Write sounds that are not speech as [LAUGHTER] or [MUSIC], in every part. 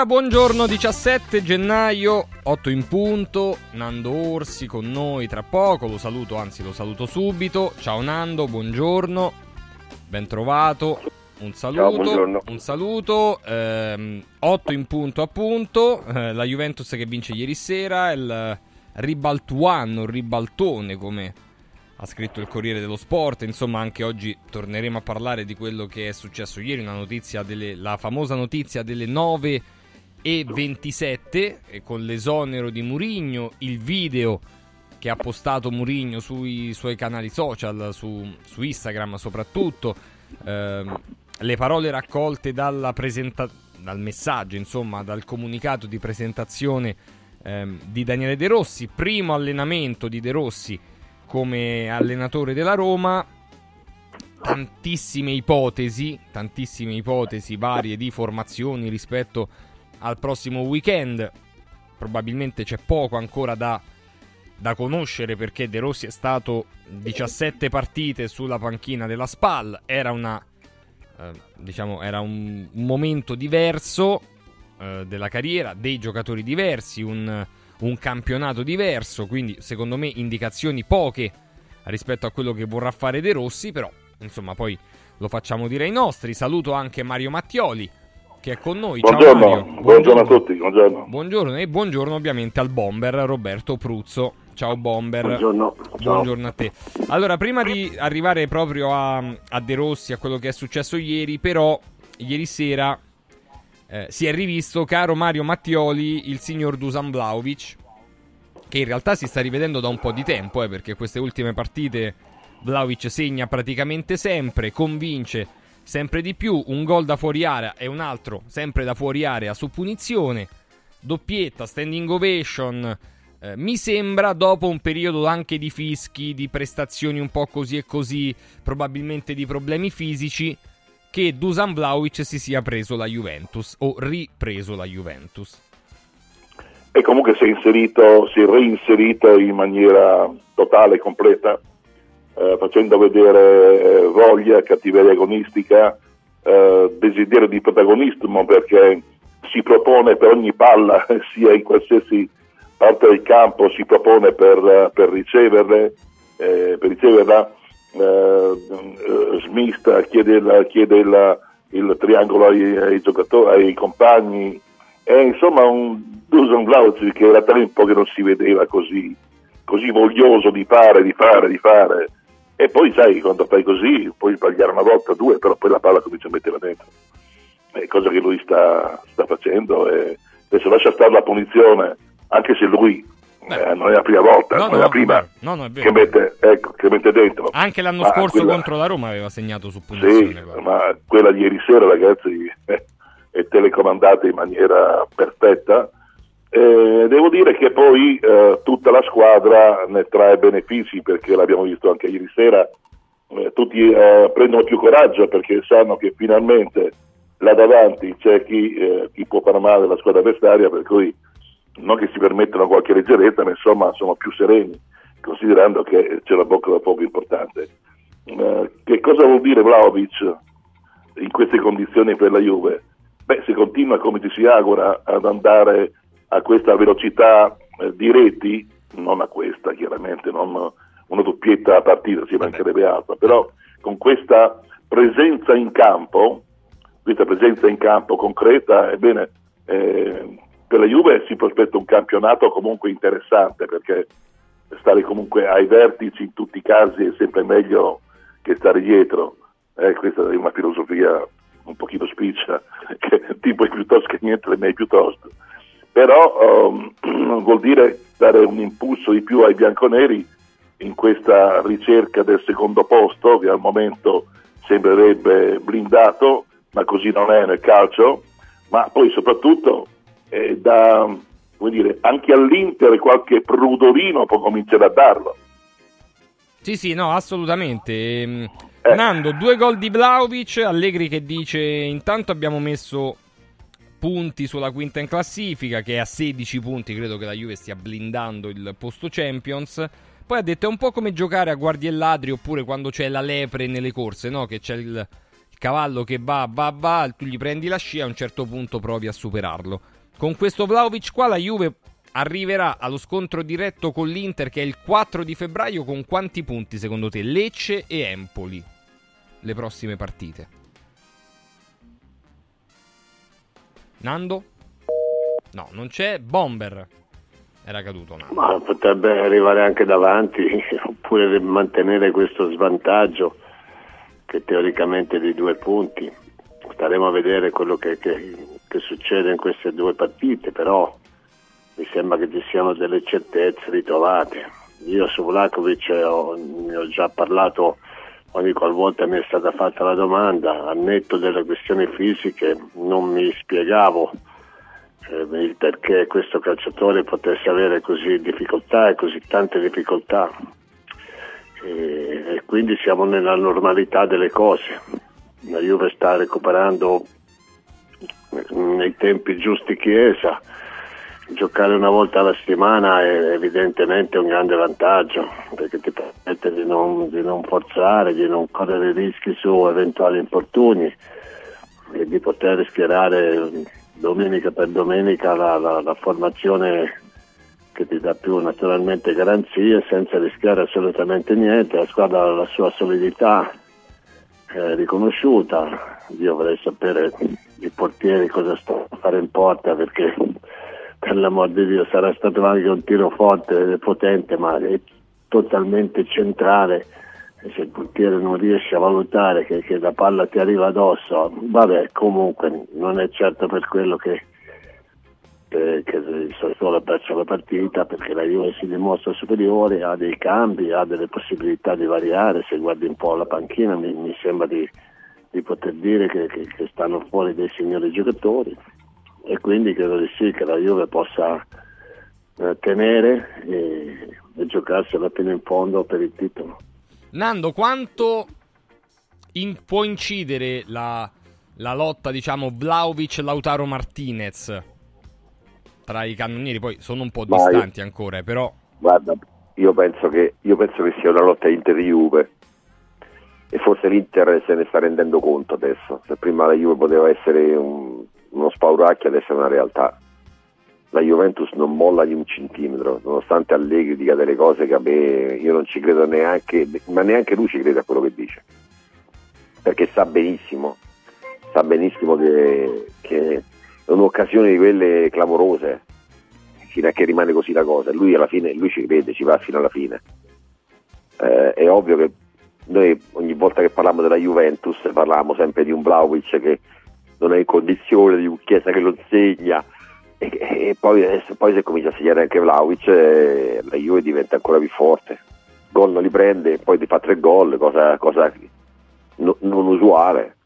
Allora, buongiorno, 17 gennaio, 8 in punto, Nando Orsi con noi tra poco, lo saluto, anzi lo saluto subito. Ciao Nando, buongiorno, ben trovato, un saluto, Ciao, un saluto, ehm, 8 in punto appunto, eh, la Juventus che vince ieri sera, il ribaltuano, il ribaltone come ha scritto il Corriere dello Sport. Insomma, anche oggi torneremo a parlare di quello che è successo ieri. Una notizia delle, la famosa notizia delle 9 e 27 e con l'esonero di Murigno, il video che ha postato Murigno sui suoi canali social, su, su Instagram soprattutto, ehm, le parole raccolte presenta- dal messaggio, insomma, dal comunicato di presentazione ehm, di Daniele De Rossi, primo allenamento di De Rossi come allenatore della Roma. Tantissime ipotesi, tantissime ipotesi varie di formazioni rispetto al prossimo weekend. Probabilmente c'è poco ancora da, da conoscere perché De Rossi è stato 17 partite sulla panchina della SPAL. Era una eh, diciamo era un, momento diverso eh, della carriera, dei giocatori diversi, un un campionato diverso, quindi secondo me indicazioni poche rispetto a quello che vorrà fare De Rossi, però insomma poi lo facciamo dire ai nostri. Saluto anche Mario Mattioli che è con noi. Buongiorno, Ciao. Buongiorno. buongiorno a tutti, buongiorno. Buongiorno e buongiorno ovviamente al bomber Roberto Pruzzo. Ciao bomber. Buongiorno. Buongiorno a te. Allora, prima di arrivare proprio a, a De Rossi, a quello che è successo ieri, però ieri sera eh, si è rivisto, caro Mario Mattioli, il signor Dusan Vlaovic, che in realtà si sta rivedendo da un po' di tempo, eh, perché queste ultime partite Vlaovic segna praticamente sempre, convince sempre di più, un gol da fuori area e un altro sempre da fuori area su punizione, doppietta, standing ovation. Eh, mi sembra dopo un periodo anche di fischi, di prestazioni un po' così e così, probabilmente di problemi fisici, che Dusan Vlaovic si sia preso la Juventus o ripreso la Juventus. E comunque si è inserito, si è reinserito in maniera totale completa, eh, facendo vedere eh, voglia, cattiveria agonistica, eh, desiderio di protagonismo perché si propone per ogni palla, [LAUGHS] sia in qualsiasi parte del campo, si propone per, per riceverle, eh, per riceverla eh, smista, chiede, la, chiede il, il triangolo ai, ai, giocatori, ai compagni. È insomma un Dusan Vlaovic che era tempo che non si vedeva così, così voglioso di fare, di fare, di fare. E poi sai, quando fai così, puoi sbagliare una volta, due, però poi la palla comincia a metterla dentro. È cosa che lui sta, sta facendo e adesso lascia stare la punizione, anche se lui eh, non è la prima volta, no, non no, è la prima no, è che, mette, ecco, che, mette, dentro. Anche l'anno ma scorso quella... contro la Roma aveva segnato su punizione. Sì, guarda. ma quella di ieri sera, ragazzi, [LAUGHS] è telecomandata in maniera perfetta. Eh, devo dire che poi eh, tutta la squadra ne trae benefici perché l'abbiamo visto anche ieri sera. Eh, tutti eh, prendono più coraggio perché sanno che finalmente là davanti c'è chi, eh, chi può far male alla squadra avversaria, per cui non che si permettono qualche leggerezza, ma insomma sono più sereni, considerando che c'è la bocca da fuoco importante. Eh, che cosa vuol dire Vlaovic in queste condizioni per la Juve? Beh, se continua come ci si augura ad andare a questa velocità eh, di reti, non a questa chiaramente, non una doppietta a partita, ci mancherebbe altro, però con questa presenza in campo, questa presenza in campo concreta, ebbene, eh, per la Juve si prospetta un campionato comunque interessante perché stare comunque ai vertici in tutti i casi è sempre meglio che stare dietro. Eh, questa è una filosofia un pochino spiccia, [LAUGHS] che tipo è piuttosto che niente, meglio piuttosto. Però um, [CLEARS THROAT] vuol dire dare un impulso di più ai bianconeri in questa ricerca del secondo posto, che al momento sembrerebbe blindato, ma così non è nel calcio, ma poi soprattutto eh, da, dire, anche all'Inter qualche prudorino può cominciare a darlo. Sì, sì, no, assolutamente. Eh. Nando, due gol di Vlaovic, Allegri che dice intanto abbiamo messo punti sulla quinta in classifica, che è a 16 punti, credo che la Juve stia blindando il posto Champions. Poi ha detto è un po' come giocare a guardie e ladri oppure quando c'è la lepre nelle corse, no? Che c'è il cavallo che va, va, va, tu gli prendi la scia e a un certo punto provi a superarlo. Con questo Vlaovic qua la Juve arriverà allo scontro diretto con l'Inter che è il 4 di febbraio con quanti punti secondo te? Lecce e Empoli. Le prossime partite. Nando? No, non c'è. Bomber. Era caduto Nando. Ma potrebbe arrivare anche davanti [LAUGHS] oppure mantenere questo svantaggio che teoricamente è di due punti. Staremo a vedere quello che, che, che succede in queste due partite, però mi sembra che ci siano delle certezze ritrovate. Io su Vlakovic ho, ne ho già parlato ogni qualvolta mi è stata fatta la domanda, al netto delle questioni fisiche non mi spiegavo eh, il perché questo calciatore potesse avere così difficoltà e così tante difficoltà. E, e quindi siamo nella normalità delle cose. La Juve sta recuperando nei tempi giusti Chiesa giocare una volta alla settimana è evidentemente un grande vantaggio perché ti permette di non, di non forzare, di non correre rischi su eventuali infortuni e di poter schierare domenica per domenica la, la, la formazione che ti dà più naturalmente garanzie senza rischiare assolutamente niente, la squadra ha la sua solidità eh, riconosciuta, io vorrei sapere i portieri cosa stanno a fare in porta perché per l'amor di Dio sarà stato anche un tiro forte potente ma è totalmente centrale. Se il portiere non riesce a valutare che, che, la palla ti arriva addosso vabbè comunque non è certo per quello che, che, che il Sassuolo ha perso la partita perché la Juve si dimostra superiore ha dei cambi, ha delle possibilità di variare. Se guardi un po' la panchina mi, mi sembra di, di, poter dire che stanno fuori dei signori giocatori e quindi credo di sì che la Juve possa eh, tenere e, e giocarsela fino in fondo per il titolo. Nando, quanto in, può incidere la, la lotta, diciamo, Vlaovic-Lautaro Martinez tra i cannonieri? Poi sono un po' distanti io, ancora, eh, però... Guarda, io penso, che, io penso che sia una lotta Inter-Juve e forse l'Inter se ne sta rendendo conto adesso. Se prima la Juve poteva essere un, uno spauracchio adesso è una realtà. La Juventus non molla di un centimetro, nonostante Allegri dica delle cose che me io non ci credo neanche, ma neanche lui ci crede a quello che dice. Perché sa benissimo, sa benissimo che, che è un'occasione di quelle clamorose, fino a che rimane così la cosa. Lui alla fine lui ci crede, ci va fino alla fine. Eh, è ovvio che noi ogni volta che parliamo della Juventus parliamo sempre di un Vlaovic che non è in condizione di un Chiesa che lo segna. E, e poi, adesso, poi se comincia a segnare anche Vlaovic la Juve diventa ancora più forte. Gol non li prende poi ti fa tre gol cosa, cosa no, non usuale.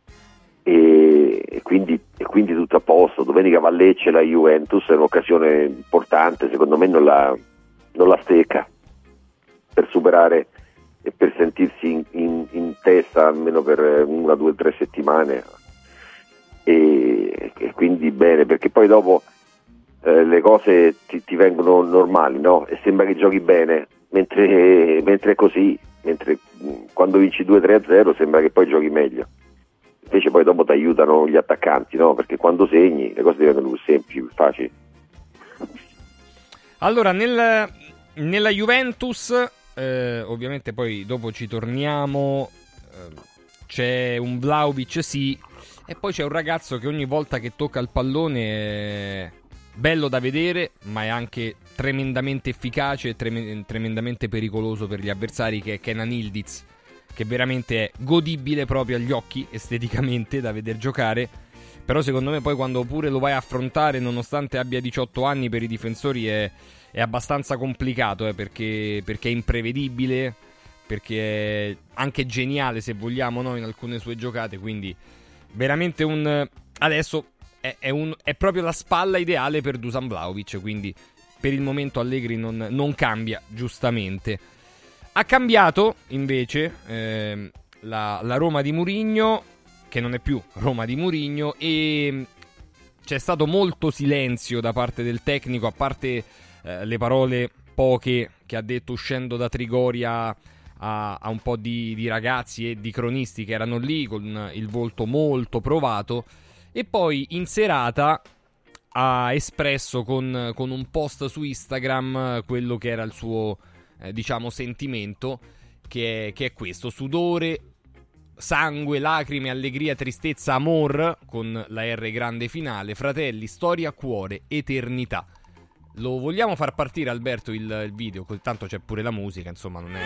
E, e, quindi, e, quindi, tutto a posto. Domenica va a Lecce la Juventus è un'occasione importante secondo me non la, non la stecca per superare e per sentirsi in, in, in testa almeno per una, due, tre settimane e, e quindi bene perché poi dopo eh, le cose ti, ti vengono normali no? e sembra che giochi bene mentre, mentre è così mentre quando vinci 2-3-0 sembra che poi giochi meglio invece poi dopo ti aiutano gli attaccanti no? perché quando segni le cose diventano più semplici più facili allora nel, nella Juventus eh, ovviamente poi dopo ci torniamo eh, c'è un Vlaovic sì e poi c'è un ragazzo che ogni volta che tocca il pallone è bello da vedere, ma è anche tremendamente efficace e trem- tremendamente pericoloso per gli avversari, che è Kenan Ildiz, che veramente è godibile proprio agli occhi esteticamente da vedere giocare. Però secondo me poi quando pure lo vai a affrontare, nonostante abbia 18 anni, per i difensori è, è abbastanza complicato, eh, perché, perché, è imprevedibile, perché è anche geniale se vogliamo no, in alcune sue giocate, quindi veramente un... Adesso è, è, un, è proprio la spalla ideale per Dusan Vlaovic, quindi per il momento Allegri non, non cambia, giustamente. Ha cambiato invece eh, la, la, Roma di Murigno, che non è più Roma di Murigno, e c'è stato molto silenzio da parte del tecnico, a parte eh, le parole poche che ha detto uscendo da Trigoria a, a un po' di, di, ragazzi e di cronisti che erano lì con il volto molto provato. E poi in serata ha espresso con, con un post su Instagram quello che era il suo eh, diciamo sentimento che è, che è questo. Sudore sangue, lacrime, allegria, tristezza, amor, con la R grande finale, fratelli, storia, cuore, eternità. Lo vogliamo far partire, Alberto, il, il video? Tanto c'è pure la musica, insomma, non è.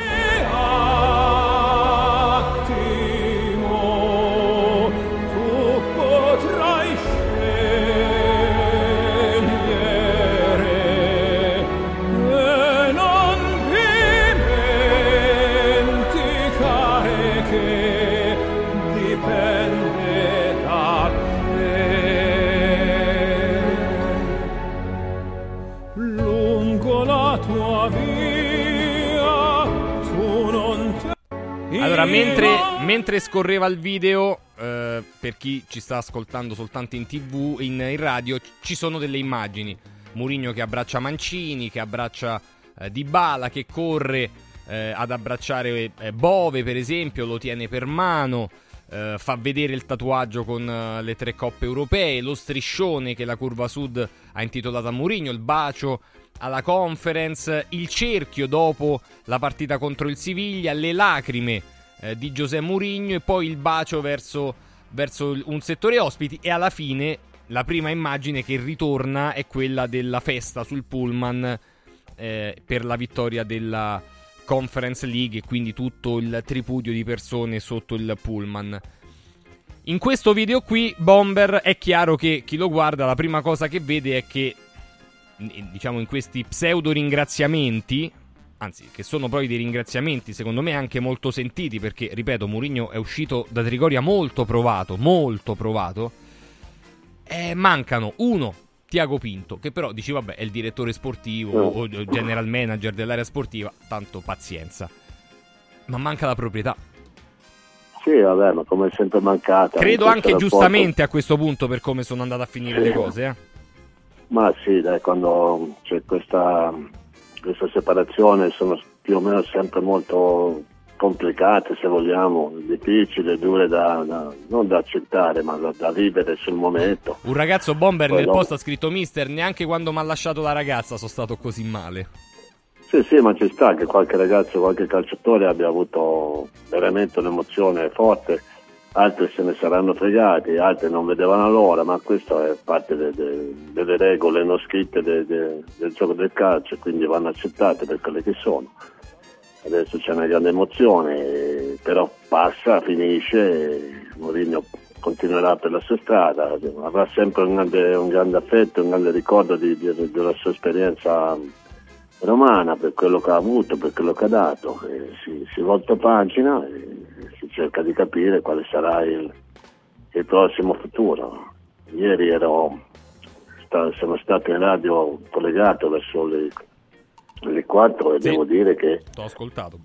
Allora, mentre, mentre scorreva il video, eh, per chi ci sta ascoltando soltanto in tv, in, in radio, ci sono delle immagini. Murigno che abbraccia Mancini, che abbraccia eh, Dybala, che corre eh, ad abbracciare eh, Bove, per esempio, lo tiene per mano. Uh, fa vedere il tatuaggio con uh, le tre coppe europee, lo striscione che la curva sud ha intitolato a Mourinho, il bacio alla conference, il cerchio dopo la partita contro il Siviglia, le lacrime uh, di Giuseppe Mourinho e poi il bacio verso, verso un settore ospiti e alla fine la prima immagine che ritorna è quella della festa sul pullman eh, per la vittoria della Conference League e quindi tutto il tripudio di persone sotto il pullman. In questo video qui, Bomber, è chiaro che chi lo guarda la prima cosa che vede è che, diciamo, in questi pseudo ringraziamenti, anzi, che sono poi dei ringraziamenti, secondo me anche molto sentiti, perché, ripeto, Mourinho è uscito da Trigoria molto provato, molto provato, eh, mancano, uno, Tiago Pinto, che però dici vabbè è il direttore sportivo o general manager dell'area sportiva, tanto pazienza. Ma manca la proprietà. Sì, vabbè, ma come è sempre mancata. Credo anche giustamente a questo punto per come sono andate a finire sì. le cose. Eh? Ma sì, dai, quando c'è questa, questa separazione sono più o meno sempre molto complicate se vogliamo, difficili, dure da, da, non da accettare ma da, da, vivere sul momento. Un ragazzo bomber Poi nel post ha scritto mister, neanche quando mi ha lasciato la ragazza sono stato così male. Sì, sì, ma ci sta che qualche ragazzo, qualche calciatore abbia avuto veramente un'emozione forte, altri se ne saranno fregati, altri non vedevano l'ora, ma questo è parte de, de, delle regole non scritte de, del gioco del calcio, quindi vanno accettate per quelle che sono. Adesso c'è una grande emozione, però passa, finisce, Mourinho continuerà per la sua strada, avrà sempre un grande, un grande affetto, un grande ricordo di, di, della sua esperienza romana, per quello che ha avuto, per quello che ha dato, si, si, volta pagina e si cerca di capire quale sarà il, il prossimo futuro. Ieri ero, sono stato in radio collegato verso le alle 4 e sì. devo dire che... T'ho ascoltato.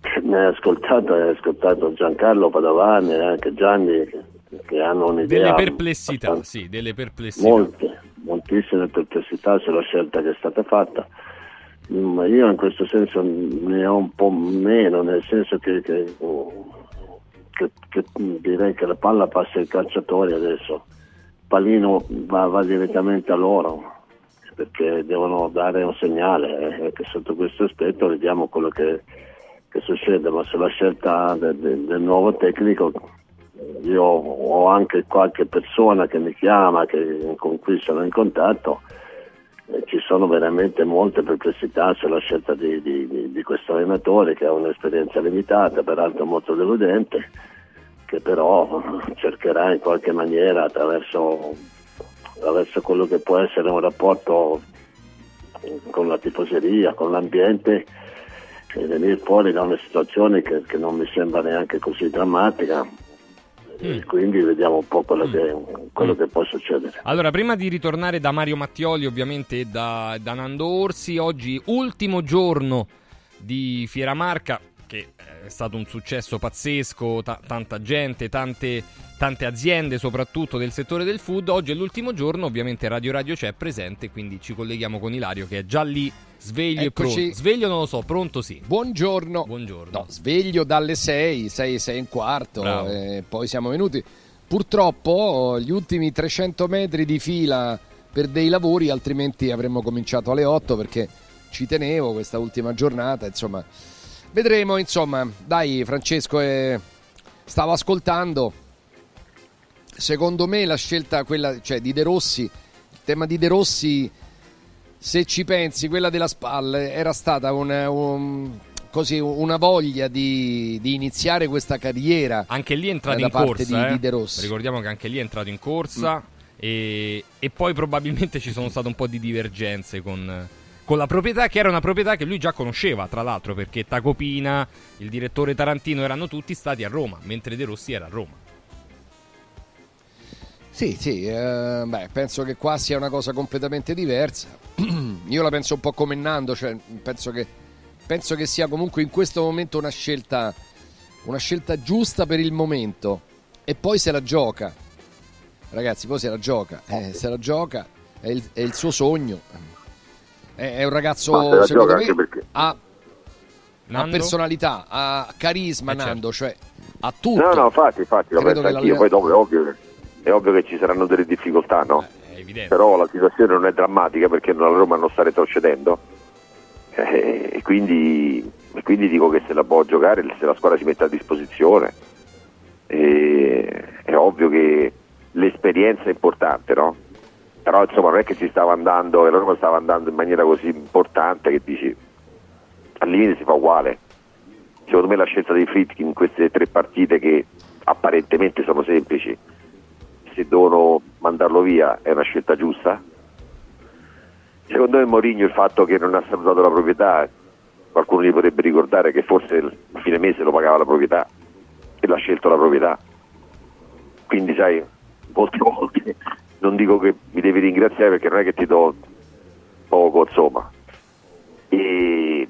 [LAUGHS] Mi hai ascoltato, hai ascoltato Giancarlo Padovani e anche Gianni che, che hanno un'idea... Delle perplessità, sì, delle perplessità. Molte, moltissime perplessità sulla scelta che è stata fatta. Ma io in questo senso ne ho un po' meno, nel senso che, che, che, che direi che la palla passa ai calciatori adesso. Il pallino va, va direttamente a loro perché devono dare un segnale eh, che sotto questo aspetto vediamo quello che, che succede, ma sulla scelta de, de, del nuovo tecnico io ho anche qualche persona che mi chiama, che, con cui sono in contatto, ci sono veramente molte perplessità sulla scelta di, di, di questo allenatore che ha un'esperienza limitata, peraltro molto deludente, che però cercherà in qualche maniera attraverso attraverso quello che può essere un rapporto con la tifoseria, con l'ambiente e venire fuori da una situazione che, che non mi sembra neanche così drammatica. Mm. Quindi vediamo un po' quello, mm. che, quello mm. che, può succedere. Allora, prima di ritornare da Mario Mattioli, ovviamente da, da Nando Orsi, oggi ultimo giorno di Fiera Marca che è stato un successo pazzesco, ta- tanta gente, tante, tante, aziende soprattutto del settore del food. Oggi è l'ultimo giorno, ovviamente Radio Radio c'è presente, quindi ci colleghiamo con Ilario che è già lì, sveglio Eccoci. e pronto. Sveglio non lo so, pronto sì. Buongiorno. Buongiorno. No, sveglio dalle 6, 6, 6 e un quarto, eh, poi siamo venuti. Purtroppo gli ultimi 300 metri di fila per dei lavori, altrimenti avremmo cominciato alle 8 perché ci tenevo questa ultima giornata, insomma Vedremo, insomma, dai Francesco, eh, stavo ascoltando, secondo me la scelta quella, cioè, di De Rossi, il tema di De Rossi, se ci pensi, quella della spalla era stata una, un, così, una voglia di, di, iniziare questa carriera. Anche lì è entrato in corsa, di, eh? di De Rossi. Ricordiamo che anche lì è entrato in corsa mm. e, e poi probabilmente ci sono state un po' di divergenze con con la proprietà che era una proprietà che lui già conosceva, tra l'altro, perché Tacopina, il direttore Tarantino erano tutti stati a Roma, mentre De Rossi era a Roma. Sì, sì, eh, beh, penso che qua sia una cosa completamente diversa. [CLEARS THROAT] Io la penso un po' come Nando, cioè penso che, penso che sia comunque in questo momento una scelta, una scelta giusta per il momento. E poi se la gioca, ragazzi, poi se la gioca, eh, se la gioca è il, è il suo sogno è, un ragazzo, secondo me, ha, ha, personalità, ha carisma, eh certo. Nando, cioè ha tutto. No, no, infatti, infatti lo penso anch'io. Poi dopo è ovvio, che, è ovvio che ci saranno delle difficoltà, no? Eh, Però la situazione non è drammatica perché la Roma non sta retrocedendo. Eh, e, quindi, e, quindi, dico che se la può giocare, se la squadra si mette a disposizione, eh, è ovvio che l'esperienza è importante, no? Però insomma non è che si stava andando, che la Roma stava andando in maniera così importante che dici al limite si fa uguale. Secondo me la scelta dei Fritkin in queste tre partite che apparentemente sono semplici, se devono mandarlo via è una scelta giusta. Secondo me Mourinho il fatto che non ha salutato la proprietà, qualcuno gli potrebbe ricordare che forse a fine mese lo pagava la proprietà e l'ha scelto la proprietà. Quindi sai, molte volte non dico che mi devi ringraziare perché non è che ti do poco, insomma. E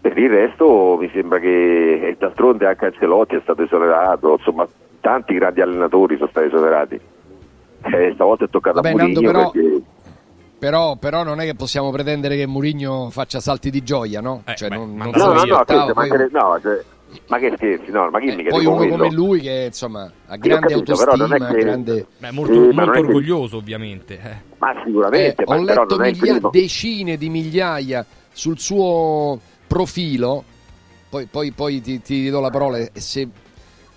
per il resto mi sembra che d'altronde anche Ancelotti è stato esonerato, insomma tanti grandi allenatori sono stati esonerati. Eh, stavolta è toccato Vabbè, a Mourinho però... perché... Però, però, non è che possiamo pretendere che Mourinho faccia salti di gioia, no? Eh, cioè, beh, non, non no, no, no, no, poi... no, cioè, ma che scherzi, no, ma chi eh, Poi uno quello? come lui che insomma ha grande capito, autostima, che... grande... Beh, molto, eh, molto orgoglioso che... ovviamente. Eh. Ma sicuramente. Eh, ma ho letto miglia... decine di migliaia sul suo profilo, poi, poi, poi ti, ti, do la parola, se,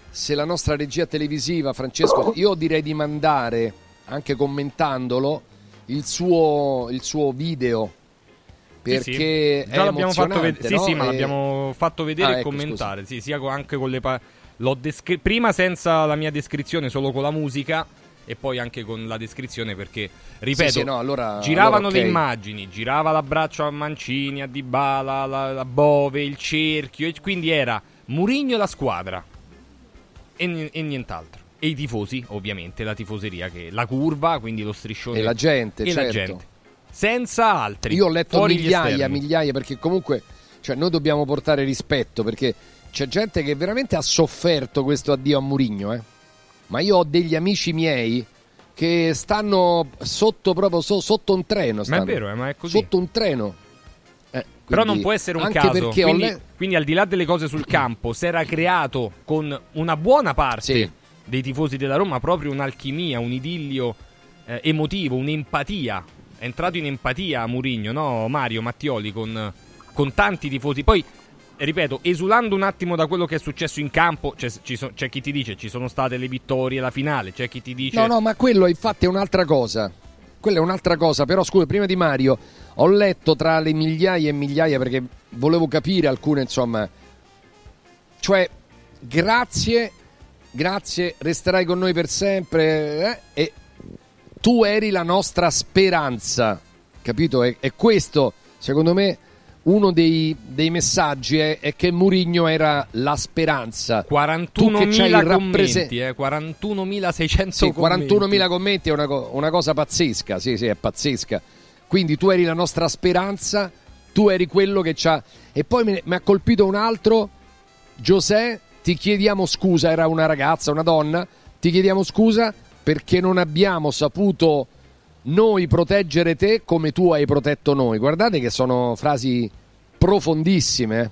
se la nostra regia televisiva, Francesco, [LAUGHS] io direi di mandare, anche commentandolo, il suo, il suo video perché sì, sì. Già l'abbiamo fatto vedere. No? Sì, sì, ma e... l'abbiamo fatto vedere ah, e ecco, commentare. Scusa. Sì, sia anche con le pa- descri- prima senza la mia descrizione, solo con la musica e poi anche con la descrizione perché ripeto sì, sì, no, allora, giravano allora, okay. le immagini girava l'abbraccio a Mancini a Dybala la, la Bove il cerchio e quindi era Murigno e la squadra e, e, nient'altro e i tifosi ovviamente la tifoseria che la curva quindi lo striscione e la gente e certo. la gente senza altri. Io ho letto migliaia, migliaia, perché comunque cioè, noi dobbiamo portare rispetto, perché c'è gente che veramente ha sofferto questo addio a Murigno, eh? ma io ho degli amici miei che stanno sotto proprio so, sotto un treno. Stanno. Ma è vero, eh, ma è così. Sotto un treno. Eh, Però non può essere un caso. Quindi, le... quindi, al di là delle cose sul campo, si era creato con una buona parte sì. dei tifosi della Roma proprio un'alchimia, un idillio eh, emotivo, un'empatia è entrato in empatia Murigno, no? Mario Mattioli con, con tanti tifosi. Poi, ripeto, esulando un attimo da quello che è successo in campo, c'è, so, c'è chi ti dice ci sono state le vittorie, la finale, c'è chi ti dice... No, no, ma quello infatti è un'altra cosa. Quella è un'altra cosa, però scusa, prima di Mario ho letto tra le migliaia e migliaia perché volevo capire alcune, insomma... Cioè, grazie, grazie, resterai con noi per sempre eh? e tu eri la nostra speranza, capito? E, e questo, secondo me, uno dei, dei messaggi è, è, che Murigno era la speranza. 41.000 commenti, eh, 41.600 sì, 41.000 commenti è una, una, cosa pazzesca, sì, sì, è pazzesca. Quindi tu eri la nostra speranza, tu eri quello che ci ha... E poi mi ha colpito un altro Giuseppe, ti chiediamo scusa, era una ragazza, una donna, ti chiediamo scusa perché non abbiamo saputo noi proteggere te come tu hai protetto noi. Guardate che sono frasi profondissime.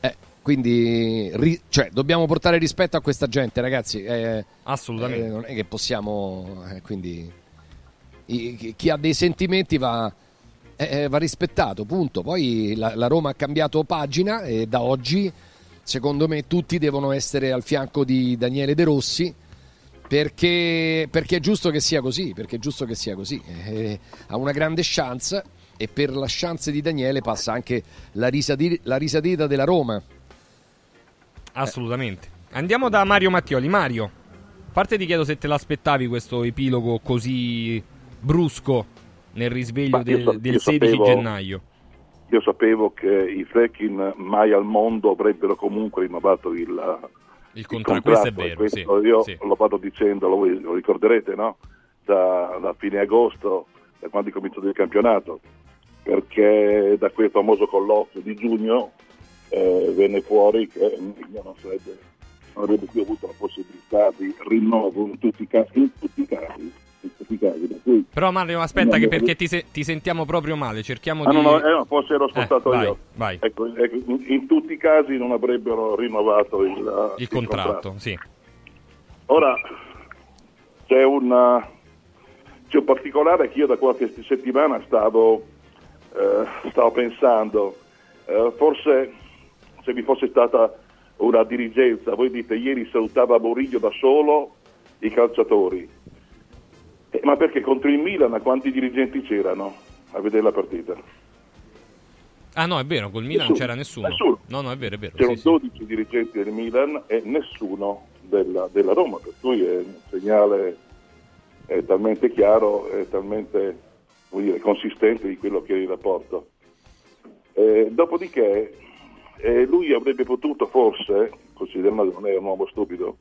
Eh, quindi ri, cioè, dobbiamo portare rispetto a questa gente, ragazzi. Eh, Assolutamente. Eh, non è che possiamo. Eh, quindi i, chi ha dei sentimenti va, eh, eh, va rispettato, punto. Poi la, la, Roma ha cambiato pagina e da oggi, secondo me, tutti devono essere al fianco di Daniele De Rossi perché, perché, è giusto che sia così, perché è giusto che sia così. Eh, ha una grande chance e per la chance di Daniele passa anche la, risati- la risatita della Roma. Assolutamente. Andiamo da Mario Mattioli. Mario, a parte ti chiedo se te l'aspettavi questo epilogo così brusco nel risveglio del, so, del 16 sapevo, gennaio. Io sapevo che i Freckin mai al mondo avrebbero comunque rinnovato il, il contratto, questo è vero. Questo sì, io sì. lo vado dicendo, lo, lo ricorderete, no? da, da, fine agosto, da quando è cominciato il campionato, perché da quel famoso colloquio di giugno eh, venne fuori che Miglia non, non avrebbe più avuto la possibilità di rinnovo in tutti i casi. In tutti i casi cui... Però Mario, aspetta, che perché ti, se- ti, sentiamo proprio male, cerchiamo ah, di... No, no, eh, forse ero spostato eh, io. Vai. Ecco, ecco, in, tutti i casi non avrebbero rinnovato il, il, il contratto, contratto. Sì. Ora, c'è, una, c'è un particolare che io da qualche settimana stavo, eh, stavo pensando, eh, forse se vi fosse stata una dirigenza, voi dite ieri salutava Moriglio da solo i calciatori, eh, ma perché contro il Milan quanti dirigenti c'erano a vedere la partita? Ah no, è vero, col Milan nessuno, c'era nessuno. nessuno. No, no, è vero, è vero. C'erano sì, 12 sì. dirigenti del Milan e nessuno della, della, Roma, per cui è un segnale è talmente chiaro e talmente dire, consistente di quello che è il rapporto. Eh, dopodiché eh, lui avrebbe potuto forse, considerando che non è un uomo stupido,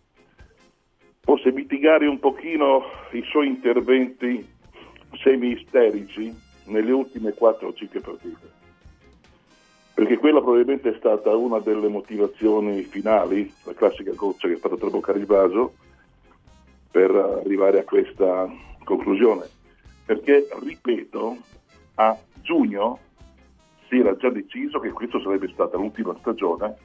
forse mitigare un pochino i suoi interventi semi-isterici nelle ultime 4 o 5 partite. Perché quella probabilmente è stata una delle motivazioni finali, la classica goccia che è stata traboccare il vaso, per arrivare a questa conclusione. Perché, ripeto, a giugno si era già deciso che questa sarebbe stata l'ultima stagione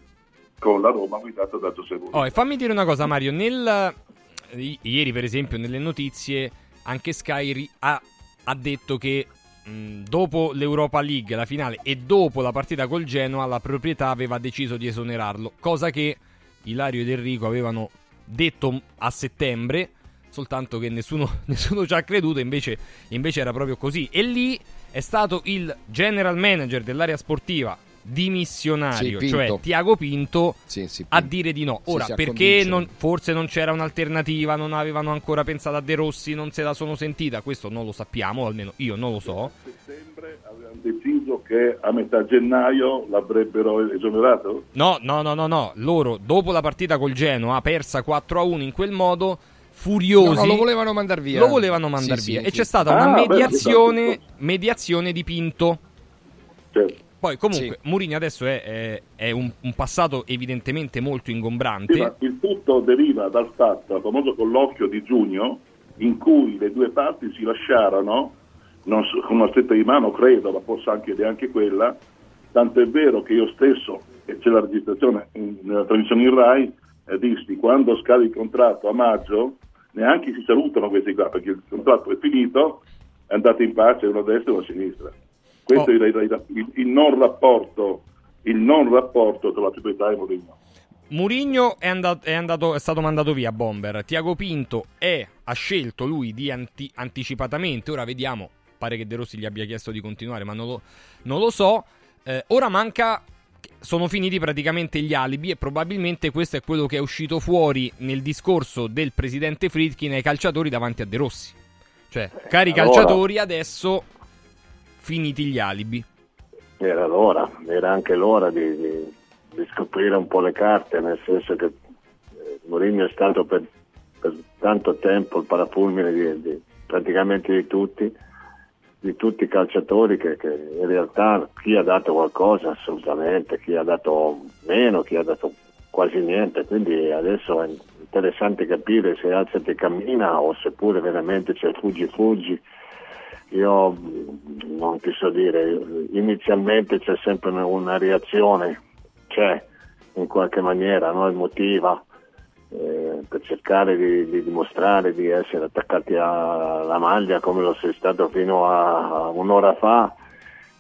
con la Roma guidata da Giuseppe Oh, e fammi dire una cosa, Mario. Nel, ieri, per esempio, nelle notizie, anche Sky ha, ha detto che dopo l'Europa League, la finale, e dopo la partita col Genoa, la proprietà aveva deciso di esonerarlo, cosa che Ilario ed Enrico avevano detto a settembre, soltanto che nessuno, [LAUGHS] nessuno ci ha creduto, invece, invece era proprio così. E lì è stato il general manager dell'area sportiva dimissionario, sì, cioè Tiago Pinto, sì, sì, a dire di no. Ora, perché non, forse non c'era un'alternativa, non avevano ancora pensato a De Rossi, non se la sono sentita, questo non lo sappiamo, almeno io non lo so. A settembre avevano deciso che a metà gennaio l'avrebbero esonerato? No, no, no, no, no. loro dopo la partita col Genoa, persa 4-1 in quel modo furiosi. No, no, lo volevano mandare via. Lo volevano mandare sì, via. Sì, e sì. c'è stata ah, una mediazione, mediazione di Pinto. Certo. Poi comunque sì. Mourinho adesso è, è, è un, un, passato evidentemente molto ingombrante. Sì, il tutto deriva dal fatto, al famoso colloquio di giugno, in cui le due parti si lasciarono, non, con una stretta di mano credo, ma forse anche neanche quella, tanto è vero che io stesso, e c'è la registrazione in, nella trasmissione in RAI, eh, dissi quando scade il contratto a maggio, neanche si salutano questi qua, perché il contratto è finito, è andato in pace uno a destra e uno a sinistra. Questo oh. è il, il, il, non rapporto, il non rapporto tra la proprietà e Mourinho. Mourinho è, andato, è, andato, è stato mandato via Bomber. Tiago Pinto è, ha scelto lui di anti, anticipatamente. Ora vediamo. Pare che De Rossi gli abbia chiesto di continuare, ma non lo, non lo so. Eh, ora manca. Sono finiti praticamente gli alibi e probabilmente questo è quello che è uscito fuori nel discorso del presidente Fritkin ai calciatori davanti a De Rossi. Cioè, cari allora, calciatori, adesso finiti gli alibi. Era l'ora, era anche l'ora di, di, di scoprire un po' le carte, nel senso che eh, Mourinho è stato per, per, tanto tempo il parafulmine di, di, praticamente di tutti, di tutti i calciatori che, che, in realtà chi ha dato qualcosa assolutamente, chi ha dato meno, chi ha dato quasi niente, quindi adesso è interessante capire se alzati e cammina o seppure veramente c'è fuggi fuggi. Io non ti so dire, inizialmente c'è sempre una reazione, c'è in qualche maniera, no? emotiva, eh, per cercare di, di, dimostrare di essere attaccati alla maglia come lo sei stato fino a, a un'ora fa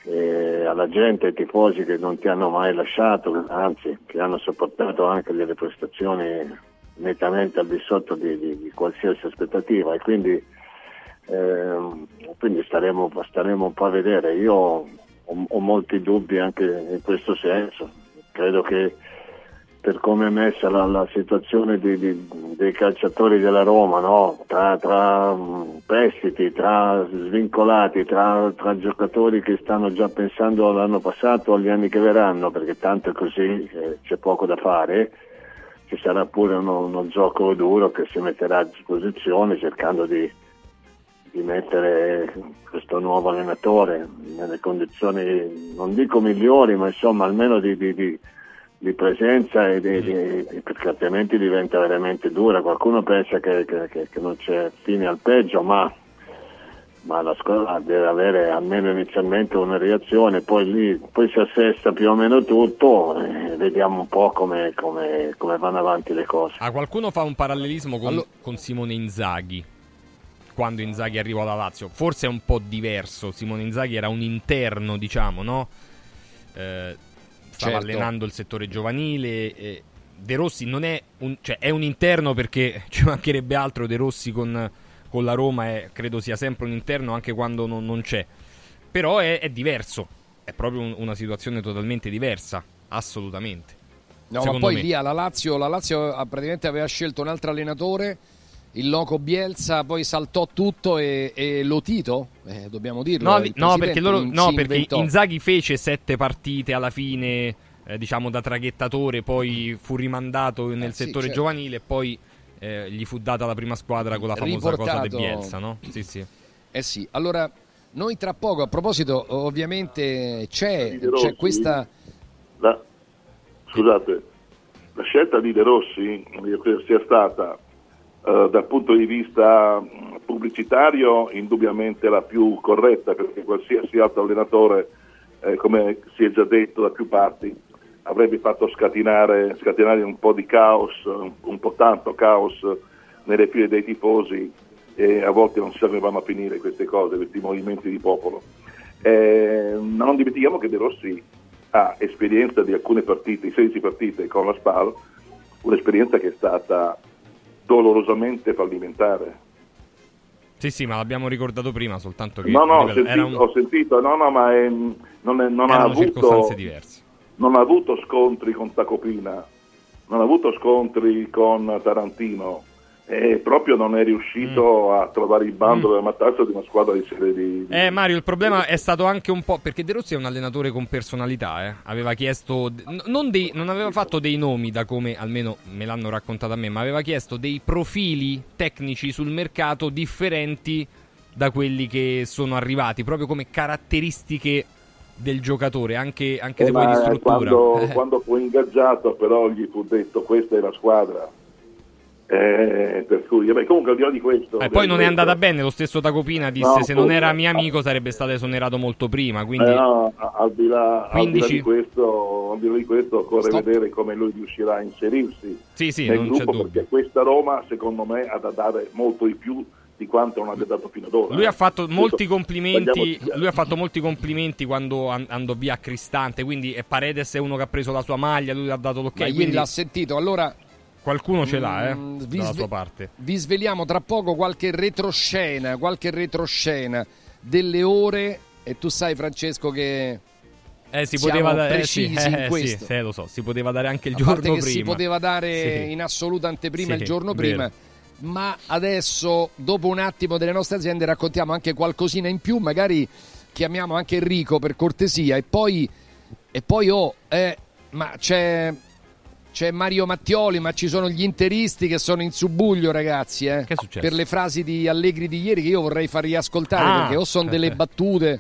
eh, alla gente, ai tifosi che non ti hanno mai lasciato, anzi che hanno sopportato anche delle prestazioni nettamente al di sotto di, di, di qualsiasi aspettativa e quindi, eh, quindi staremo, staremo, un po' a vedere. Io ho, ho molti dubbi anche in questo senso, credo che per come è messa la, la situazione di, di, dei calciatori della Roma, no? tra, tra, mm, prestiti, tra svincolati, tra, tra, giocatori che stanno già pensando all'anno passato o agli anni che verranno, perché tanto è così, eh, c'è poco da fare, ci sarà pure uno, uno, gioco duro che si metterà a disposizione cercando di, di mettere questo nuovo allenatore nelle condizioni, non dico migliori, ma insomma almeno di, di, di di presenza e di, di, perché altrimenti diventa veramente dura. Qualcuno pensa che, che, che non c'è fine al peggio, ma, ma, la scuola deve avere almeno inizialmente una reazione, poi lì poi si assesta più o meno tutto e vediamo un po' come, come, come vanno avanti le cose. Ah, qualcuno fa un parallelismo con, allora... con Simone Inzaghi quando Inzaghi arrivò alla Lazio. Forse è un po' diverso. Simone Inzaghi era un interno, diciamo, no? Eh, stava certo. allenando il settore giovanile. Eh, De Rossi non è un, cioè è un interno perché [LAUGHS] ci mancherebbe altro. De Rossi con, con la Roma è, credo sia sempre un interno anche quando non, non c'è. Però è, è, diverso, è proprio un, una situazione totalmente diversa, assolutamente. No, ma poi me. lì alla Lazio, la Lazio praticamente aveva scelto un altro allenatore il loco Bielsa poi saltò tutto e, e Lotito, eh, dobbiamo dirlo. No, no perché, loro, no perché Inzaghi fece sette partite alla fine, eh, diciamo da traghettatore, poi fu rimandato nel eh, settore sì, certo. giovanile e poi eh, gli fu data la prima squadra con la famosa Riportato... cosa di Bielsa, no? Sì, sì. Eh sì, allora noi tra poco, a proposito, ovviamente c'è, c'è questa... La... Scusate, la scelta di De Rossi sia stata eh, dal punto di vista pubblicitario indubbiamente la più corretta perché qualsiasi altro allenatore, eh, come si è già detto da più parti, avrebbe fatto scatenare, scatenare un po' di caos, un, po' tanto caos nelle file dei tifosi e a volte non si sapevano a finire queste cose, questi movimenti di popolo. Eh, non dimentichiamo che De Rossi ha esperienza di alcune partite, 16 partite con la SPAL, un'esperienza che è stata dolorosamente fallimentare. Sì, sì, ma l'abbiamo ricordato prima, soltanto che... No, no, ho sentito, un... ho sentito, no, no, ma è, non, è, non ha avuto... diverse. Non ha avuto scontri con Tacopina, non ha avuto scontri con Tarantino, e proprio non è riuscito mm. a trovare il bando mm. della matassa di una squadra di serie di, Eh Mario, il problema è stato anche un po' perché De Rossi è un allenatore con personalità, eh. Aveva chiesto non, dei, non, aveva fatto dei nomi da come almeno me l'hanno raccontato a me, ma aveva chiesto dei profili tecnici sul mercato differenti da quelli che sono arrivati, proprio come caratteristiche del giocatore, anche, anche eh, se vuoi di struttura. Quando, [LAUGHS] quando fu ingaggiato però gli fu detto questa è la squadra eh, per cui, beh, comunque al di là di questo. Eh, poi non è andata bene. Lo stesso Tacopina disse: no, Se non era mio amico, sarebbe stato esonerato molto prima. Quindi, eh, no, al, di là, 15... al, di là, di questo, al di là di questo, occorre Stop. vedere come lui riuscirà a inserirsi sì, sì, nel gruppo. Perché questa Roma, secondo me, ha da dare molto di più di quanto non abbia dato fino ad ora. Lui ha fatto molti complimenti. Lui ha fatto molti complimenti quando andò via a Cristante. Quindi Paredes è uno che ha preso la sua maglia. Lui ha dato l'ok. Ma quindi l'ha sentito. Allora Qualcuno ce l'ha, eh, mm, dalla sve- sua parte. Vi sveliamo tra poco qualche retroscena, qualche retroscena delle ore e tu sai Francesco che eh, si poteva dare eh, sì, in questo. Sì, eh, lo so, si poteva dare anche il A giorno prima. si poteva dare sì. in assoluta anteprima sì, il giorno prima. Ma adesso, dopo un attimo delle nostre aziende, raccontiamo anche qualcosina in più. Magari chiamiamo anche Enrico per cortesia. E poi, e poi oh, eh, ma c'è c'è Mario Mattioli, ma ci sono gli interisti che sono in subbuglio, ragazzi. Eh? Che è successo? Per le frasi di Allegri di ieri che io vorrei far riascoltare ah, perché o sono delle battute.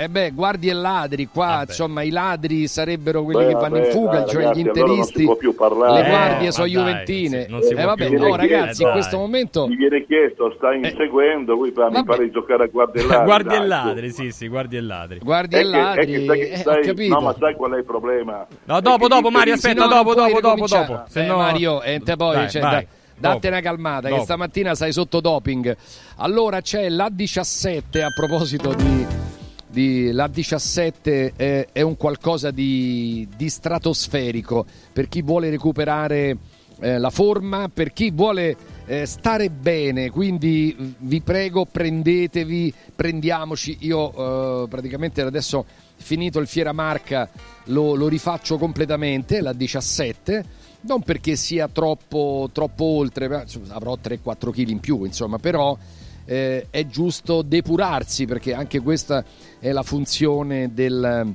Eh beh, guardi e ladri, qua Vabbè. insomma i ladri sarebbero quelli beh, che vanno vabbè, in fuga, dai, cioè ragazzi, gli interisti, allora le guardie eh, sono juventine. Dai, sì, eh, vabbè, no ragazzi, in questo momento... Mi viene chiesto, stai eh. inseguendo, qui mi pare di giocare a guardie e [LAUGHS] ladri. guardie e ladri, sì, sì, guardie e ladri. Guardie e ladri, eh, no ma sai qual è il problema? No, dopo, dopo Mario, aspetta, dopo, dopo, dopo, dopo. Se no Mario, e te poi... Date una calmata, Dopo. che stamattina sei sotto doping. Allora c'è la 17 a proposito di, di la 17 è, è, un qualcosa di, di, stratosferico per chi vuole recuperare eh, la forma, per chi vuole eh, stare bene. Quindi vi prego, prendetevi, prendiamoci. Io eh, praticamente adesso finito il Fiera Marca lo, lo rifaccio completamente, la 17 non perché sia troppo, troppo oltre, avrò 3-4 kg in più, insomma, però eh, è giusto depurarsi perché anche questa è la funzione del,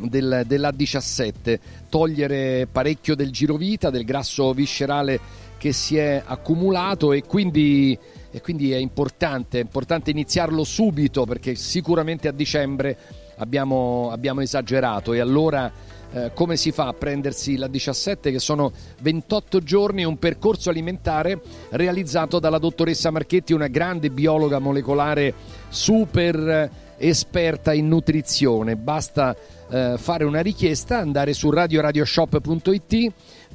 del, dell'A17, togliere parecchio del girovita, del grasso viscerale che si è accumulato e quindi, e quindi è importante, è importante iniziarlo subito perché sicuramente a dicembre abbiamo, abbiamo esagerato. E allora eh, come si fa a prendersi la 17 che sono 28 giorni un percorso alimentare realizzato dalla dottoressa Marchetti, una grande biologa molecolare super eh, esperta in nutrizione. Basta eh, fare una richiesta, andare su radioradioshop.it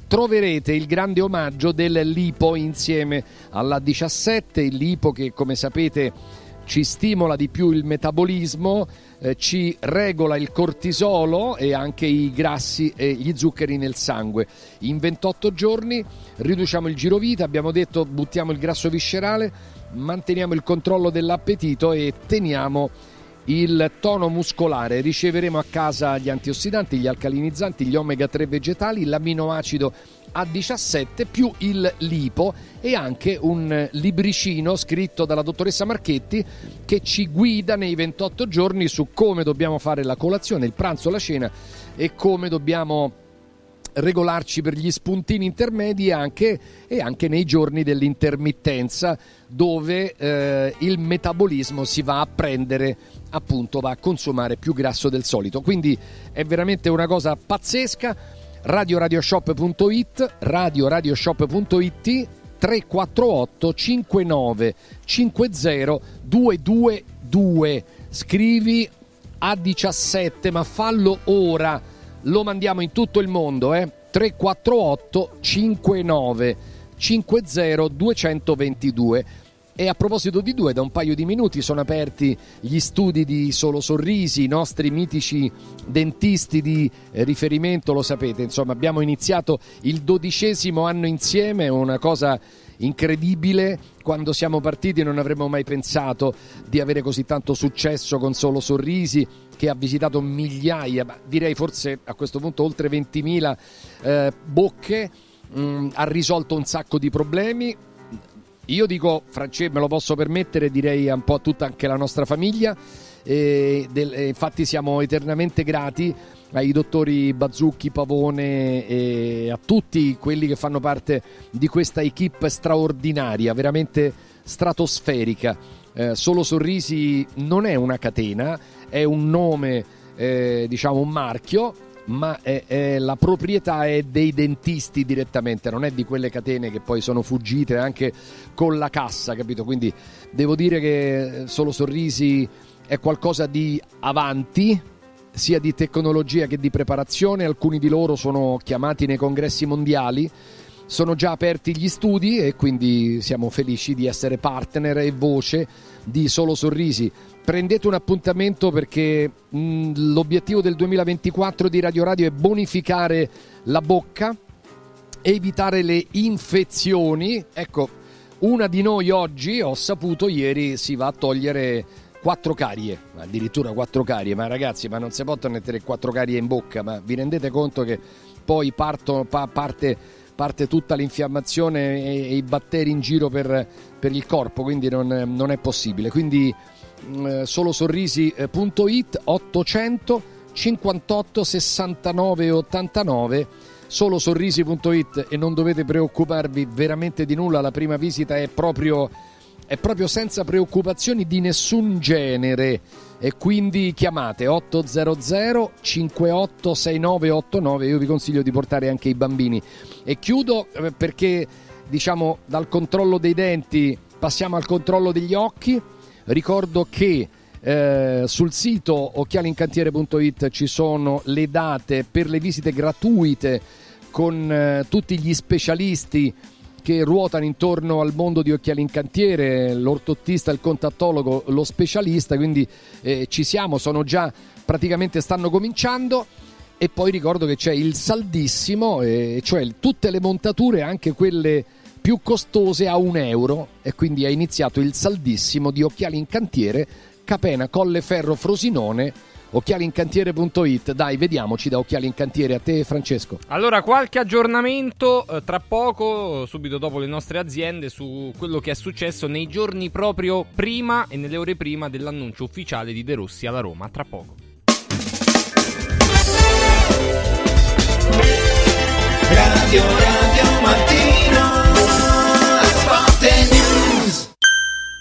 troverete il grande omaggio del Lipo insieme alla 17, il Lipo che come sapete ci stimola di più il metabolismo, eh, ci regola il cortisolo e anche i grassi e gli zuccheri nel sangue. In 28 giorni riduciamo il girovita, abbiamo detto buttiamo il grasso viscerale, manteniamo il controllo dell'appetito e teniamo il tono muscolare. Riceveremo a casa gli antiossidanti, gli alcalinizzanti, gli omega 3 vegetali, l'aminoacido A17 più il lipo e anche un libricino scritto dalla dottoressa Marchetti che ci guida nei 28 giorni su come dobbiamo fare la colazione, il pranzo, la cena e come dobbiamo regolarci per gli spuntini intermedi anche, e anche nei giorni dell'intermittenza dove eh, il metabolismo si va a prendere appunto va a consumare più grasso del solito. Quindi è veramente una cosa pazzesca radioradioshop.it radioradioshop.it 348 59 50 222 scrivi a 17 ma fallo ora lo mandiamo in tutto il mondo, eh? 348 59 50 222. E a proposito di due, da un paio di minuti sono aperti gli studi di Solo Sorrisi, i nostri mitici dentisti di riferimento, lo sapete, insomma abbiamo iniziato il dodicesimo anno insieme, una cosa incredibile. Quando siamo partiti non avremmo mai pensato di avere così tanto successo con Solo Sorrisi, che ha visitato migliaia, direi forse a questo punto oltre 20.000 eh, bocche, mm, ha risolto un sacco di problemi. Io dico, Francesco, me lo posso permettere, direi un po' a tutta anche la nostra famiglia. E del, e infatti siamo eternamente grati ai dottori Bazzucchi, Pavone e a tutti quelli che fanno parte di questa equip straordinaria, veramente stratosferica. Eh, Solo Sorrisi non è una catena, è un nome, eh, diciamo un marchio, ma è, è, la proprietà è dei dentisti direttamente, non è di quelle catene che poi sono fuggite anche con la cassa, capito? Quindi devo dire che Solo Sorrisi è qualcosa di avanti, sia di tecnologia che di preparazione, alcuni di loro sono chiamati nei congressi mondiali sono già aperti gli studi e quindi siamo felici di essere partner e voce di Solo Sorrisi. Prendete un appuntamento perché mh, l'obiettivo del 2024 di Radio Radio è bonificare la bocca, evitare le infezioni. Ecco, una di noi oggi, ho saputo ieri, si va a togliere quattro carie, addirittura quattro carie, ma ragazzi, ma non si possono mettere quattro carie in bocca, ma vi rendete conto che poi partono, pa, parte parte tutta l'infiammazione e, i batteri in giro per, per il corpo, quindi non, non è possibile. Quindi mm, solosorrisi.it 800 58 69 89 solosorrisi.it e non dovete preoccuparvi veramente di nulla, la prima visita è proprio è proprio senza preoccupazioni di nessun genere. E quindi chiamate 800 586989 io vi consiglio di portare anche i bambini. E chiudo eh, perché diciamo dal controllo dei denti passiamo al controllo degli occhi ricordo che eh, sul sito occhialincantiere.it ci sono le date per le visite gratuite con eh, tutti gli specialisti che ruotano intorno al mondo di occhiali in cantiere, l'ortottista, il contattologo, lo specialista, quindi eh, ci siamo, sono già praticamente stanno cominciando. E poi ricordo che c'è il saldissimo, eh, cioè tutte le montature, anche quelle più costose a un euro e quindi è iniziato il saldissimo di occhiali in cantiere, Capena, Colleferro, Frosinone occhialincantiere.it. Dai, vediamoci da Occhiali in Cantiere. A te, Francesco. Allora, qualche aggiornamento eh, tra poco, subito dopo le nostre aziende, su quello che è successo nei giorni proprio prima e nelle ore prima dell'annuncio ufficiale di De Rossi alla Roma. Tra poco. Radio Radio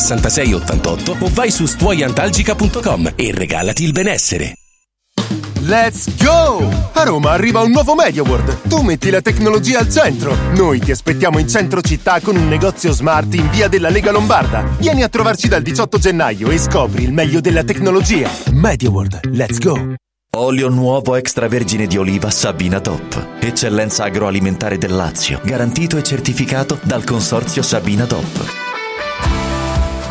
6688 o vai su stuoiantalgica.com e regalati il benessere. Let's go! A Roma arriva un nuovo MediaWorld. Tu metti la tecnologia al centro. Noi ti aspettiamo in centro città con un negozio smart in via della Lega Lombarda. Vieni a trovarci dal 18 gennaio e scopri il meglio della tecnologia. MediaWorld, let's go! Olio nuovo extravergine di oliva Sabina DOP. Eccellenza agroalimentare del Lazio. Garantito e certificato dal consorzio Sabina DOP.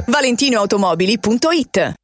ValentinoAutomobili.it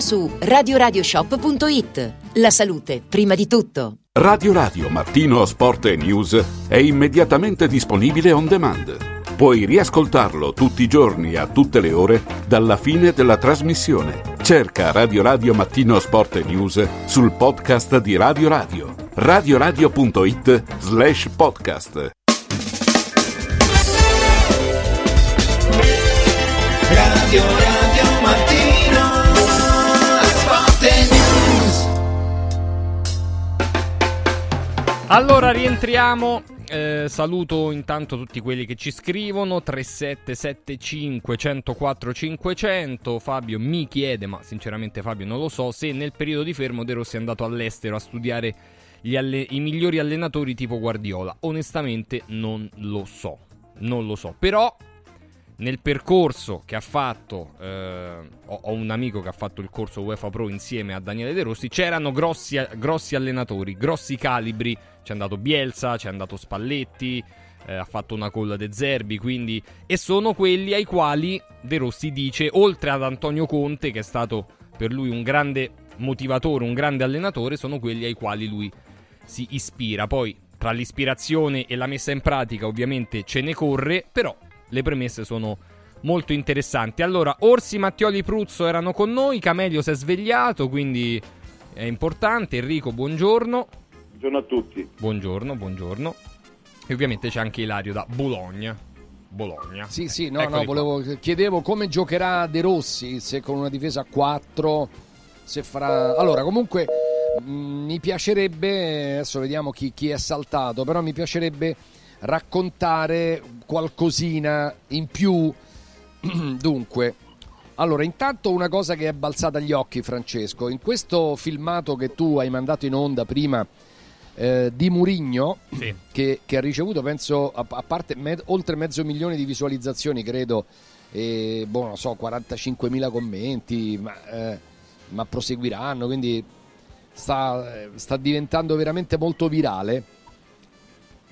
su radioradioshop.it. La salute, prima di tutto. Radio Radio Mattino Sport e News è immediatamente disponibile on demand. Puoi riascoltarlo tutti i giorni a tutte le ore dalla fine della trasmissione. Cerca Radio Radio Mattino Sport e News sul podcast di Radio Radio. radioradio.it slash podcast. Radio Radio Allora rientriamo. Eh, saluto intanto tutti quelli che ci scrivono. 3775 104 500 Fabio mi chiede ma sinceramente Fabio non lo so se nel periodo di fermo De Rossi è andato all'estero a studiare alle- i migliori allenatori tipo Guardiola. Onestamente non lo so. Non lo so. Però nel percorso che ha fatto, eh, ho, ho un amico che ha fatto il corso UEFA Pro insieme a Daniele De Rossi, c'erano grossi, grossi allenatori, grossi calibri, c'è andato Bielsa, c'è andato Spalletti, eh, ha fatto una colla De Zerbi, quindi... E sono quelli ai quali De Rossi dice, oltre ad Antonio Conte, che è stato per lui un grande motivatore, un grande allenatore, sono quelli ai quali lui si ispira. Poi, tra l'ispirazione e la messa in pratica, ovviamente ce ne corre, però le premesse sono molto interessanti. Allora, Orsi, Mattioli, Pruzzo erano con noi, Camelio si è svegliato, quindi è importante. Enrico, buongiorno. Buongiorno a tutti. Buongiorno, buongiorno. E ovviamente c'è anche Ilario da Bologna. Bologna. Sì, sì, no, Eccoli no, volevo, chiedevo come giocherà De Rossi, se con una difesa a 4, se farà... Allora, comunque mh, mi piacerebbe, adesso vediamo chi, chi è saltato, però mi piacerebbe raccontare qualcosina in più. [CLEARS THROAT] Dunque, allora, intanto una cosa che è balzata agli occhi, Francesco, in questo filmato che tu hai mandato in onda prima eh, di Murigno, Sì. [CLEARS THROAT] che, che ha ricevuto, penso, a, a parte me- oltre mezzo milione di visualizzazioni, credo, e boh, non so, 45.000 commenti, ma, eh, ma proseguiranno, quindi sta, eh, sta diventando veramente molto virale.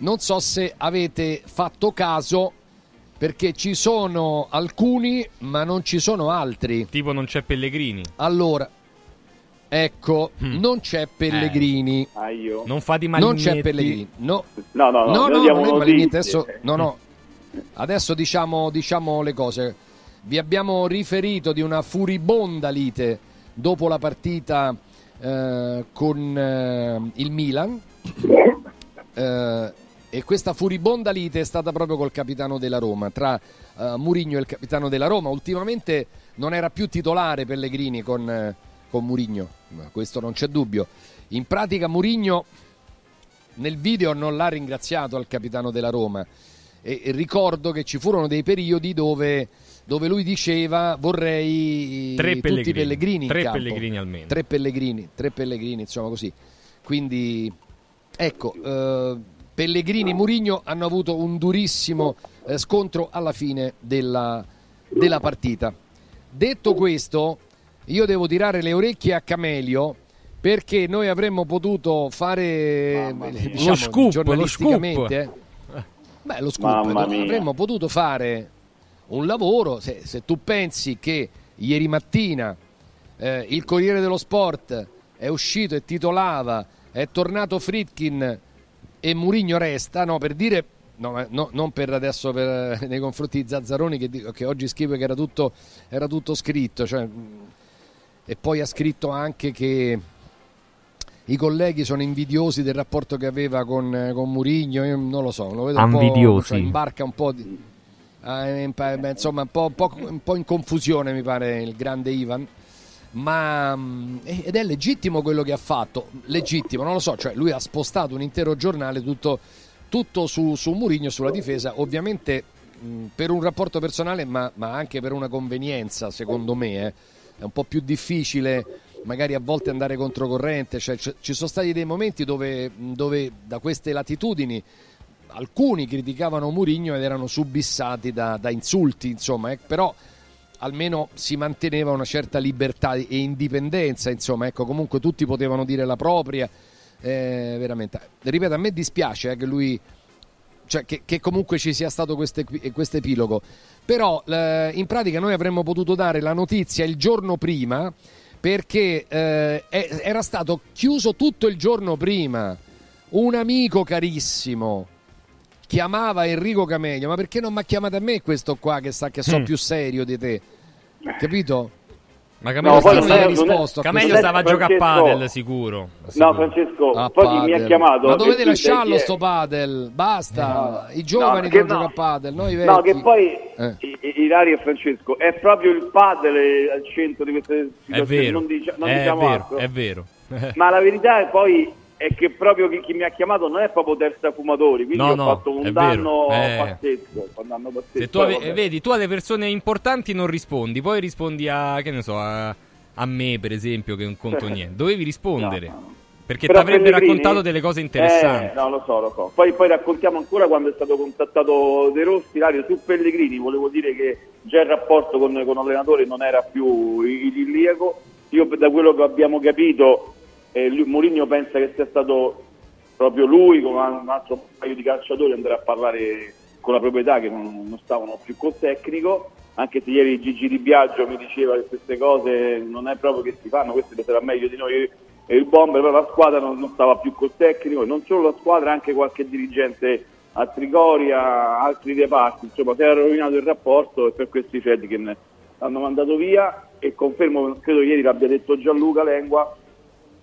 Non so se avete fatto caso perché ci sono alcuni, ma non ci sono altri. Tipo non c'è Pellegrini. Allora, ecco, Mm. non c'è Pellegrini. Ah, io? Non fa di Non Malignetti. c'è Pellegrini. No, No, no, no, no, no, non è notizie. Malignetti, Adesso, no, no. Adesso diciamo, diciamo le cose. Vi abbiamo riferito di una furibonda lite dopo la partita eh, con eh, il Milan. Eh, e questa furibonda lite è stata proprio col capitano della Roma, tra eh, Murigno e il capitano della Roma. Ultimamente non era più titolare Pellegrini con, eh, con Murigno, ma questo non c'è dubbio. In pratica Murigno nel video non l'ha ringraziato al capitano della Roma e, e ricordo che ci furono dei periodi dove, dove lui diceva vorrei Tre tutti Pellegrini. Pellegrini in Tre campo. Pellegrini almeno. Tre Pellegrini, tre Pellegrini, insomma così. Quindi ecco, eh, Pellegrini e Murigno hanno avuto un durissimo eh, scontro alla fine della, della partita. Detto questo, io devo tirare le orecchie a Camelio perché noi avremmo potuto fare eh, diciamo, Lo scoop, lo giornalisticamente, scoop. eh. Beh, lo scoop, avremmo potuto fare un lavoro, se, se tu pensi che ieri mattina eh, il Corriere dello Sport è uscito e titolava è tornato Fritkin e Murigno resta, no, per dire no, ma no, non per adesso per, nei confronti di Zazzaroni che, che oggi scrive che era tutto, era tutto scritto, cioè, e poi ha scritto anche che i colleghi sono invidiosi del rapporto che aveva con, eh, con Murigno, io non lo so, lo vedo un po', cioè, imbarca un po' di, ah, eh, insomma un po', un po'- un po' in confusione mi pare il grande Ivan ma mm, ed è legittimo quello che ha fatto. Legittimo non lo so cioè lui ha spostato un intero giornale tutto, tutto su, su Murigno sulla difesa. Ovviamente mh, per un rapporto personale ma, ma anche per una convenienza secondo me eh. è un po' più difficile magari a volte andare controcorrente. Cioè, c- ci sono stati dei momenti dove, dove da queste latitudini alcuni criticavano Murigno ed erano subissati da, da insulti insomma eh, però almeno si manteneva una certa libertà e indipendenza, insomma, ecco, comunque tutti potevano dire la propria, eh, veramente. Ripeto, a me dispiace eh, che lui, cioè che, che comunque ci sia stato questo epilogo, però eh, in pratica noi avremmo potuto dare la notizia il giorno prima perché eh, era stato chiuso tutto il giorno prima. un amico carissimo chiamava Enrico Cameglio, ma perché non mi ha chiamato a me questo qua che sa che so Mm. più serio di te? Capito? Ma Cameglio Cameglio, stava- stava, non è- risposto Cameglio questo. stava a giocare a padel sicuro. No, Francesco, Ah, poi chi mi ha padel. chiamato. Ma dovete lasciarlo è? sto padel, basta. I No, giovani che devono no. giocare a padel, noi vecchi. No, che poi Eh. I- I- Ilaria e Francesco è proprio il padel al centro di queste È situazioni. vero, Non, dicia- non è diciamo vero, è vero. Ma la verità è poi è che proprio chi, chi mi ha chiamato non è proprio terza fumatori, quindi No, ho no, fatto un danno eh. pazzesco. danno pazzesco. Tu ave- vedi, tu alle persone importanti non rispondi, poi rispondi a, che ne so, a, a me per esempio, che non conto [LAUGHS] niente. Dovevi rispondere. Perché ti avrebbe raccontato delle cose interessanti. Eh, no, lo so, lo so. Poi, poi raccontiamo ancora quando è stato contattato De Rossi, Ilario, su Pellegrini. Volevo dire che già il rapporto con, con l'allenatore non era più idilliaco. Io, da quello che abbiamo capito, lui- Mourinho pensa che sia stato proprio lui, con un altro paio di calciatori, andare a parlare con la proprietà che non, non stavano più col tecnico. Anche se ieri Gigi Di Biagio mi diceva che queste cose non è proprio che si fanno, questo lo sarà meglio di noi e il bomber, però la squadra non, non stava più col tecnico, e non solo la squadra, anche qualche dirigente a Trigoria, altri reparti, insomma si era rovinato il rapporto e per questo i Fredkin l'hanno mandato via. E confermo, credo ieri l'abbia detto Gianluca Lengua,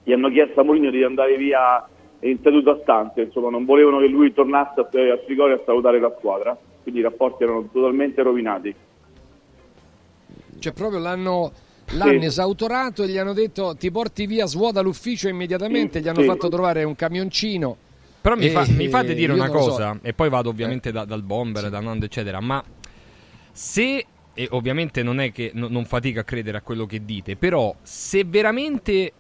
gli hanno chiesto a Mourinho di andare via in seduta stante, insomma non volevano che lui tornasse a, a Trigoria a salutare la squadra, quindi i rapporti erano totalmente rovinati. Cioè, proprio l'hanno, l'hanno Sì. esautorato e gli hanno detto ti porti via, svuota l'ufficio immediatamente. Gli hanno Sì. fatto trovare un camioncino. Però mi, E- fa- mi fate dire una lo so. cosa, e poi vado ovviamente da- dal bomber, da Nando, eccetera. Ma se, e ovviamente non è che no- non fatica a credere a quello che dite, però se veramente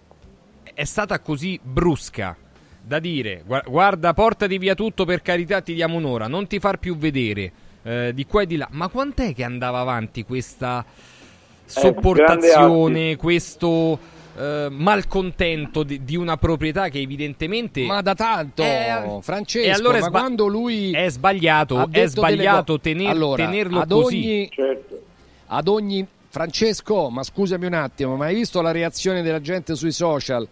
è stata così brusca da dire "Gua- guarda, portati via tutto per carità, ti diamo un'ora, non ti far più vedere eh, di qua e di là, ma quant'è che andava avanti questa sopportazione, questo eh, malcontento di, di una proprietà che evidentemente Ma da tanto, Eh, Francesco, e allora è ma sba- quando lui è sbagliato, è sbagliato co- tener- Allora, tenerlo ad così. Ogni, Ad ogni Francesco, ma scusami un attimo, ma hai visto la reazione della gente sui social?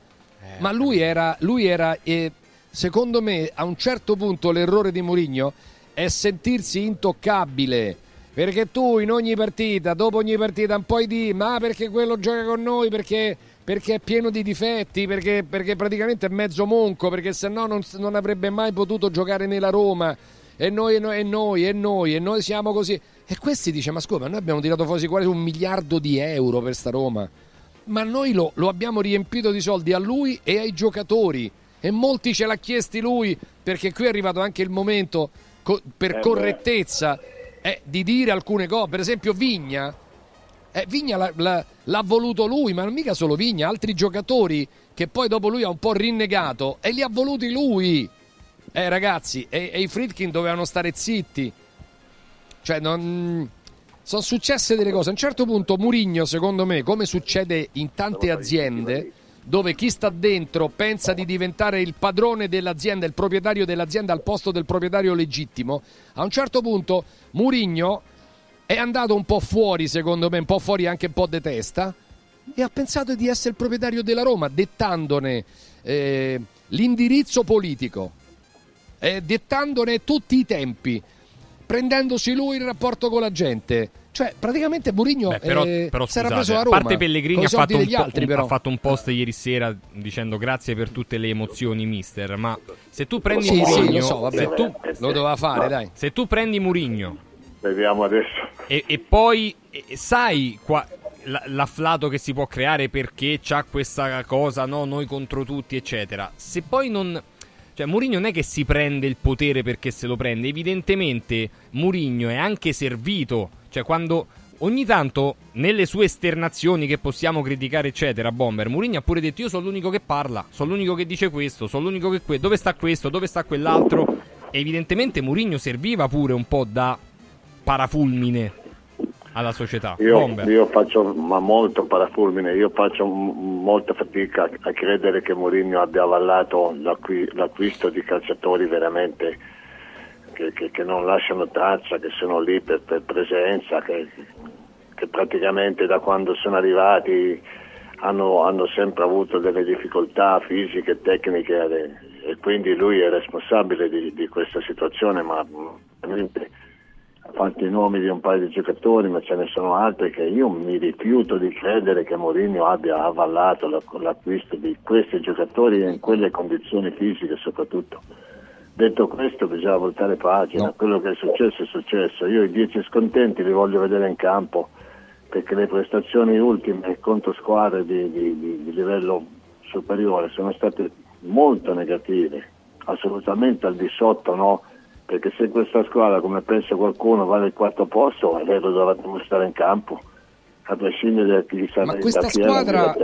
Eh, ma lui era, lui era eh, secondo me, a un certo punto l'errore di Mourinho è sentirsi intoccabile. Perché tu in ogni partita, dopo ogni partita, non puoi dire ma perché quello gioca con noi, perché, perché è pieno di difetti, perché, perché praticamente è mezzo monco, perché se no non, non avrebbe mai potuto giocare nella Roma. E noi, e noi, e noi, e noi, e noi siamo così. E questi dice, ma scusa, noi abbiamo tirato fuori quasi un miliardo di euro per sta Roma. Ma noi lo, lo abbiamo riempito di soldi a lui e ai giocatori. E molti ce l'ha chiesti lui, perché qui è arrivato anche il momento, co- per Eh correttezza, eh, di dire alcune cose. Per esempio Vigna, eh, Vigna l'ha, l'ha- l'ha voluto lui, ma non mica solo Vigna, altri giocatori che poi dopo lui ha un po' rinnegato e li ha voluti lui. Eh ragazzi, e, e i Friedkin dovevano stare zitti. Cioè, non... Sono successe delle cose. A un certo punto Murigno, secondo me, come succede in tante aziende, dove chi sta dentro pensa di diventare il padrone dell'azienda, il proprietario dell'azienda al posto del proprietario legittimo, a un certo punto Murigno è andato un po' fuori, secondo me, un po' fuori anche un po' di testa, e ha pensato di essere il proprietario della Roma, dettandone eh, l'indirizzo politico, eh, dettandone tutti i tempi, prendendosi lui il rapporto con la gente. Cioè, praticamente Mourinho Beh, però, eh, però scusate, preso a Roma. parte Pellegrini ha fatto, altri, un- ha fatto un post ieri sera dicendo grazie per tutte le emozioni mister ma se tu prendi Sì, sì, Mourinho lo so, se tu, Lo doveva fare, dai. se tu prendi Mourinho Vediamo adesso. e, e poi e- sai qua- la- l'afflato che si può creare perché c'ha questa cosa no noi contro tutti eccetera se poi non cioè Mourinho non è che si prende il potere perché se lo prende. Evidentemente Mourinho è anche servito. Cioè quando ogni tanto nelle sue esternazioni che possiamo criticare eccetera Bomber Mourinho ha pure detto io sono l'unico che parla sono l'unico che dice questo sono l'unico che que- dove sta questo dove sta quell'altro. Evidentemente Mourinho serviva pure un po' da parafulmine alla società. Io, io faccio ma molto parafulmine, io faccio m- molta fatica a credere che Mourinho abbia avallato l'acqui- l'acquisto di calciatori veramente che, che- che non lasciano traccia, che sono lì per, per presenza, che, che praticamente da quando sono arrivati hanno, hanno sempre avuto delle difficoltà fisiche e tecniche e quindi lui è responsabile di, di questa situazione, ma veramente ha fatto i nomi di un paio di giocatori, ma ce ne sono altri che io mi rifiuto di credere che Mourinho abbia avallato la- l'acquisto di questi giocatori in quelle condizioni fisiche soprattutto. Detto questo bisogna voltare pagina, quello che è successo è successo, io i dieci scontenti li voglio vedere in campo perché le prestazioni ultime contro squadre di, di- di- di livello superiore sono state molto negative, assolutamente al di sotto no, perché se questa squadra come pensa qualcuno vale il quarto posto, allora dovremmo stare in campo, a prescindere da chi sarà Ma questa squadra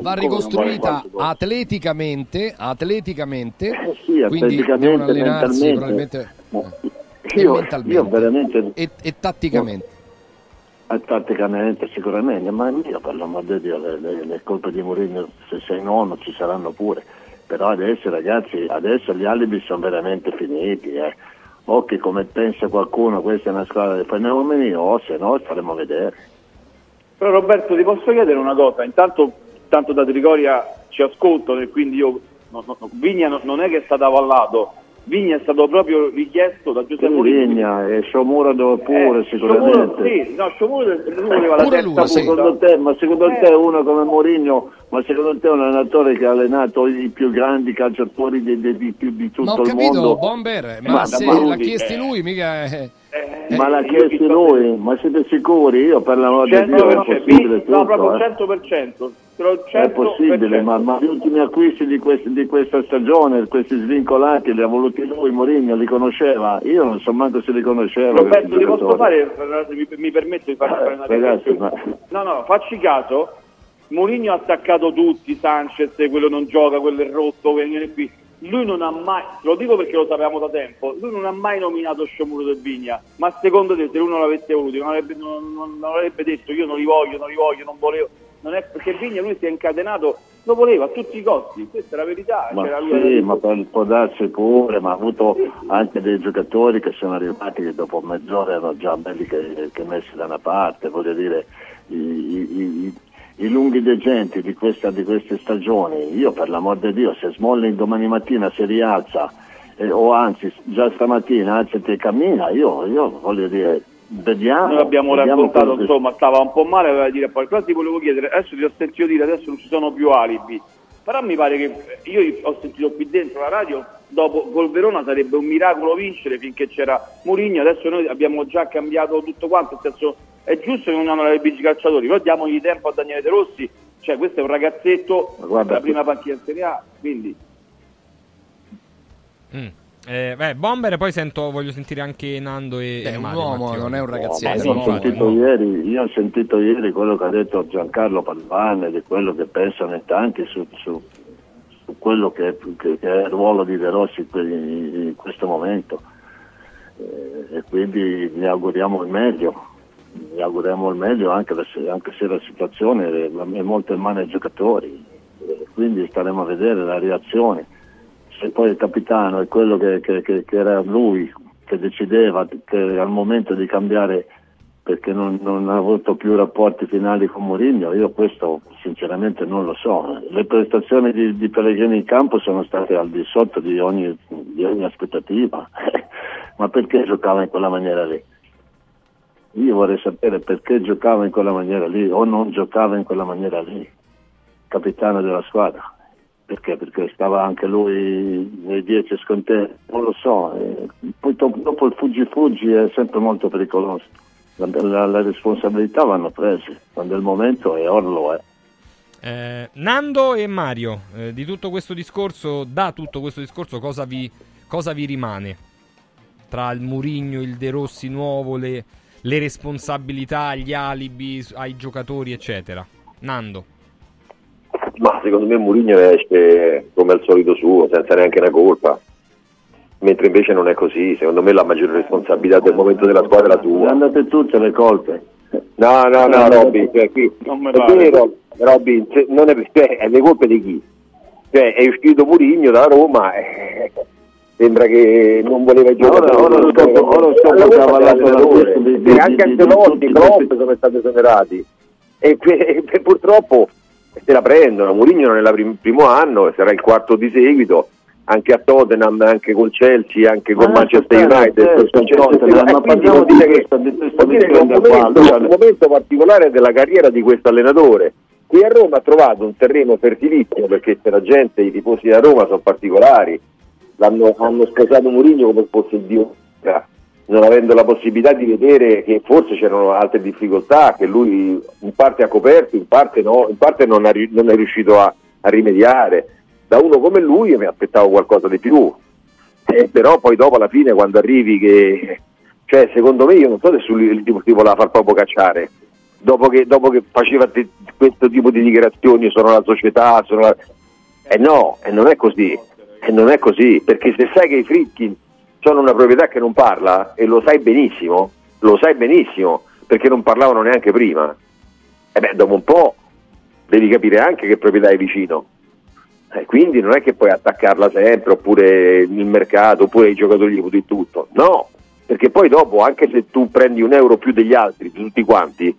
va ricostruita atleticamente, atleticamente, Eh sì, atleticamente, mentalmente. probabilmente Io, io mentalmente. veramente e, e tatticamente. Eh, tatticamente sicuramente, ma io per l'amor di Dio le, le- le colpe di Mourinho se sei nono ci saranno pure, però adesso ragazzi, adesso gli alibi sono veramente finiti, eh. O che come pensa qualcuno questa è una squadra di fenomeni o se no staremo a vedere. Però Roberto ti posso chiedere una cosa, intanto tanto da Trigoria ci ascoltano e quindi io, no, no, Vigna no- non è che è stato avallato, Vigna è stato proprio richiesto da Giuseppe Mourinho. Vigna e Sciomuro pure Eh, sicuramente. Sciomuro, sì, no, Sciomuro lui voleva la Pure terza lui, secondo te, ma secondo Eh. te uno come Mourinho, ma secondo te un allenatore che ha allenato i più grandi calciatori di, di- di- di- tutto Ma ho il capito, mondo? Bomber, ma, Ma- se l'ha chiesti lui, mica è... Ma l'ha chiesto lui? Ma siete sicuri? Io per l'amor di Dio è 100%, possibile vi- no, proprio tutto, eh. 100%. te lo È 100%. possibile, ma, ma gli ultimi acquisti di, questi- di questa stagione, questi svincolati, li ha voluti lui, Mourinho li conosceva? Io non so manco se li conosceva. Roberto, ti posso fare, mi, mi permetto di farti fare una Ragazzi, ma No, no, facci caso. Mourinho ha attaccato tutti, Sanchez, quello non gioca, quello è rotto, quello qui. Lui non ha mai, lo dico perché lo sapevamo da tempo, lui non ha mai nominato Sciomuro del Vigna, ma secondo te se lui non l'avesse voluto, non avrebbe, non- non- non avrebbe detto io non li voglio, non li voglio, non volevo. Non è perché Vigna lui si è incatenato, lo voleva a tutti i costi, questa è la verità. Ma sì, ma per, può darsi pure, ma ha avuto anche dei giocatori che sono arrivati che dopo mezz'ora erano già belli che, che messi da una parte, voglio dire, i, i- i- i lunghi degenti di, questa- di queste stagioni, io per l'amor di Dio, se Smalling domani mattina si rialza, eh, o anzi già stamattina alzati e cammina, io, io voglio dire, vediamo. Noi abbiamo vediamo raccontato, che- insomma, stava un po' male, aveva dire poi. Però ti volevo chiedere, adesso ti ho sentito dire, adesso non ci sono più alibi. Però mi pare che io ho sentito qui dentro la radio, dopo col Verona sarebbe un miracolo vincere finché c'era Mourinho, adesso noi abbiamo già cambiato tutto quanto, nel senso è giusto che non hanno le bici calciatori, però diamogli tempo a Daniele De Rossi, cioè questo è un ragazzetto della prima panchina in Serie A, quindi Mm. Eh, beh, Bomber, poi sento, voglio sentire anche Nando e, È e un uomo, Mattioli. non è un ragazzetto. io, sentito ieri, io ho sentito ieri quello che ha detto Giancarlo Padovani di quello che pensano in tanti su, su- su quello che, che- che è il ruolo di De Rossi in, in questo momento Eh, e quindi gli auguriamo il meglio gli auguriamo il meglio anche, anche se la situazione è, molto in mano ai giocatori quindi staremo a vedere la reazione se poi il capitano è quello che, che- che- che era lui che decideva al momento di cambiare perché non, non ha avuto più rapporti finali con Mourinho, io questo sinceramente non lo so. Le prestazioni di, di Pellegrini in campo sono state al di sotto di ogni, di ogni aspettativa, [LAUGHS] ma perché giocava in quella maniera lì? Io vorrei sapere perché giocava in quella maniera lì o non giocava in quella maniera lì, capitano della squadra. Perché? Perché stava anche lui nei dieci scontenti, non lo so. eh, poi dopo il fuggi-fuggi è sempre molto pericoloso. La, la- la responsabilità vanno prese, quando è il momento è orlo. Eh. Eh, Nando e Mario, eh, di tutto questo discorso, da tutto questo discorso, cosa vi, cosa vi rimane? Tra il Murigno, il De Rossi nuovo, le, le responsabilità, gli alibi ai giocatori, eccetera. Nando. Ma secondo me Mourinho esce come al solito suo, senza neanche una colpa. Mentre invece non è così, secondo me la maggiore responsabilità del momento della squadra è la tua. andate tutte le colpe. No, no, no, Robby, cioè, qui, Non pare. vero, Robby, non è, cioè, è le colpe di chi? Cioè, è uscito Murigno da Roma, eh, sembra che non voleva giocare. Ora- ora ora lo scopo La che ha colpa avallato dell'allenatore. l'acquisto di- di- E anche Ancelotti, Klopp sono stati esonerati. E, [LAUGHS] e- e purtroppo se la prendono. Mourinho è il primo anno sarà il quarto di seguito anche a Tottenham, anche col Chelsea, anche con Ma Manchester United. certo, parliamo vuol dire di che, è un momento, un momento particolare della carriera di questo allenatore. Qui a Roma ha trovato un terreno fertilissimo perché c'è la gente, i tifosi da Roma sono particolari, L'hanno- hanno sposato Mourinho come fosse il dio, non avendo la possibilità di vedere che forse c'erano altre difficoltà che lui in parte ha coperto, in parte no, in parte non, ha non è riuscito a, a rimediare. Da uno come lui mi aspettavo qualcosa di più, Eh, però poi dopo alla fine quando arrivi che, cioè secondo me io non so se il tipo ti voleva far proprio cacciare, dopo che, dopo che faceva te- questo tipo di dichiarazioni sono la società, sono la... Eh no, e non è così, e non è così, perché se sai che i Fritkin sono una proprietà che non parla, e lo sai benissimo, lo sai benissimo, perché non parlavano neanche prima, e beh, dopo un po' devi capire anche che proprietà è vicino. Eh, quindi non è che puoi attaccarla sempre, oppure il mercato, oppure i giocatori gli di tutto. No, perché poi dopo, anche se tu prendi un euro più degli altri, di tutti quanti,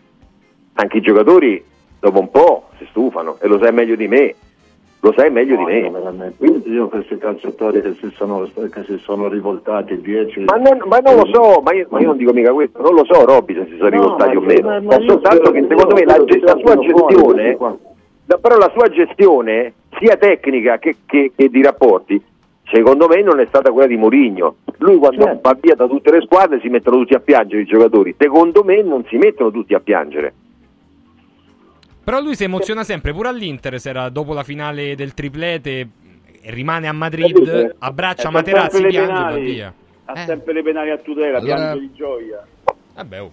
anche i giocatori dopo un po' si stufano e lo sai meglio di me. Lo sai meglio di me. Quindi io questi calciatori che si sono, che si sono rivoltati 10 Ma non, ma non lo so, ma io, ma io non dico mica questo, non lo so Robby se si sono No, rivoltati o meno. ma- soltanto che secondo me la, la sua gestione, la- però la sua gestione, sia tecnica che, che- che di rapporti, secondo me non è stata quella di Mourinho. Lui quando Certo. va via da tutte le squadre si mettono tutti a piangere i giocatori, secondo me non si mettono tutti a piangere. Però lui si emoziona sempre, pure all'Inter, se era dopo la finale del triplete, e rimane a Madrid, abbraccia Eh, Materazzi, piange e via. Ha sempre le penali a tutela, Allora- piange di gioia. Vabbè, oh.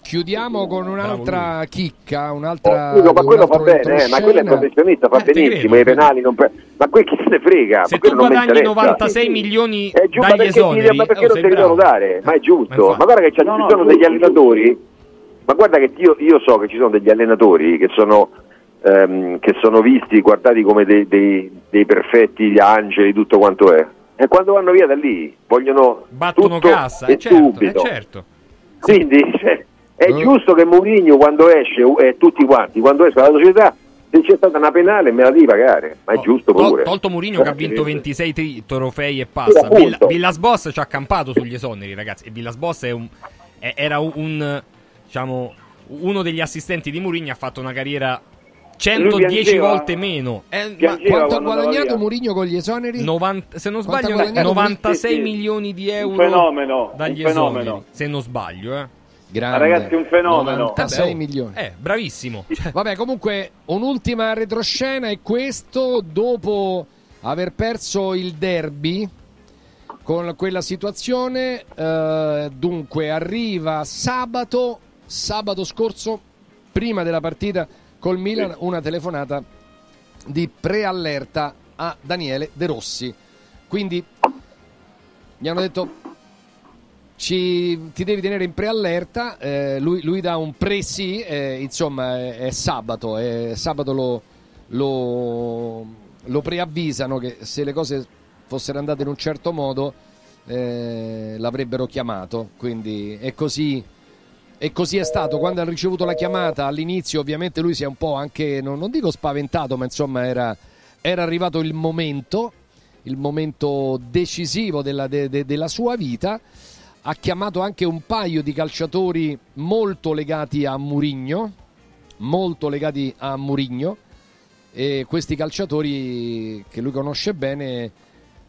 Chiudiamo con un'altra Bravo chicca, un'altra. Scusa, ma un quello fa bene, eh, ma quello è professionista, fa Eh, ti benissimo, credo. i penali non pre- ma quel chi se ne frega, Se ma tu guadagni interessa. 96 milioni È giusto, ma dagli perché, esoneri, ma perché oh, non sei te li devono bravo. dare? Ma è Ma giusto. infatti. Ma, guarda che c'è- No, ci no, sono degli allenatori, ma guarda che io, io so che ci sono degli allenatori che sono, ehm, che sono visti, guardati come dei, dei- dei perfetti gli angeli, tutto quanto è. E quando vanno via da lì vogliono Battono tutto cassa, e eh, certo, subito. eh, certo. Quindi cioè, è Eh. giusto che Mourinho quando esce, e tutti quanti, quando esce dalla società, se c'è stata una penale me la devi pagare, ma è giusto Tol- pure. tolto Mourinho che ha vinto sì. 26 tri- trofei e passa. Villa, Villas Boss ci ha campato sugli esoneri, ragazzi. E Villas Boss è un, è- era un, un, diciamo, uno degli assistenti di Mourinho. Ha fatto una carriera 110 piangeva- volte meno. Eh, ma Quanto ha guadagnato. Mourinho con gli esoneri? 90 se non sbaglio, guadagnato 96 Sì, sì. milioni di euro Un fenomeno, dagli un esoneri. fenomeno. Se non sbaglio, eh. Grande. ragazzi, un fenomeno. 96 Vabbè, oh. milioni. Eh, bravissimo. [LAUGHS] Cioè, Vabbè, comunque, un'ultima retroscena è questo dopo aver perso il derby con quella situazione. eh, dunque, arriva sabato, sabato scorso, prima della partita col Milan, una telefonata di preallerta a Daniele De Rossi. Quindi gli hanno detto ci- ti devi tenere in preallerta, eh, lui, lui dà un pre-sì, eh, insomma è, è sabato, è sabato lo, lo, lo preavvisano che se le cose fossero andate in un certo modo eh, l'avrebbero chiamato, quindi è così, e così è stato. Quando ha ricevuto la chiamata all'inizio ovviamente lui si è un po' anche, non, non dico spaventato, ma insomma era, era arrivato il momento, il momento decisivo della, de- de- della sua vita. Ha chiamato anche un paio di calciatori molto legati a Murigno, molto legati a Murigno. E questi calciatori che lui conosce bene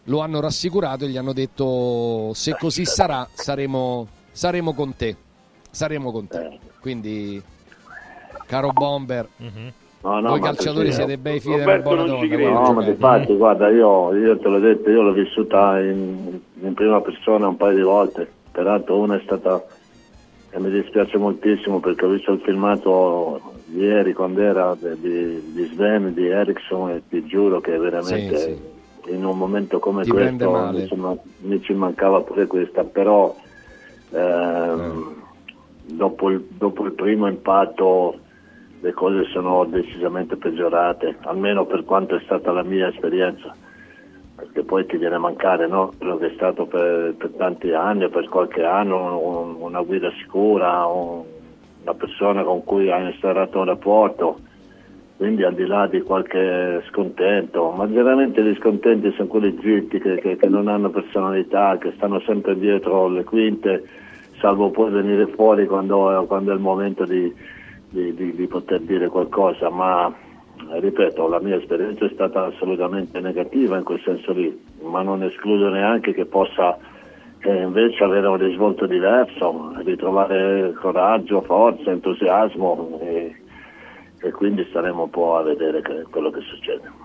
lo hanno rassicurato e gli hanno detto se così sarà saremo, saremo con te, saremo con te. Quindi caro Bomber, No, no, voi calciatori siete bei figli della buona non ci donna. crede. voi No, ma infatti, guarda, io, io te l'ho detto, io l'ho vissuta in, in prima persona un paio di volte. Peraltro una è stata, e mi dispiace moltissimo perché ho visto il filmato ieri quando era di, di Sven, di Ericsson e ti giuro che veramente Sì, in un momento come Ti questo mi, ci mi ci mancava pure questa, però ehm, dopo, il, dopo il primo impatto le cose sono decisamente peggiorate, almeno per quanto è stata la mia esperienza, perché poi ti viene a mancare no? quello che è stato per, per tanti anni, per qualche anno, un- una guida sicura, un- una persona con cui hai instaurato un rapporto quindi al di là di qualche scontento, ma generalmente gli scontenti sono quelli zitti che, che, che non hanno personalità, che stanno sempre dietro le quinte, salvo poi venire fuori quando, quando è il momento di, di, di, di poter dire qualcosa, ma ripeto, la mia esperienza è stata assolutamente negativa in quel senso lì, ma non escludo neanche che possa eh, invece avere un risvolto diverso, ritrovare coraggio, forza, entusiasmo e, e quindi staremo un po' a vedere che, quello che succede.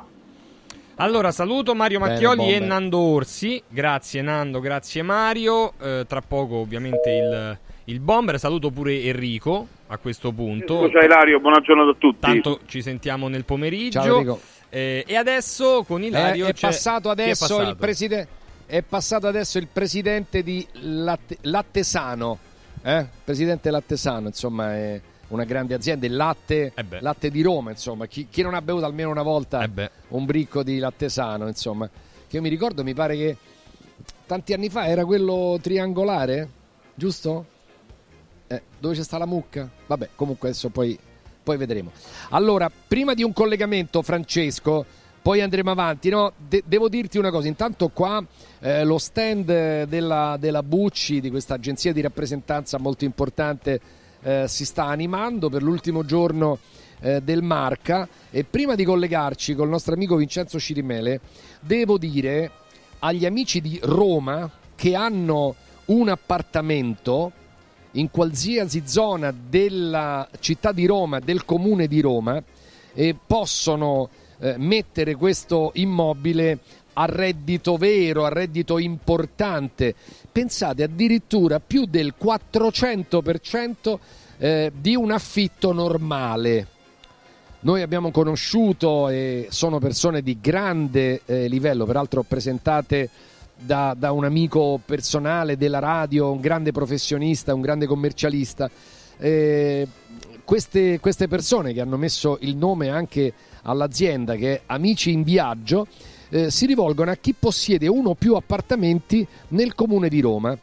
Allora, saluto Mario Bene, Macchioli e. Nando Orsi. Grazie Nando, grazie Mario. Eh, tra poco ovviamente il, il bomber. Saluto pure Enrico a questo punto. Scusa Ilario, buona giornata a tutti. Tanto ci sentiamo nel pomeriggio. Ciao, Enrico. Eh, e adesso con Ilario Eh, è, c'è- passato chi è adesso passato? il preside- è passato adesso il presidente di Latte- Lattesano. Eh? Presidente Lattesano, insomma, è una grande azienda. Il latte, Eh latte di Roma, insomma. Chi, chi non ha bevuto almeno una volta Eh un bricco di Lattesano, insomma. Che io mi ricordo, mi pare che tanti anni fa era quello triangolare, giusto? Eh, dove c'è sta la mucca? Vabbè, comunque adesso poi, poi vedremo. Allora, prima di un collegamento, Francesco, poi andremo avanti. No, de- devo dirti una cosa. Intanto qua eh, lo stand della, della Bucci, di questa agenzia di rappresentanza molto importante, eh, si sta animando per l'ultimo giorno eh, del Marca. E prima di collegarci col nostro amico Vincenzo Cirimele, devo dire agli amici di Roma che hanno un appartamento in qualsiasi zona della città di Roma, del comune di Roma, e possono eh, mettere questo immobile a reddito vero, a reddito importante. Pensate addirittura più del 400% eh, di un affitto normale. Noi abbiamo conosciuto e sono persone di grande eh, livello, peraltro presentate da, da un amico personale della radio, un grande professionista, un grande commercialista. Eh, queste, queste persone che hanno messo il nome anche all'azienda, che è Amici in Viaggio, eh, si rivolgono a chi possiede uno o più appartamenti nel comune di Roma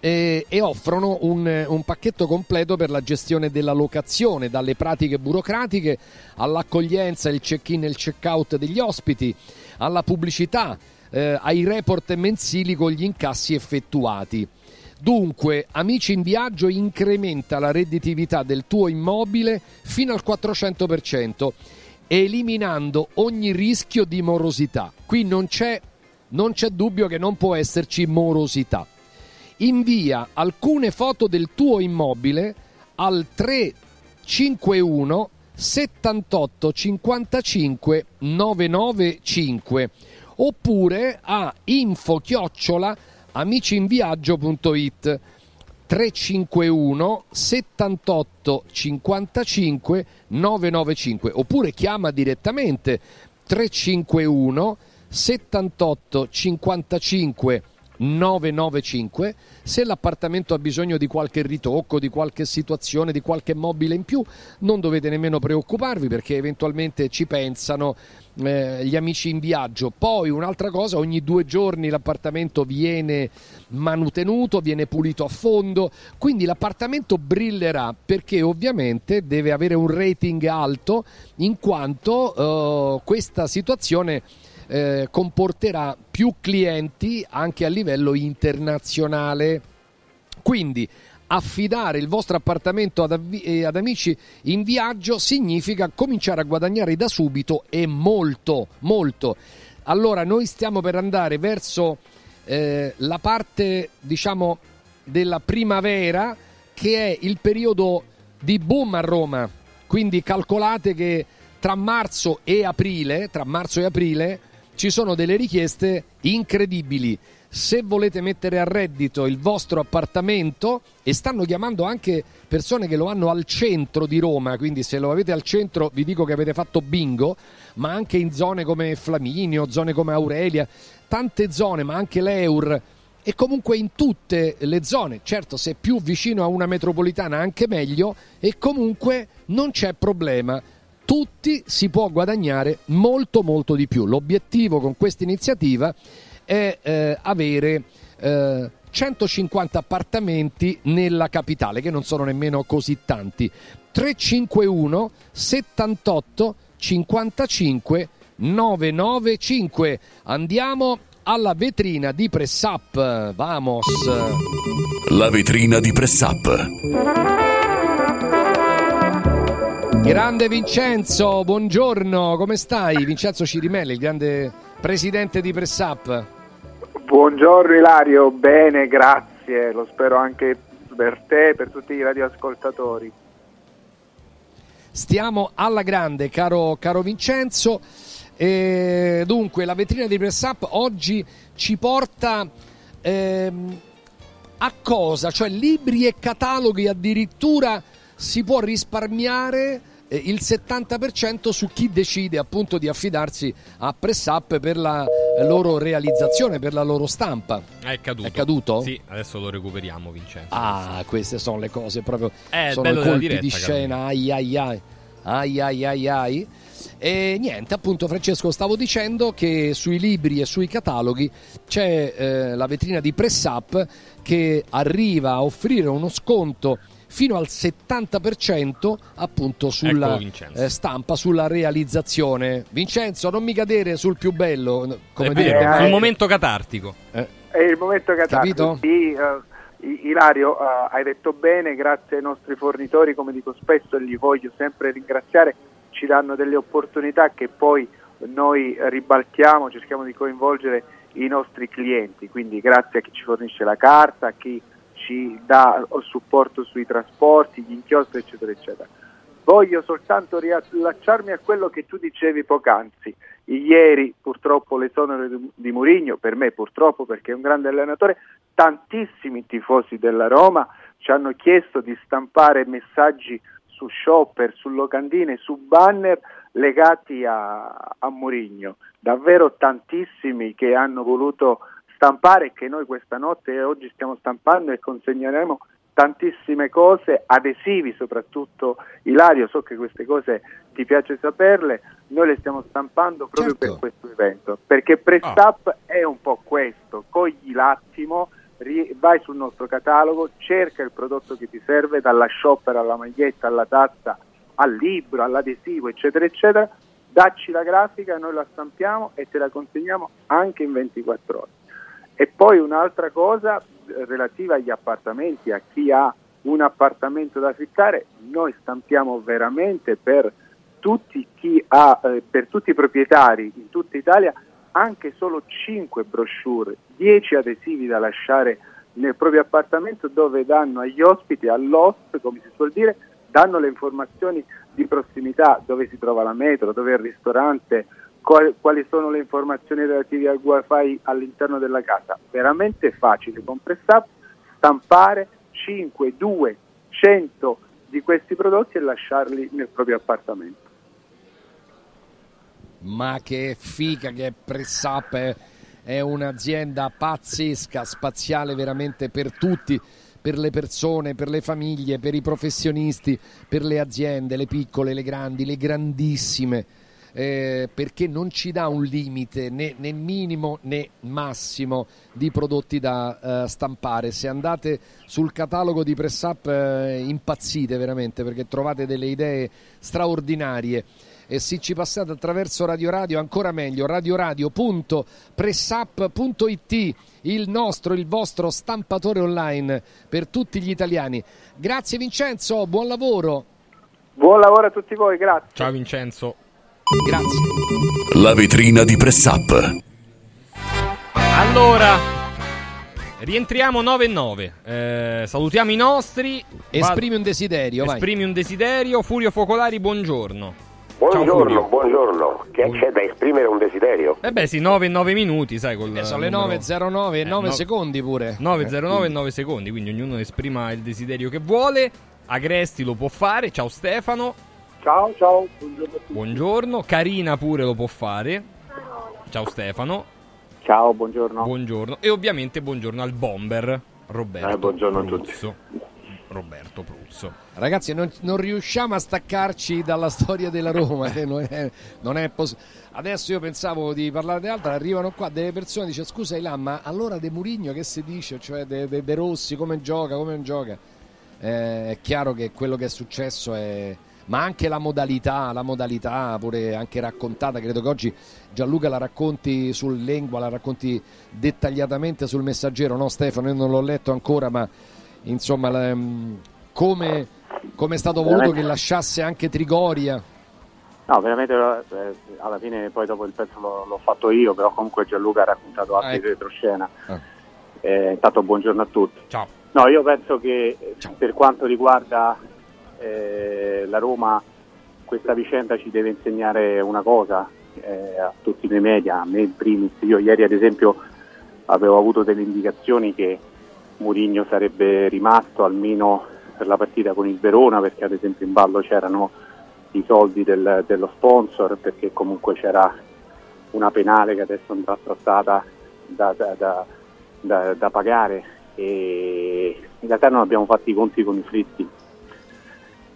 e, e offrono un, un pacchetto completo per la gestione della locazione, dalle pratiche burocratiche all'accoglienza, il check-in e il check-out degli ospiti, alla pubblicità, eh, ai report mensili con gli incassi effettuati. Dunque, Amici in Viaggio incrementa la redditività del tuo immobile fino al 400%, eliminando ogni rischio di morosità. Qui non c'è, non c'è dubbio che non può esserci morosità invia alcune foto del tuo immobile al 351 78 55 995 oppure a info chiocciola amiciinviaggio.it 351 78 55 995 oppure chiama direttamente 351 78 55 995 se l'appartamento ha bisogno di qualche ritocco, di qualche situazione, di qualche mobile in più, non dovete nemmeno preoccuparvi perché eventualmente ci pensano eh, gli amici in viaggio. Poi un'altra cosa, ogni due giorni l'appartamento viene manutenuto, viene pulito a fondo, quindi l'appartamento brillerà perché ovviamente deve avere un rating alto in quanto eh, questa situazione eh, comporterà più clienti anche a livello internazionale. Quindi affidare il vostro appartamento ad, avvi- eh, ad amici in viaggio significa cominciare a guadagnare da subito e molto, molto. Allora noi stiamo per andare verso eh, la parte, diciamo, della primavera che è il periodo di boom a Roma. Quindi calcolate che tra marzo e aprile, tra marzo e aprile, ci sono delle richieste incredibili. Se volete mettere a reddito il vostro appartamento, e stanno chiamando anche persone che lo hanno al centro di Roma, quindi se lo avete al centro vi dico che avete fatto bingo, ma anche in zone come Flaminio, zone come Aurelia, tante zone, ma anche l'Eur e comunque in tutte le zone. Certo, se più vicino a una metropolitana anche meglio e comunque non c'è problema. Tutti si può guadagnare molto molto di più. L'obiettivo con questa iniziativa è eh, avere eh, 150 appartamenti nella capitale, che non sono nemmeno così tanti. 351 78 55 995. Andiamo alla vetrina di Press Up. Vamos. La vetrina di Press Up. Grande Vincenzo, buongiorno, come stai? Vincenzo Cirimelle, il grande presidente di Press Up. Buongiorno Ilario, bene, grazie, lo spero anche per te e per tutti i radioascoltatori. Stiamo alla grande, caro, caro Vincenzo. E dunque, la vetrina di Press Up oggi ci porta ehm, a cosa? Cioè libri e cataloghi addirittura si può risparmiare eh, il 70% su chi decide appunto di affidarsi a Press Up per la loro realizzazione, per la loro stampa. È caduto. È caduto? Sì, adesso lo recuperiamo, Vincenzo. Ah, queste sono le cose proprio. Eh, sono bello colpi diretta, di scena. Ai ai ai. Ai ai ai ai. E niente, appunto, Francesco, stavo dicendo che sui libri e sui cataloghi c'è eh, la vetrina di Press Up che arriva a offrire uno sconto fino al 70% appunto sulla Eccolo, Vincenzo. eh, stampa, sulla realizzazione. Vincenzo, non mi cadere sul più bello, come È dire, vero, eh, sul momento catartico. È il momento catartico. Capito? Sì, eh, I- Ilario, eh, hai detto bene, grazie ai nostri fornitori, come dico spesso e li voglio sempre ringraziare, ci danno delle opportunità che poi noi ribaltiamo, cerchiamo di coinvolgere i nostri clienti, quindi grazie a chi ci fornisce la carta, a chi ci dà il supporto sui trasporti, gli inchiostri, eccetera, eccetera. Voglio soltanto riallacciarmi a quello che tu dicevi poc'anzi. Ieri purtroppo l'esonero di Murigno, per me purtroppo perché è un grande allenatore, tantissimi tifosi della Roma ci hanno chiesto di stampare messaggi su shopper, su locandine, su banner legati a, a Murigno. Davvero tantissimi che hanno voluto stampare che noi questa notte e oggi stiamo stampando e consegneremo tantissime cose, adesivi soprattutto. Ilario, so che queste cose ti piace saperle, noi le stiamo stampando proprio per questo evento, perché Press Up è un po' questo, cogli l'attimo, vai sul nostro catalogo, cerca il prodotto che ti serve, dalla shopper alla maglietta, alla tazza, al libro, all'adesivo, eccetera, eccetera, dacci la grafica, noi la stampiamo e te la consegniamo anche in 24 ore. E poi un'altra cosa eh, relativa agli appartamenti, a chi ha un appartamento da affittare, noi stampiamo veramente per tutti, ha, eh, per tutti i proprietari in tutta Italia anche solo 5 brochure, 10 adesivi da lasciare nel proprio appartamento dove danno agli ospiti, all'host, come si suol dire, danno le informazioni di prossimità, dove si trova la metro, dove è il ristorante, quali, sono le informazioni relative al wifi all'interno della casa. Veramente facile con PressUp stampare 5, 2, 100 di questi prodotti e lasciarli nel proprio appartamento. Ma che figa che è Press Up, è, è un'azienda pazzesca, spaziale veramente per tutti, per le persone, per le famiglie, per i professionisti, per le aziende, le piccole, le grandi, le grandissime. Eh, perché non ci dà un limite né, né minimo né massimo di prodotti da eh, stampare. Se andate sul catalogo di Press Up eh, impazzite veramente perché trovate delle idee straordinarie e se ci passate attraverso Radio Radio ancora meglio radioradio.pressup.it il nostro, il vostro stampatore online per tutti gli italiani grazie Vincenzo, buon lavoro Buon lavoro a tutti voi, grazie. Ciao Vincenzo. Grazie La vetrina di Press Up. Allora, rientriamo 9 e 9. Eh, salutiamo i nostri. Esprimi un desiderio, vai. Esprimi un desiderio. Furio Focolari, buongiorno. Ciao, Buongiorno, Furio. buongiorno. Che c'è da esprimere un desiderio? Eh beh, sì, 9 e 9 minuti, sai, col Eh, sono le numero- 9.09 e 9 no- secondi pure 9.09 e 9 secondi, quindi ognuno esprima il desiderio che vuole. Agresti lo può fare. Ciao Stefano. Ciao, ciao. Buongiorno a tutti. Buongiorno. Carina pure lo può fare. Ciao Stefano. Ciao, buongiorno. Buongiorno. E ovviamente buongiorno al bomber Roberto. Eh, buongiorno a tutti. Pruzzo. Roberto Pruzzo. Ragazzi, non, non riusciamo a staccarci dalla storia della Roma. eh, non è, non è poss- Adesso io pensavo di parlare di altro, arrivano qua delle persone e dice scusa Ilan, ma allora De Murigno che si dice? Cioè De, De- De Rossi come gioca, come non gioca? Eh, è chiaro che quello che è successo è ma anche la modalità, la modalità pure anche raccontata, credo che oggi Gianluca la racconti sul lingua, la racconti dettagliatamente sul messaggero, no Stefano? Io non l'ho letto ancora, ma insomma la, mm, come, come è stato voluto che lasciasse anche Trigoria? No, veramente eh, alla fine poi dopo il pezzo l'ho, l'ho, fatto io, però comunque Gianluca ha raccontato altri ah, ecco. retroscena. Ah. Eh, intanto buongiorno a tutti. Ciao. No, io penso che Ciao. per quanto riguarda eh, la Roma questa vicenda ci deve insegnare una cosa eh, a tutti i media, a me in primis. Io ieri ad esempio avevo avuto delle indicazioni che Mourinho sarebbe rimasto almeno per la partita con il Verona perché ad esempio in ballo c'erano i soldi del, dello sponsor perché comunque c'era una penale che adesso andrà trattata da, da, da, da pagare e in realtà non abbiamo fatto i conti con i fritti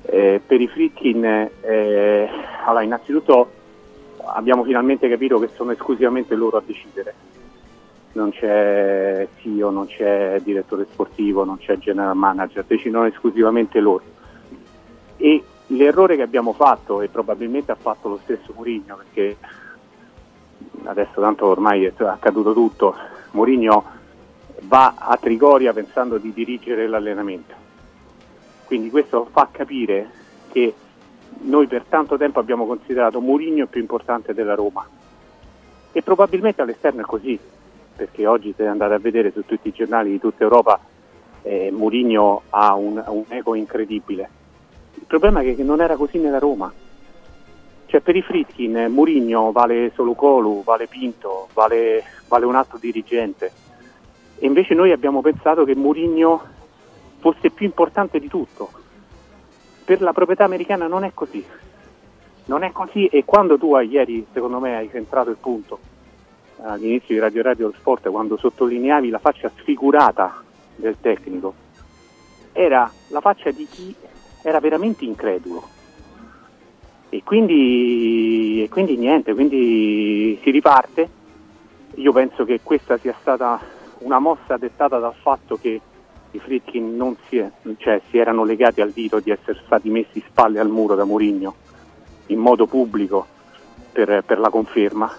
eh, per i Fritkin, eh, allora, innanzitutto abbiamo finalmente capito che sono esclusivamente loro a decidere. Non c'è CEO, non c'è direttore sportivo, non c'è general manager, decidono esclusivamente loro. E l'errore che abbiamo fatto, e probabilmente ha fatto lo stesso Mourinho, perché adesso tanto ormai è accaduto tutto, Mourinho va a Trigoria pensando di dirigere l'allenamento quindi questo fa capire che noi per tanto tempo abbiamo considerato Mourinho più importante della Roma. E probabilmente all'esterno è così, perché oggi se andate a vedere su tutti i giornali di tutta Europa eh, Mourinho ha un, un ego incredibile. Il problema è che non era così nella Roma. Cioè per i Fritkin Mourinho vale solo Colu, vale Pinto, vale, vale un altro dirigente. E invece noi abbiamo pensato che Mourinho fosse più importante di tutto. Per la proprietà americana non è così. Non è così e quando tu hai, ieri, secondo me, hai centrato il punto all'inizio di Radio Radio Sport, quando sottolineavi la faccia sfigurata del tecnico, era la faccia di chi era veramente incredulo. E quindi, e quindi niente, quindi si riparte. Io penso che questa sia stata una mossa dettata dal fatto che i Fritkin non si, cioè, si, erano legati al dito di essere stati messi spalle al muro da Mourinho in modo pubblico per, per la conferma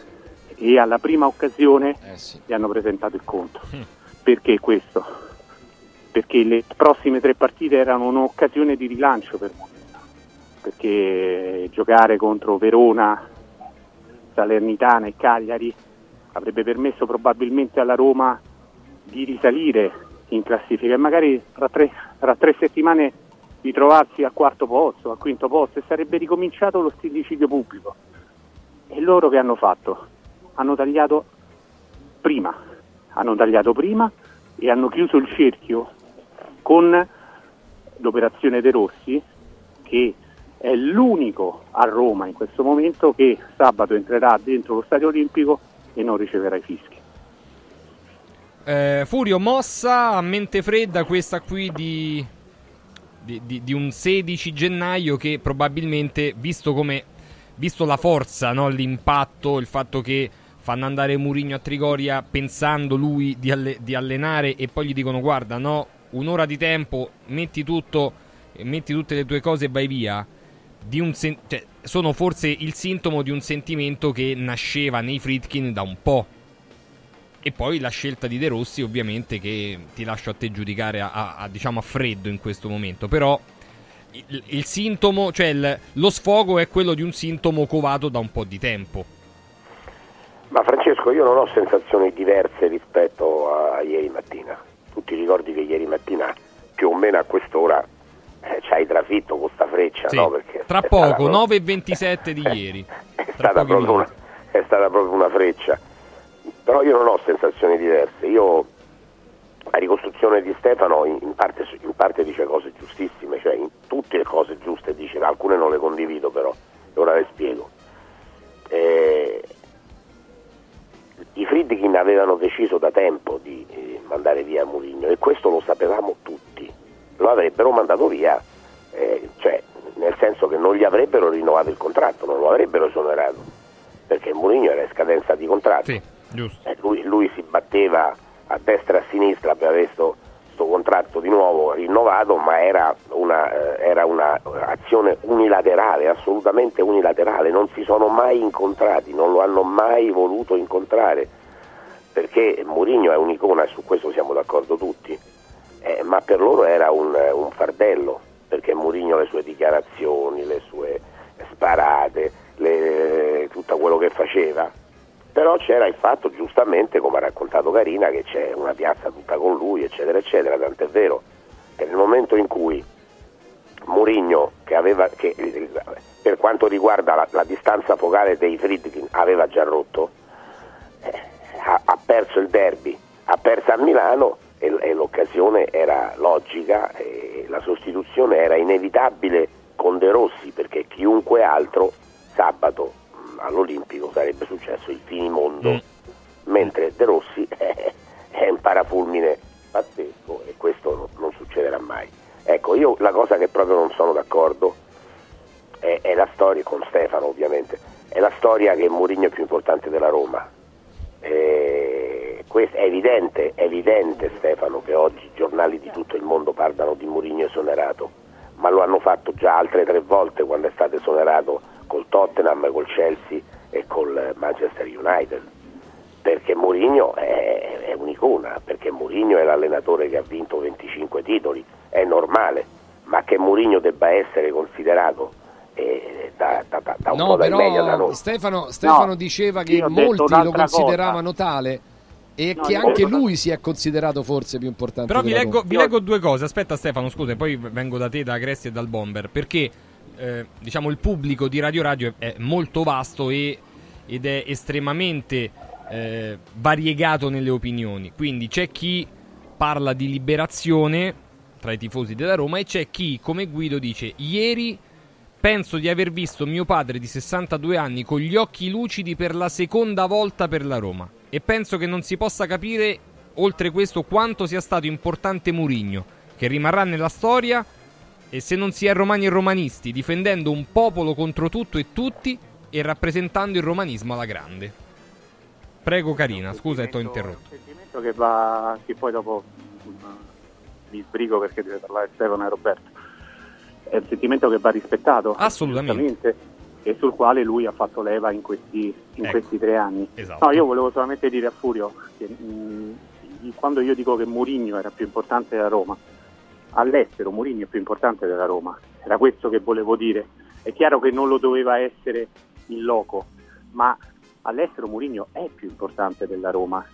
e alla prima occasione eh sì. gli hanno presentato il conto. Mm. Perché questo? Perché le prossime tre partite erano un'occasione di rilancio per Mourinho, perché giocare contro Verona, Salernitana e Cagliari avrebbe permesso probabilmente alla Roma di risalire in classifica e magari tra tre, tra tre settimane di trovarsi al quarto posto, al quinto posto e sarebbe ricominciato lo stillicidio pubblico. E loro che hanno fatto? Hanno tagliato prima, hanno tagliato prima e hanno chiuso il cerchio con l'operazione De Rossi che è l'unico a Roma in questo momento che sabato entrerà dentro lo stadio olimpico e non riceverà i fischi. Eh, Furio, mossa a mente fredda questa qui di, di, di, di, un 16 gennaio che probabilmente, visto come visto la forza, no? l'impatto, il fatto che fanno andare Murigno a Trigoria pensando lui di, alle, di, allenare e poi gli dicono guarda no, un'ora di tempo, metti tutto, metti tutte le tue cose e vai via. Sen- cioè, sono forse il sintomo di un sentimento che nasceva nei Fritkin da un po' E poi la scelta di De Rossi, ovviamente, che ti lascio a te giudicare a, a, a diciamo a freddo in questo momento. Però il, il sintomo, cioè il, lo sfogo è quello di un sintomo covato da un po' di tempo. Ma Francesco, io non ho sensazioni diverse rispetto a, a ieri mattina. Tu ti ricordi che ieri mattina, più o meno a quest'ora, eh, ci hai trafitto con sta freccia, sì, no? Perché tra poco, 9 e 27 di ieri. [LAUGHS] È stata, una, è stata proprio una freccia però io non ho sensazioni diverse, io la ricostruzione di Stefano in parte, in parte dice cose giustissime, cioè in tutte le cose giuste dice, alcune non le condivido però, e ora le spiego. Eh, I Friedkin avevano deciso da tempo di eh, mandare via Mourinho e questo lo sapevamo tutti, lo avrebbero mandato via, eh, cioè, nel senso che non gli avrebbero rinnovato il contratto, non lo avrebbero esonerato, perché Mourinho era in scadenza di contratto. Sì. Eh, lui, lui, si batteva a destra e a sinistra per aver sto contratto di nuovo rinnovato, ma era una, eh, era una azione unilaterale, assolutamente unilaterale, non si sono mai incontrati, non lo hanno mai voluto incontrare, perché Mourinho è un'icona su questo siamo d'accordo tutti, eh, ma per loro era un, un fardello, perché Mourinho le sue dichiarazioni, le sue sparate, le- tutto quello che faceva, però c'era il fatto giustamente, come ha raccontato Carina, che c'è una piazza tutta con lui, eccetera, eccetera, tant'è vero che nel momento in cui Mourinho, che aveva, che, per quanto riguarda la, la distanza focale dei Friedkin, aveva già rotto, eh, ha, ha perso il derby, ha perso a Milano e, e l'occasione era logica la sostituzione era inevitabile con De Rossi perché chiunque altro sabato all'Olimpico sarebbe successo il finimondo, mentre De Rossi [LAUGHS] è un parafulmine pazzesco e questo no- non succederà mai. Ecco, io la cosa che proprio non sono d'accordo è, è la storia, con Stefano ovviamente, è la storia che Mourinho è più importante della Roma. Eh, questo è evidente, è evidente Stefano che oggi i giornali di tutto il mondo parlano di Mourinho esonerato, ma lo hanno fatto già altre tre volte quando è stato esonerato col Tottenham, col Chelsea e col Manchester United. Perché Mourinho è, è un'icona, perché Mourinho è l'allenatore che ha vinto 25 titoli, è normale, ma che Mourinho debba essere considerato eh, da, da- da- un No, po' dai media da noi. Stefano, Stefano No, diceva che molti lo consideravano tale e No, che anche lui si è considerato forse più importante. Però vi leggo, vi leggo due cose. Aspetta, Stefano, scusa, e poi vengo da te, da Agresti e dal Bomber. Perché eh, diciamo il pubblico di Radio Radio è, è molto vasto e- ed è estremamente eh, variegato nelle opinioni. Quindi c'è chi parla di liberazione tra i tifosi della Roma e c'è chi, come Guido, dice: Ieri penso di aver visto mio padre di 62 anni con gli occhi lucidi per la seconda volta per la Roma. E penso che non si possa capire, oltre questo, quanto sia stato importante Murigno, che rimarrà nella storia e se non si è romani e romanisti, difendendo un popolo contro tutto e tutti e rappresentando il romanismo alla grande. Prego Carina, scusa e ti ho interrotto. sentimento che va che poi dopo mm, mi sbrigo perché deve parlare Stefano e Roberto è un sentimento che va rispettato Assolutamente. E sul quale lui ha fatto leva in questi, in Ecco. questi tre anni Esatto. no io volevo solamente dire a Furio che mm, quando io dico che Mourinho era più importante della Roma all'estero Mourinho è più importante della Roma era questo che volevo dire è chiaro che non lo doveva essere in loco ma all'estero Mourinho è più importante della Roma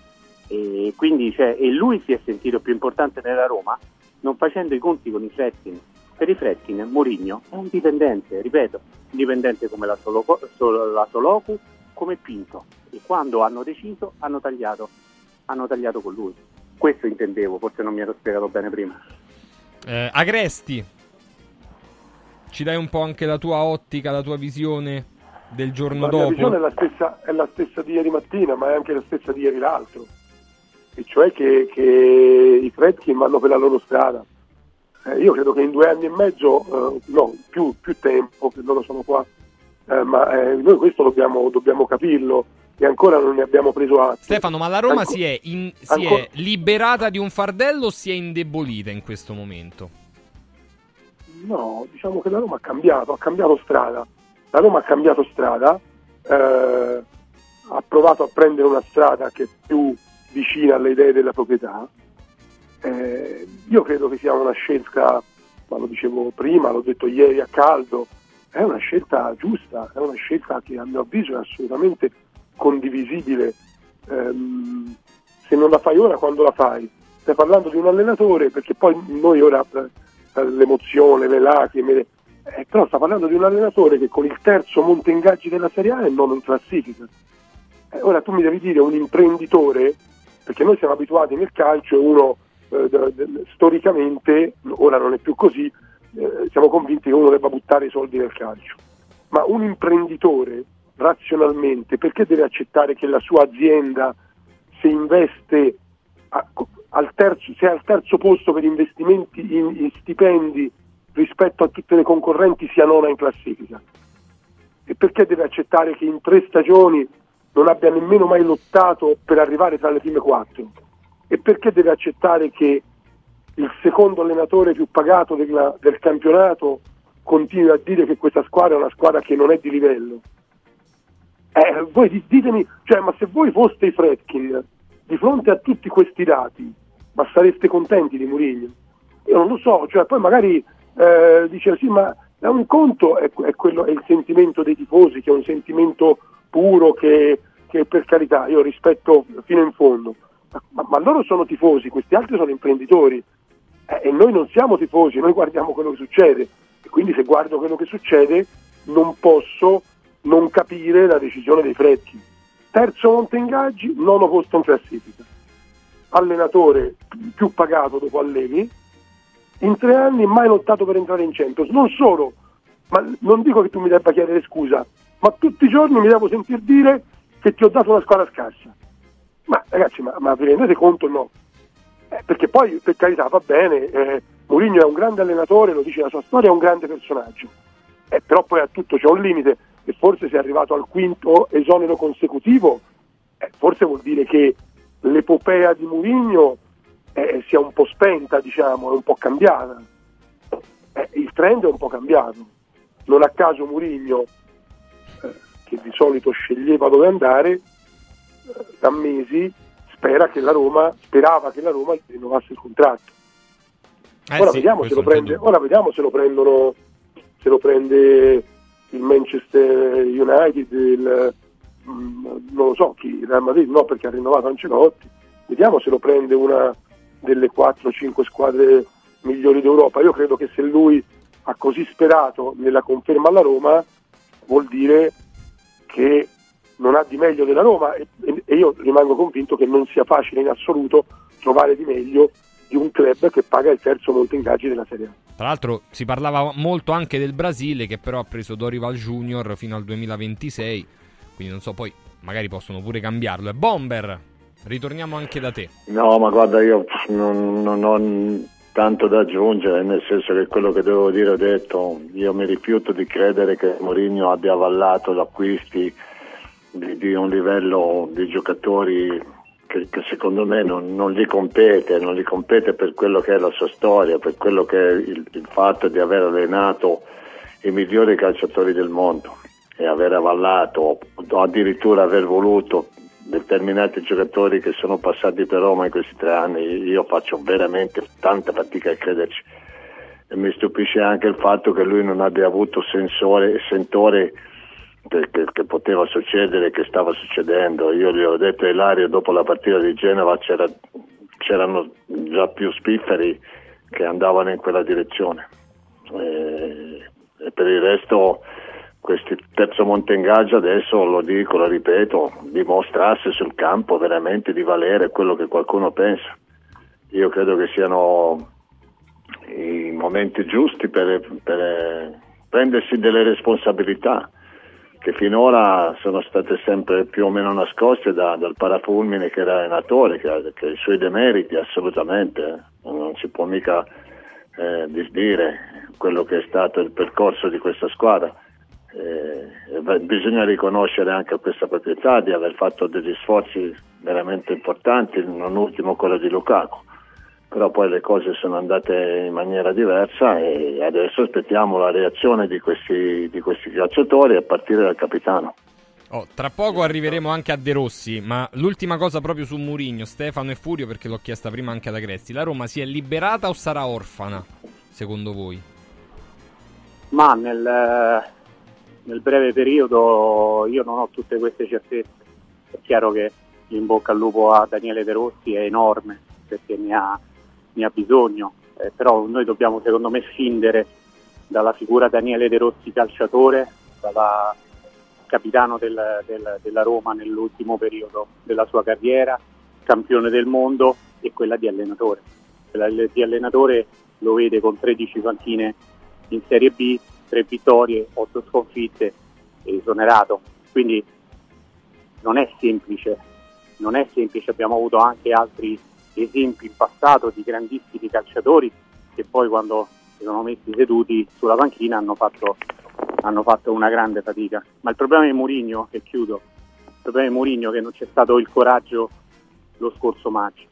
e quindi cioè, e lui si è sentito più importante della Roma non facendo i conti con i Fredkin per i Fredkin Mourinho è un dipendente ripeto un dipendente come la, Soloco- Sol- la Solocu come Pinto e quando hanno deciso hanno tagliato hanno tagliato con lui questo intendevo forse non mi ero spiegato bene prima Eh, Agresti, ci dai un po' anche la tua ottica, la tua visione del giorno La mia dopo? visione è la, stessa, è la stessa di ieri mattina, ma è anche la stessa di ieri l'altro. E cioè che, che i Fredkin vanno per la loro strada. Eh, io credo che in due anni e mezzo, eh, no, più, più tempo che loro sono qua, eh, ma eh, noi questo dobbiamo, dobbiamo capirlo e ancora non ne abbiamo preso atto. Stefano, ma la Roma Anco- si, è, in- si ancora- è liberata di un fardello o si è indebolita in questo momento? No, diciamo che la Roma ha cambiato, ha cambiato strada. La Roma ha cambiato strada, eh, ha provato a prendere una strada che è più vicina alle idee della proprietà. Eh, io credo che sia una scelta, ma lo dicevo prima, l'ho detto ieri a caldo, è una scelta giusta, è una scelta che a mio avviso è assolutamente condivisibile. Ehm, se non la fai ora, quando la fai? Stai parlando di un allenatore, perché poi noi ora eh, l'emozione, le lacrime, eh, però sta parlando di un allenatore che con il terzo monte ingaggi della Serie A è nono in classifica. Eh, ora tu mi devi dire un imprenditore, perché noi siamo abituati nel calcio e uno storicamente, ora non è più così, eh, siamo convinti che uno debba buttare i soldi nel calcio. Ma un imprenditore, razionalmente, perché deve accettare che la sua azienda, se investe a- al terzo, se è al terzo posto per investimenti in, in stipendi rispetto a tutte le concorrenti, sia nona in classifica? E perché deve accettare che in tre stagioni non abbia nemmeno mai lottato per arrivare tra le prime quattro? E perché deve accettare che il secondo allenatore più pagato della- del campionato continui a dire che questa squadra è una squadra che non è di livello. Eh, voi di- ditemi, cioè, ma se voi foste i Fredkin di fronte a tutti questi dati, ma sareste contenti di Murigno? Io non lo so, cioè, poi magari eh, dice sì, ma è un conto, è, è quello, è il sentimento dei tifosi, che è un sentimento puro che, che per carità io rispetto fino in fondo, ma, ma- loro sono tifosi, questi altri sono imprenditori eh, e noi non siamo tifosi, noi guardiamo quello che succede e quindi se guardo quello che succede non posso non capire la decisione dei freddi. Terzo Montengaggi, nono posto in classifica. Allenatore più pagato dopo Allegri, in tre anni mai lottato per entrare in Champions. Non solo, ma non dico che tu mi debba chiedere scusa, ma tutti i giorni mi devo sentir dire che ti ho dato una squadra scarsa. Ma ragazzi, ma, ma vi rendete conto o no? Eh, perché poi, per carità, va bene, eh, Mourinho è un grande allenatore, lo dice la sua storia, è un grande personaggio. Eh, però poi a tutto c'è un limite e forse se è arrivato al quinto esonero consecutivo, eh, forse vuol dire che l'epopea di Mourinho eh, sia un po' spenta, diciamo, è un po' cambiata. Eh, il trend è un po' cambiato. Non a caso Mourinho, eh, che di solito sceglieva dove andare, da mesi spera che la Roma, sperava che la Roma rinnovasse il contratto. Eh ora, sì, vediamo prende, ora vediamo se lo prendono, se lo prende il Manchester United, il, mm, non lo so chi, il Real Madrid no perché ha rinnovato Ancelotti, vediamo se lo prende una delle 4-5 squadre migliori d'Europa. Io credo che se lui ha così sperato nella conferma alla Roma, vuol dire che non ha di meglio della Roma e, e io rimango convinto che non sia facile in assoluto trovare di meglio di un club che paga il terzo molto ingaggi della Serie A. Tra l'altro si parlava molto anche del Brasile che però ha preso Dorival Junior fino al 2026, quindi non so, poi magari possono pure cambiarlo. E Bomber, ritorniamo anche da te. No, ma guarda, io non, non ho tanto da aggiungere, nel senso che quello che devo dire ho detto. Io mi rifiuto di credere che Mourinho abbia avallato gli acquisti di, di un livello di giocatori che, che secondo me non, non gli compete, non gli compete per quello che è la sua storia, per quello che è il, il fatto di aver allenato i migliori calciatori del mondo e aver avallato o addirittura aver voluto determinati giocatori che sono passati per Roma in questi tre anni, io faccio veramente tanta fatica a crederci. E mi stupisce anche il fatto che lui non abbia avuto sensore, sentore che, che- che poteva succedere, che stava succedendo. Io gli ho detto a Ilario dopo la partita di Genova c'era- c'erano già più spifferi che andavano in quella direzione. E, e per il resto questo terzo Montengaggio adesso lo dico, lo ripeto, dimostrasse sul campo veramente di valere quello che qualcuno pensa. Io credo che siano i momenti giusti per, per, prendersi delle responsabilità che finora sono state sempre più o meno nascoste da- dal parafulmine che era allenatore, che che i suoi demeriti assolutamente, non si può mica eh, disdire quello che è stato il percorso di questa squadra. Eh, bisogna riconoscere anche questa proprietà di aver fatto degli sforzi veramente importanti, non ultimo quello di Lukaku però poi le cose sono andate in maniera diversa e adesso aspettiamo la reazione di questi, di questi calciatori a partire dal capitano. Oh, tra poco arriveremo anche a De Rossi, ma l'ultima cosa proprio su Murigno, Stefano e Furio, perché l'ho chiesta prima anche ad Agresti. La Roma si è liberata o sarà orfana, secondo voi? Ma nel, nel breve periodo io non ho tutte queste certezze. È chiaro che in bocca al lupo a Daniele De Rossi è enorme perché ne ha, ne ha bisogno, eh, però noi dobbiamo secondo me scindere dalla figura Daniele De Rossi calciatore, dalla capitano del- del- della Roma nell'ultimo periodo della sua carriera, campione del mondo e quella di allenatore. Quella di allenatore lo vede con 13 panchine in Serie B, 3 vittorie, 8 sconfitte e esonerato. Quindi non è semplice, non è semplice, abbiamo avuto anche altri esempi in passato di grandissimi calciatori che poi quando si sono messi seduti sulla panchina hanno fatto, hanno fatto una grande fatica. Ma il problema di Mourinho, e chiudo, il problema di Mourinho è che non c'è stato il coraggio lo scorso maggio.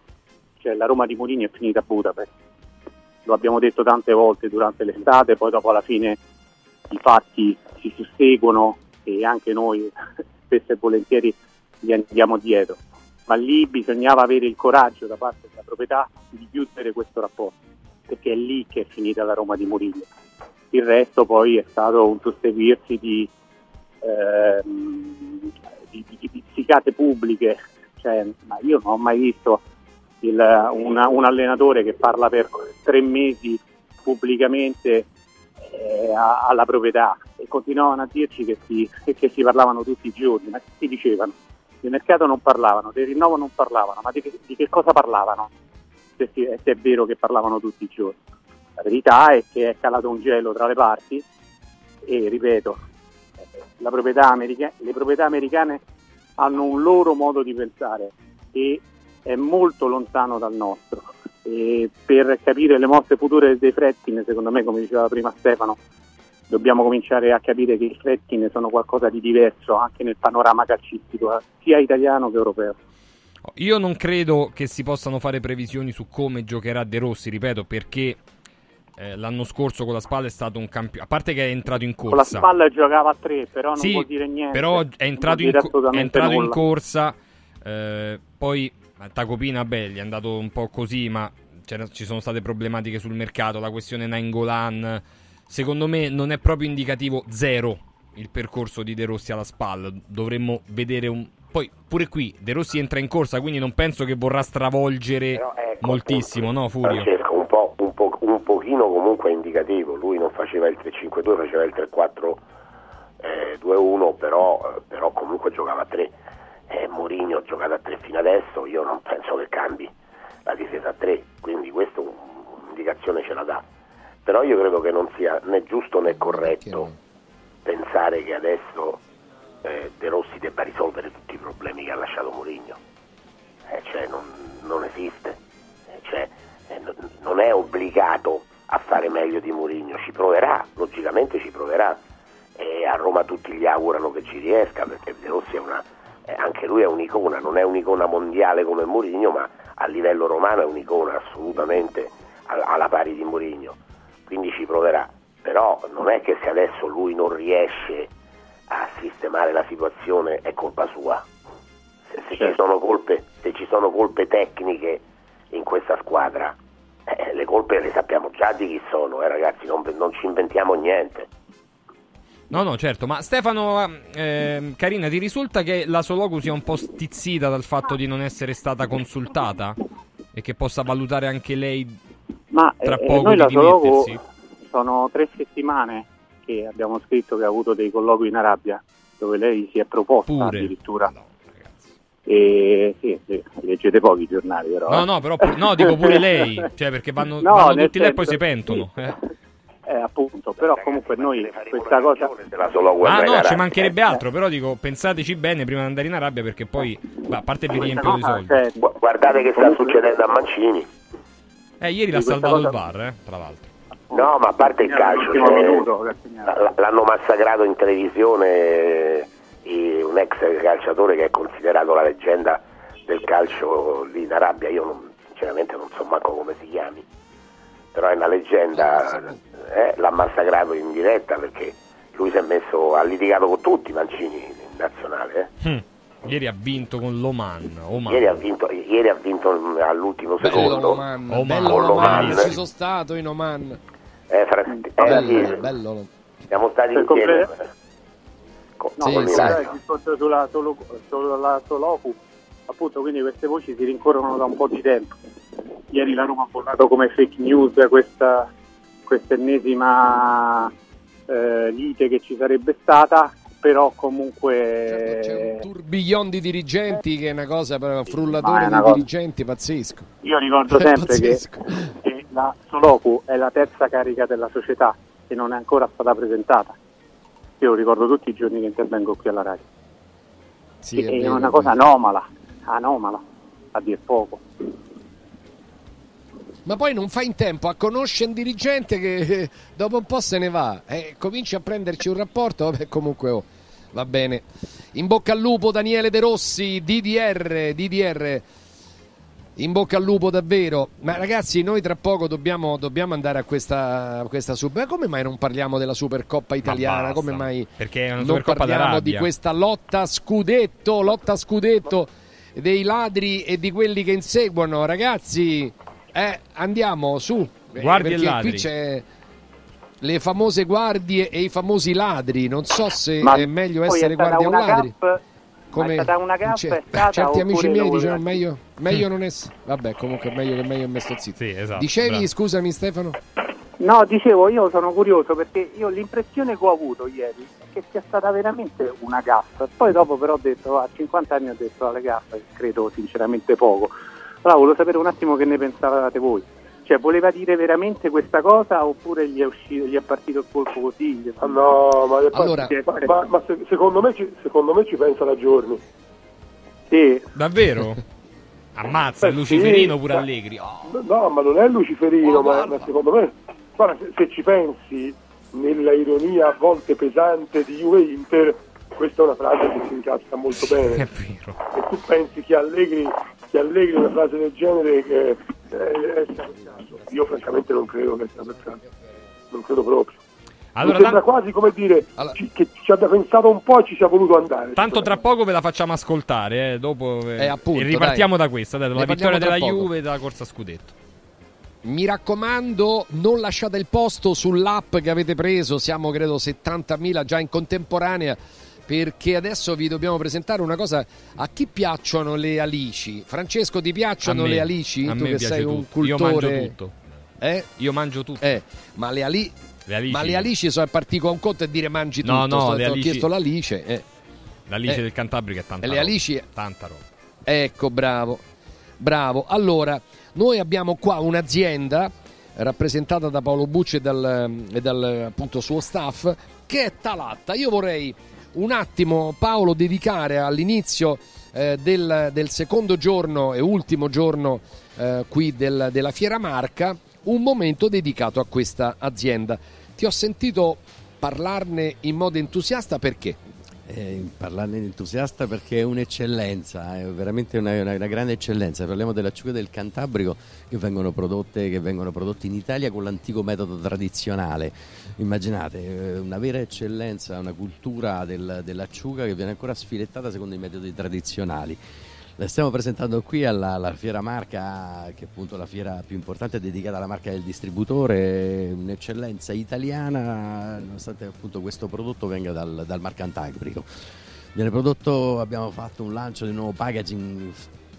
Cioè la Roma di Mourinho è finita a Budapest. lo abbiamo detto tante volte durante l'estate, poi dopo alla fine i fatti si susseguono e anche noi [LAUGHS] spesso e volentieri gli andiamo dietro. Ma lì bisognava avere il coraggio da parte della proprietà di chiudere questo rapporto, perché è lì che è finita la Roma di Murillo. Il resto poi è stato un susseguirsi di, ehm, di, di, pizzicate pubbliche, cioè, ma io non ho mai visto il- una- un allenatore che parla per tre mesi pubblicamente eh, alla proprietà e continuavano a dirci che si, che si parlavano tutti i giorni, ma che si dicevano? Di mercato non parlavano, del rinnovo non parlavano, ma di che, di che cosa parlavano? Se, si- se è vero che parlavano tutti i giorni. La verità è che è calato un gelo tra le parti e ripeto, proprietà america- le proprietà americane hanno un loro modo di pensare che è molto lontano dal nostro. E per capire le mosse future dei Fretkin, secondo me, come diceva prima Stefano, dobbiamo cominciare a capire che i Fretkin sono qualcosa di diverso anche nel panorama calcistico, sia italiano che europeo. Io non credo che si possano fare previsioni su come giocherà De Rossi, ripeto, perché eh, l'anno scorso con la spalla è stato un campione. A parte che è entrato in Con la corsa. spalla giocava a tre, però non Sì, vuol dire niente. Però è entrato, in, co- è entrato in corsa. eh, poi Tacopina, beh, gli è andato un po' così, ma ci sono state problematiche sul mercato. La questione Nainggolan, secondo me, non è proprio indicativo zero il percorso di De Rossi alla spalla. Dovremmo vedere un. Poi pure qui De Rossi entra in corsa, quindi non penso che vorrà stravolgere ecco, moltissimo, no, Furio? Francesco, un, po', un, po', un pochino comunque è indicativo, lui non faceva il 3-5-2, faceva il 3-4-2-1, però, eh, però comunque giocava a 3. Eh, Mourinho ha giocato a 3 fino adesso, io non penso che cambi la difesa a 3, quindi questa un'indicazione ce la dà. Però io credo che non sia né giusto né corretto pensare che adesso eh, De Rossi debba risolvere tutti i problemi che ha lasciato Mourinho. Eh, cioè, non, non esiste. Eh, cioè, eh, non- è obbligato a fare meglio di Mourinho, ci proverà, logicamente ci proverà. E a Roma tutti gli augurano che ci riesca, perché De Rossi è una, eh, anche lui è un'icona, non è un'icona mondiale come Mourinho, ma a livello romano è un'icona assolutamente al- alla pari di Mourinho. Quindi ci proverà. Però non è che se adesso lui non riesce a sistemare la situazione è colpa sua. Se, se ci, sono colpe, se ci sono colpe tecniche in questa squadra, eh, le colpe le sappiamo già di chi sono, eh, ragazzi, non, non ci inventiamo niente. No, no, certo, ma Stefano, ehm, Carina, ti risulta che la Soloku sia un po' stizzita dal fatto di non essere stata consultata? E che possa valutare anche lei Ma tra eh, poco noi la dimettersi? sono tre settimane che abbiamo scritto che ha avuto dei colloqui in Arabia dove lei si è proposta Pure. addirittura. E sì, sì, leggete pochi giornali però. No, eh. no, però no, dico pure [LAUGHS] lei, cioè perché vanno, No, vanno tutti là e poi si pentono. eh. Eh, appunto, però comunque noi questa cosa della Soloku Ah no, ci mancherebbe altro, però dico, pensateci bene prima di andare in Arabia perché poi, a parte vi riempiono di soldi. Gu- Guardate che sta succedendo a Mancini. Eh, ieri l'ha salvato il VAR, eh, tra l'altro. No, ma a parte il calcio, cioè, l'hanno massacrato in televisione eh, un ex calciatore che è considerato la leggenda del calcio lì in Arabia, io non- sinceramente non so manco come si chiami, però è una leggenda, eh, l'ha massacrato in diretta perché lui si è messo, ha litigato con tutti Mancini in nazionale. eh. Hm. Ieri ha vinto con l'Oman. Oman. Ieri, ha vinto, ieri ha vinto all'ultimo Bello secondo Oman, Oman. bello Oman, l'Oman. ci sono stato in Oman. Eh, fra- eh, Bello, sì, bello. siamo stati Per insieme. comple- Co- No, Sì, sì. Discorso sulla, solo, sulla Soloku, appunto, quindi queste voci si rincorrono da un po' di tempo. Ieri la Roma ha bollato come fake news questa quest'ennesima eh, lite che ci sarebbe stata, però comunque C'è un tourbillon di dirigenti che è una cosa un frullatore è di una cosa- dirigenti pazzesco. io ricordo sempre [LAUGHS] che, che la Soloku è la terza carica della società e non è ancora stata presentata. Io lo ricordo tutti i giorni che intervengo qui alla RAI. Sì, è, è una cosa anomala, anomala, a dir poco. Ma poi non fa in tempo a conoscere un dirigente che eh, dopo un po' se ne va. Eh, cominci a prenderci un rapporto, vabbè comunque oh, va bene. In bocca al lupo Daniele De Rossi, DDR, DDR. In bocca al lupo davvero, ma ragazzi noi tra poco dobbiamo, dobbiamo andare a questa, a questa super... Ma come mai non parliamo della Supercoppa italiana? Come mai non parliamo di questa lotta scudetto, lotta scudetto dei ladri e di quelli che inseguono? Ragazzi, eh, andiamo su, Eh, Guardie e perché qui c'è le famose guardie e i famosi ladri, non so se Ma è meglio essere guardia o ladri. gaffa- ma è stata una gaffa, Cer- è stata, certi amici miei dicevano voleva- meglio, meglio non essere. Vabbè, comunque meglio che meglio me sto zitto. esatto, Dicevi, bravo. scusami Stefano? No, dicevo, io sono curioso perché io l'impressione che ho avuto ieri è che sia stata veramente una gaffa. Poi dopo però ho detto, a 50 anni ho detto alle gaffe, credo sinceramente poco. Allora volevo sapere un attimo che ne pensavate voi. Cioè, voleva dire veramente questa cosa oppure gli è, uscito, gli è partito il colpo così? Ah, no, ma, Allora- ma- ma- ma se- secondo, me ci, secondo me ci pensa da giorni. Sì. Davvero? [LAUGHS] Ammazza, Beh, Luciferino sì, pure ma- Allegri. Oh. No, ma non è Luciferino, Oh, ma, ma secondo me, guarda, se, se ci pensi nella ironia a volte pesante di Juve Inter, questa è una frase che si incassa molto bene. È vero. E tu pensi che Allegri, che Allegri una frase del genere che, eh, è stato caso. Io francamente non credo che sia per caso. Non credo proprio. Allora, Mi sembra quasi come dire ci- che ci abbia pensato un po' e ci sia voluto andare. Tanto tra poco ve la facciamo ascoltare, eh, dopo eh, Eh, appunto, e ripartiamo dai. da questa, dai, dalla vittoria della poco. Juve e dalla corsa a scudetto. Mi raccomando, non lasciate il posto sull'app che avete preso, siamo credo 70.000 già in contemporanea, perché adesso vi dobbiamo presentare una cosa. A chi piacciono le alici? Francesco, ti piacciono me- le alici? tu che sei un tutto. Io cultore. mangio tutto. Eh? Io mangio tutto. Eh, ma le, ali- Le alici. ma le alici sono partiti con un conto e dire mangi tutto. No, no, Sto- le ti ho alici- chiesto l'alice. eh. L'alice Eh. del Cantabrico è tanta le roba. alici- Tanta roba. Ecco, bravo. Bravo. Allora, noi abbiamo qua un'azienda rappresentata da Paolo Bucci e dal, e dal appunto suo staff che è Talatta. Io vorrei un attimo, Paolo, dedicare all'inizio eh, del, del secondo giorno e ultimo giorno eh, qui del- della Fiera Marca un momento dedicato a questa azienda. Ti ho sentito parlarne in modo entusiasta perché? Eh, parlarne in entusiasta perché è un'eccellenza, è veramente una, una- una grande eccellenza. Parliamo dell'acciuga del Cantabrico che vengono prodotte, che vengono prodotte in Italia con l'antico metodo tradizionale. Immaginate, eh, una vera eccellenza, una cultura del- dell'acciuga che viene ancora sfilettata secondo i metodi tradizionali. La stiamo presentando qui alla, Fiera Marca, che è appunto la fiera più importante dedicata alla marca del distributore, un'eccellenza italiana, nonostante appunto questo prodotto venga dal, dal Mar Cantabrico. Viene prodotto, abbiamo fatto un lancio di un nuovo packaging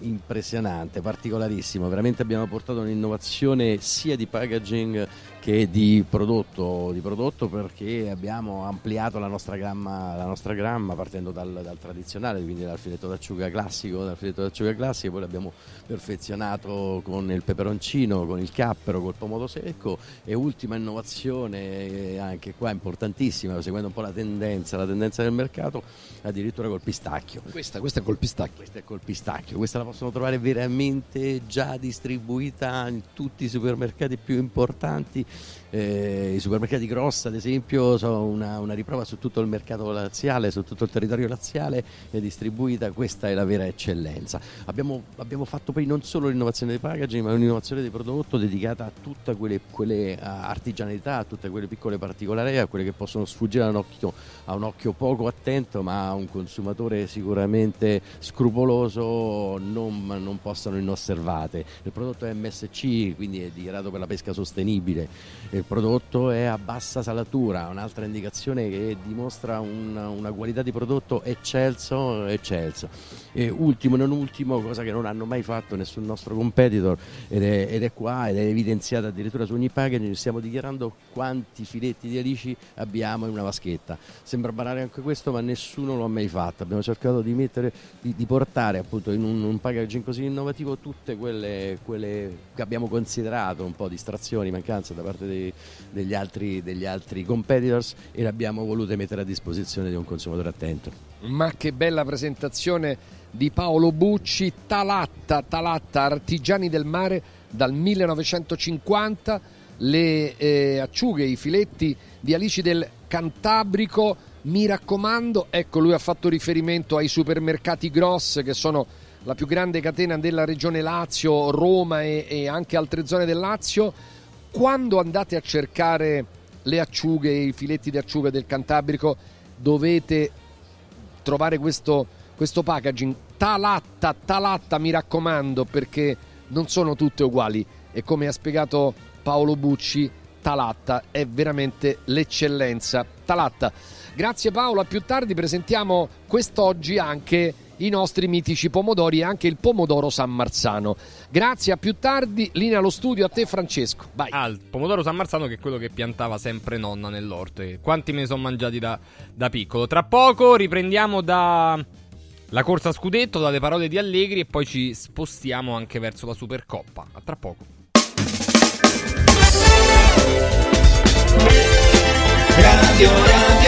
impressionante, particolarissimo, veramente abbiamo portato un'innovazione sia di packaging che di prodotto, di prodotto perché abbiamo ampliato la nostra gamma, la nostra gamma partendo dal, dal tradizionale, quindi dal filetto d'acciuga classico, dal filetto d'acciuga classico, poi l'abbiamo perfezionato con il peperoncino, con il cappero, col pomodo secco e ultima innovazione, eh, anche qua importantissima, seguendo un po' la tendenza, la tendenza del mercato, addirittura col pistacchio. Questa, questa è col pistacchio. Questa è col pistacchio, questa la possono trovare veramente già distribuita in tutti i supermercati più importanti. Eh, I supermercati Gross, ad esempio, sono una, una riprova su tutto il mercato laziale, su tutto il territorio laziale, è distribuita. Questa è la vera eccellenza. Abbiamo, abbiamo fatto poi non solo l'innovazione dei packaging, ma un'innovazione di prodotto dedicata a tutte quelle, quelle eh, artigianalità, a tutte quelle piccole particolarità, a quelle che possono sfuggire a un occhio, a un occhio poco attento, ma a un consumatore sicuramente scrupoloso non, non possono inosservate. Il prodotto è MSC, quindi è dichiarato per la pesca sostenibile. Il prodotto è a bassa salatura, un'altra indicazione che dimostra una, una qualità di prodotto eccelso, eccelso. E ultimo, non ultimo, cosa che non hanno mai fatto nessun nostro competitor ed è, ed è qua ed è evidenziata addirittura su ogni packaging, stiamo dichiarando quanti filetti di alici abbiamo in una vaschetta. Sembra banale anche questo, ma nessuno lo ha mai fatto. Abbiamo cercato di mettere, di, di portare appunto in un, un packaging così innovativo tutte quelle, quelle che abbiamo considerato un po' distrazioni, mancanze da parte dei- degli, altri, degli altri competitors e le abbiamo volute mettere a disposizione di un consumatore attento. Ma che bella presentazione di Paolo Bucci, Talatta, Talatta, artigiani del mare dal 1950, le eh, acciughe, i filetti di alici del Cantabrico, mi raccomando, ecco lui ha fatto riferimento ai supermercati gross che sono la più grande catena della regione Lazio, Roma e, e anche altre zone del Lazio. Quando andate a cercare le acciughe, i filetti di acciughe del Cantabrico, dovete trovare questo, questo packaging. Talatta, talatta, mi raccomando, perché non sono tutte uguali. E come ha spiegato Paolo Bucci, Talatta è veramente l'eccellenza. Talatta. Grazie Paolo, a più tardi presentiamo quest'oggi anche i nostri mitici pomodori e anche il pomodoro San Marzano. Grazie, a più tardi. Linea allo studio a te Francesco. Vai. Ah, il pomodoro San Marzano che è quello che piantava sempre nonna nell'orto. E quanti me ne sono mangiati da, da piccolo. Tra poco riprendiamo da la corsa a scudetto, dalle parole di Allegri e poi ci spostiamo anche verso la Supercoppa. A tra poco. Radio Radio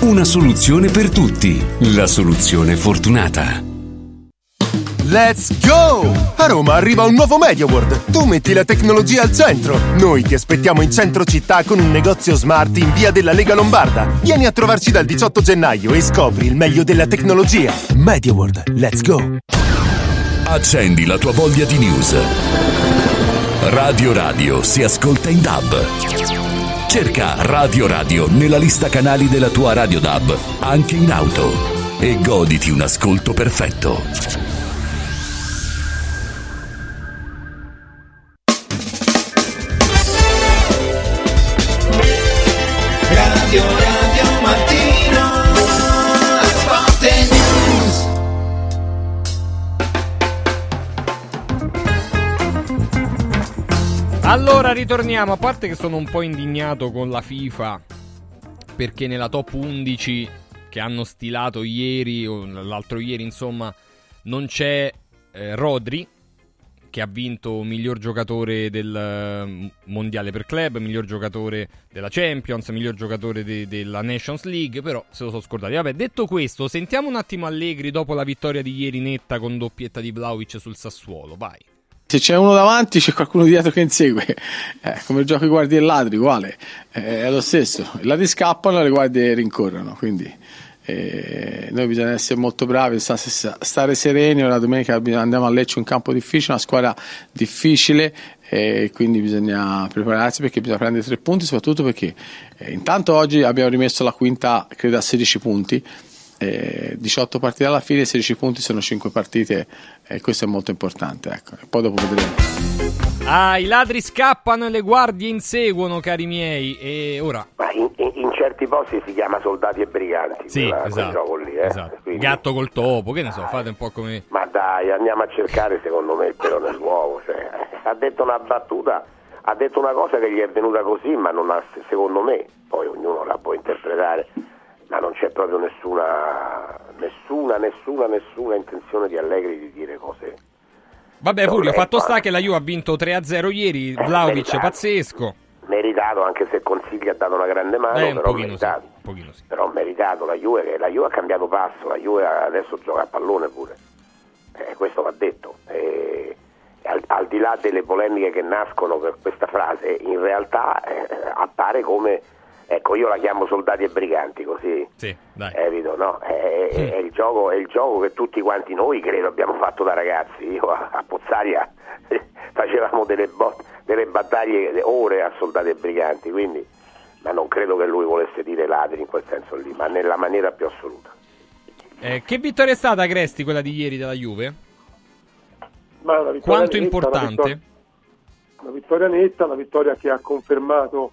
Una soluzione per tutti. La soluzione fortunata. Let's go! A Roma arriva un nuovo MediaWorld. Tu metti la tecnologia al centro. Noi ti aspettiamo in centro città con un negozio smart in via della Lega Lombarda. Vieni a trovarci dal 18 gennaio e scopri il meglio della tecnologia. MediaWorld, let's go! Accendi la tua voglia di news. Radio Radio si ascolta in DAB. Cerca Radio Radio nella lista canali della tua Radio DAB, anche in auto. E goditi un ascolto perfetto. Radio Allora ritorniamo, a parte che sono un po' indignato con la FIFA perché nella top 11 che hanno stilato ieri o l'altro ieri, insomma, non c'è eh, Rodri che ha vinto miglior giocatore del eh, mondiale per club, miglior giocatore della Champions, miglior giocatore de- della Nations League, però se lo sono scordati. Vabbè, detto questo, sentiamo un attimo Allegri dopo la vittoria di ieri netta con doppietta di Vlaovic sul Sassuolo, vai. Se c'è uno davanti, c'è qualcuno dietro che insegue. Eh, come il gioco i guardie e ladri, uguale. Eh, è lo stesso. I ladri scappano le guardie rincorrono. Quindi eh, noi bisogna essere molto bravi, sta- sta- stare sereni. Ora domenica andiamo a Lecce, un campo difficile, una squadra difficile. E quindi bisogna prepararsi perché bisogna prendere tre punti, soprattutto perché eh, intanto oggi abbiamo rimesso la quinta, credo, a 16 punti. Eh, 18 partite alla fine, 16 punti sono 5 partite e questo è molto importante. Ecco. Poi dopo vedremo. Ah, i ladri scappano e le guardie inseguono, cari miei. E ora. Ma in, in- in certi posti si chiama soldati e briganti. Sì, quella- quel esatto. gioco lì, eh. esatto. Quindi- Gatto col topo, che ne so, fate un po' come. Ma dai, andiamo a cercare secondo me il pelo nell'uovo. Cioè, ha detto una battuta, ha detto una cosa che gli è venuta così, ma non ha, secondo me, poi ognuno la può interpretare, ma non c'è proprio nessuna, nessuna, nessuna, nessuna intenzione di Allegri di dire cose. Vabbè, Fulvio, Corretto, fatto sta eh. che la Juve ha vinto 3-0 ieri, Vlaovic meritato. pazzesco. Meritato, anche se Consigli ha dato una grande mano, Eh, un però pochino meritato. sì, sì. Però meritato la Juve, la Juve ha cambiato passo, la Juve adesso gioca a pallone pure. Eh, questo va detto. Eh, al, al di là delle polemiche che nascono per questa frase, in realtà eh, appare come, ecco io la chiamo soldati e briganti così, Sì, dai. evito, no? È, è- è il gioco, è il gioco che tutti quanti noi credo abbiamo fatto da ragazzi. Io a, a Pozzaria [LAUGHS] facevamo delle, bot- delle battaglie ore a soldati e briganti, quindi ma non credo che lui volesse dire ladri in quel senso lì, ma nella maniera più assoluta. Eh, che vittoria è stata, Cresti, quella di ieri della Juve? Quanto netta, importante? Una vittoria, una vittoria netta, una vittoria che ha confermato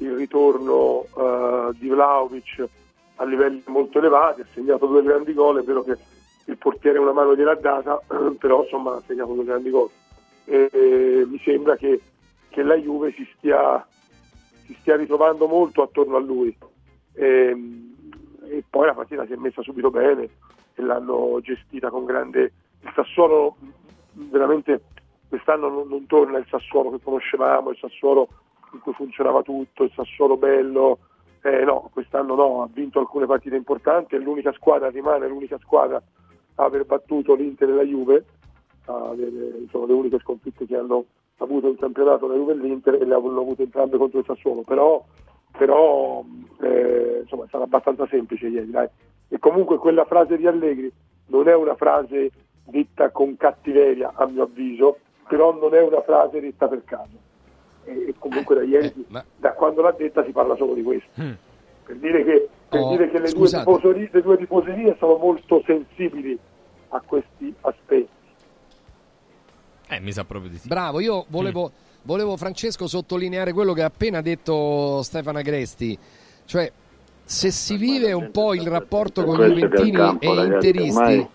il ritorno eh, di Vlaovic a livelli molto elevati, ha segnato due grandi gol, è vero che il portiere una mano gliel'ha data, [CLEARS THROAT] però insomma ha segnato due grandi gol. E, e mi sembra che, che la Juve si stia, si stia ritrovando molto attorno a lui. E, e poi la partita si è messa subito bene e l'hanno gestita con grande... Il Sassuolo veramente quest'anno non, non torna il Sassuolo che conoscevamo, il Sassuolo in cui funzionava tutto, il Sassuolo bello, eh, no, quest'anno no, ha vinto alcune partite importanti, è l'unica squadra, rimane l'unica squadra a aver battuto l'Inter e la Juve, avere, sono le uniche sconfitte che hanno avuto in campionato la Juve e l'Inter e le hanno avute entrambe contro il Sassuolo, però, però eh, insomma è stato abbastanza semplice ieri, dai. E comunque quella frase di Allegri non è una frase detta con cattiveria a mio avviso, però non è una frase detta per caso. E, e comunque da ieri, da quando l'ha detta si parla solo di questo. Per dire che, per Oh, dire che le, due le due tifoserie sono molto sensibili a questi aspetti. Eh, mi sa proprio di sì. Bravo, io Mm. volevo, volevo, Francesco sottolineare quello che ha appena detto Stefano Agresti, cioè se si vive un po' il rapporto con il Juventini campo, e ragazzi, interisti, ormai-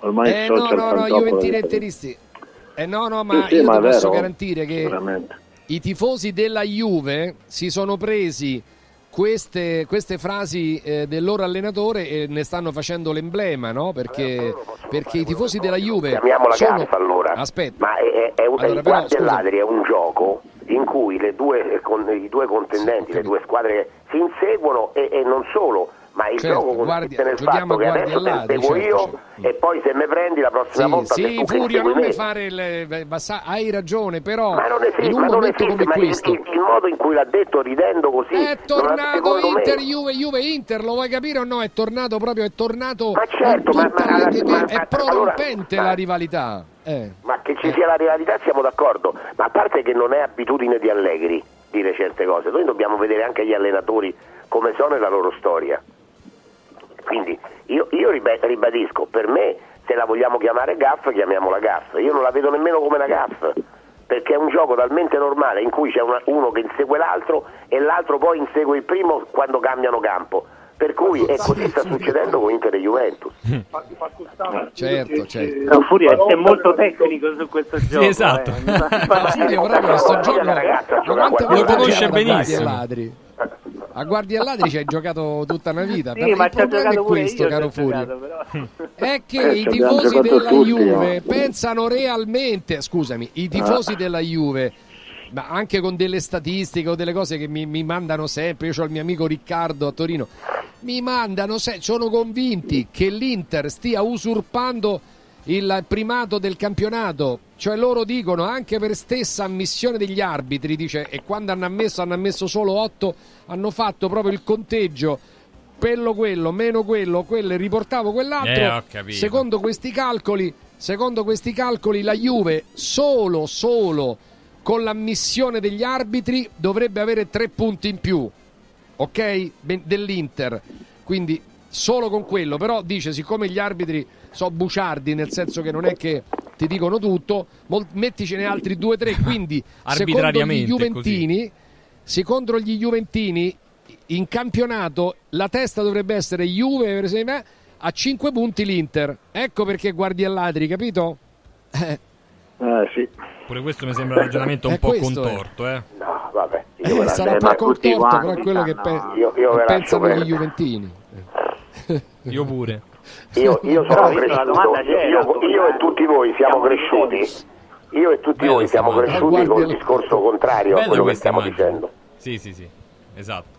ormai eh i no no no Juventini e interisti, eh no no ma Sì, sì, io ma ti è posso vero, garantire che veramente. I tifosi della Juve si sono presi queste, queste frasi eh, del loro allenatore e ne stanno facendo l'emblema, no? Perché, perché i tifosi della Juve Chiamiamola sono... cazzo allora. Aspetta. Ma è, è, è un, Allora, però. Ladri è un gioco in cui le due, con, i due contendenti, le due squadre si inseguono e, e non solo, Ma il Certo, gioco consiste nel fatto che adesso te ladri, inseguo certo, io certo. e poi se mi prendi la prossima Sì, volta sì, Furio, non me. mi fare il... sa- hai ragione, però Ma non esiste, in un momento esiste, come questo... il- il modo in cui l'ha detto ridendo così È non ha- tornato secondo me- Inter, Juve, Juve, Inter, lo vuoi capire o no? È tornato proprio, è tornato... Ma certo, ma- tutta ma- la- ma- è prorompente allora- la rivalità. Eh. Ma che ci sia la rivalità siamo d'accordo, ma a parte che non è abitudine di Allegri dire certe cose, noi dobbiamo vedere anche gli allenatori come sono e la loro storia. Quindi io, io ribadisco, per me se la vogliamo chiamare gaff, chiamiamola gaff. Io non la vedo nemmeno come una gaff, perché è un gioco talmente normale in cui c'è una- uno che insegue l'altro e l'altro poi insegue il primo quando cambiano campo. Per cui è così sta succedendo con Inter e Juventus. Certo, certo. No, Furia è, molto tecnico su questo gioco. esatto. eh. Mi fa- Ma Furio proprio questo gioco... Lo conosce ha giocato a Guardie e Ladri? A Guardia e Ladri ci hai giocato tutta una vita. [LAUGHS] Sì, ma il problema è questo, caro Furio. però. [LAUGHS] È che Eh, i tifosi della tutti, Juve no? pensano realmente, scusami, i tifosi Ah. della Juve, ma anche con delle statistiche o delle cose che mi, mi mandano sempre, io ho il mio amico Riccardo a Torino, mi mandano, se- sono convinti che l'Inter stia usurpando il primato del campionato, cioè loro dicono anche per stessa ammissione degli arbitri, dice, e quando hanno ammesso, hanno ammesso solo 8, hanno fatto proprio il conteggio quello quello, meno quello, quello, e riportavo quell'altro. Eh, secondo questi calcoli, secondo questi calcoli la Juve solo solo con l'ammissione degli arbitri dovrebbe avere tre punti in più. Ok? Dell'Inter. Quindi solo con quello, però dice siccome gli arbitri sono buciardi, nel senso che non è che ti dicono tutto, mol- metticene altri due o tre, quindi secondo gli Arbitrariamente, Juventini, secondo gli Juventini in campionato la testa dovrebbe essere Juve per esempio, a 5 punti l'Inter. Ecco perché guardi a ladri, capito? Eh, sì. Pure questo mi sembra un ragionamento un Eh, po' contorto, eh. No, vabbè. eh, me la sarà poco tutti contorto, però è quello che, pe- Io- io che pensano gli. Juventini. Io pure. Io, [LAUGHS] io sono cresciuto, io, io e tutti voi siamo cresciuti. Io e tutti Bella voi siamo questa cresciuti con il discorso contrario a Bella quello che stiamo immagine. dicendo. Sì, sì, sì. Esatto.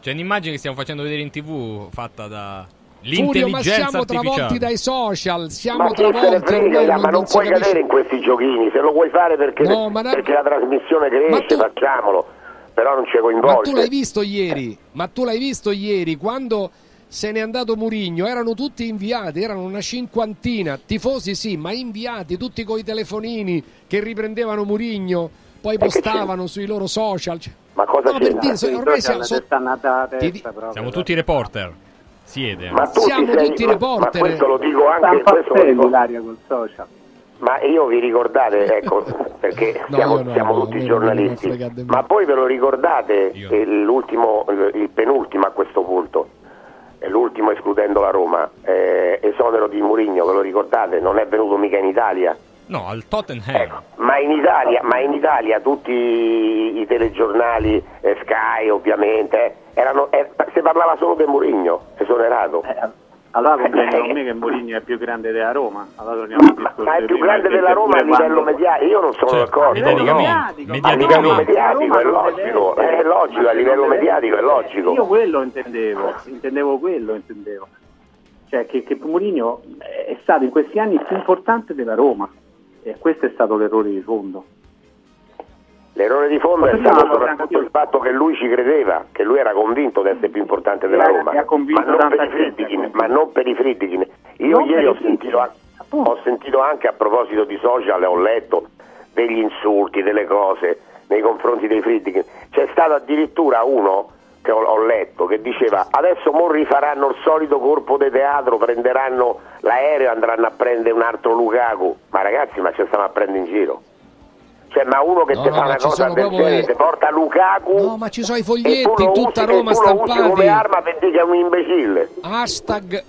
C'è un'immagine che stiamo facendo vedere in tv fatta da Furio, ma l'intelligenza siamo travolti dai social, siamo Ma ne travolti frega, ormai ma non, puoi capisce. cadere in questi giochini, se lo vuoi fare perché, No, ma na- perché la trasmissione cresce, facciamolo, però non ci Ma tu coinvolge. l'hai visto ieri? Ma tu l'hai visto ieri quando se n'è andato Murigno? Erano tutti inviati, erano una cinquantina, tifosi sì, ma inviati, tutti coi telefonini che riprendevano Murigno, poi postavano sui loro social. Cioè, Ma cosa no, per dire, so- ormai siamo, so- Ti Siamo tutti reporter. Siete. Ma tu siamo sei- tutti reporter. Ma questo lo dico anche questo lo dico- l'aria col social. Ma io vi ricordate, ecco, perché [LAUGHS] No, siamo, no, siamo no, tutti giornalisti, ma poi ve lo ricordate l'ultimo, il penultimo a questo punto, l'ultimo escludendo la Roma, eh, esonero di Murigno, ve lo ricordate? Non è venuto mica in Italia. No, al Tottenham. Ma in Italia, ma in Italia tutti i, i telegiornali, eh, Sky ovviamente, eh, erano, eh, si parlava solo di Murigno, esonerato. Allora comprendono con me che Mourinho è più grande della Roma. Allora Ma è più grande della Roma a livello mediatico, io non sono Certo, d'accordo. mediaticamente. no. A livello mediatico è logico, è logico, a livello mediatico è logico. Io quello intendevo, intendevo quello, intendevo. Cioè che, che Mourinho è stato in questi anni più importante della Roma e questo è stato l'errore di fondo. L'errore di fondo è stato soprattutto il fatto che lui ci credeva, che lui era convinto di essere più importante della Roma, ma non, tanta per i gente, Friedkin, ma non per i Friedkin. Io Non ieri ho sentito, ho sentito anche a proposito di social, ho letto degli insulti, delle cose nei confronti dei Friedkin. C'è stato addirittura uno che ho, ho letto che diceva adesso mo rifaranno il solito corpo di teatro, prenderanno l'aereo e andranno a prendere un altro Lukaku. Ma ragazzi, ma ci stiamo a prendere in giro. Cioè, ma uno che No, ti no, fa una cosa sono del proprio genere, ti porta Lukaku No, ma ci sono i foglietti in tutta usi, Roma stampati. come arma per dire che è un imbecille. Hashtag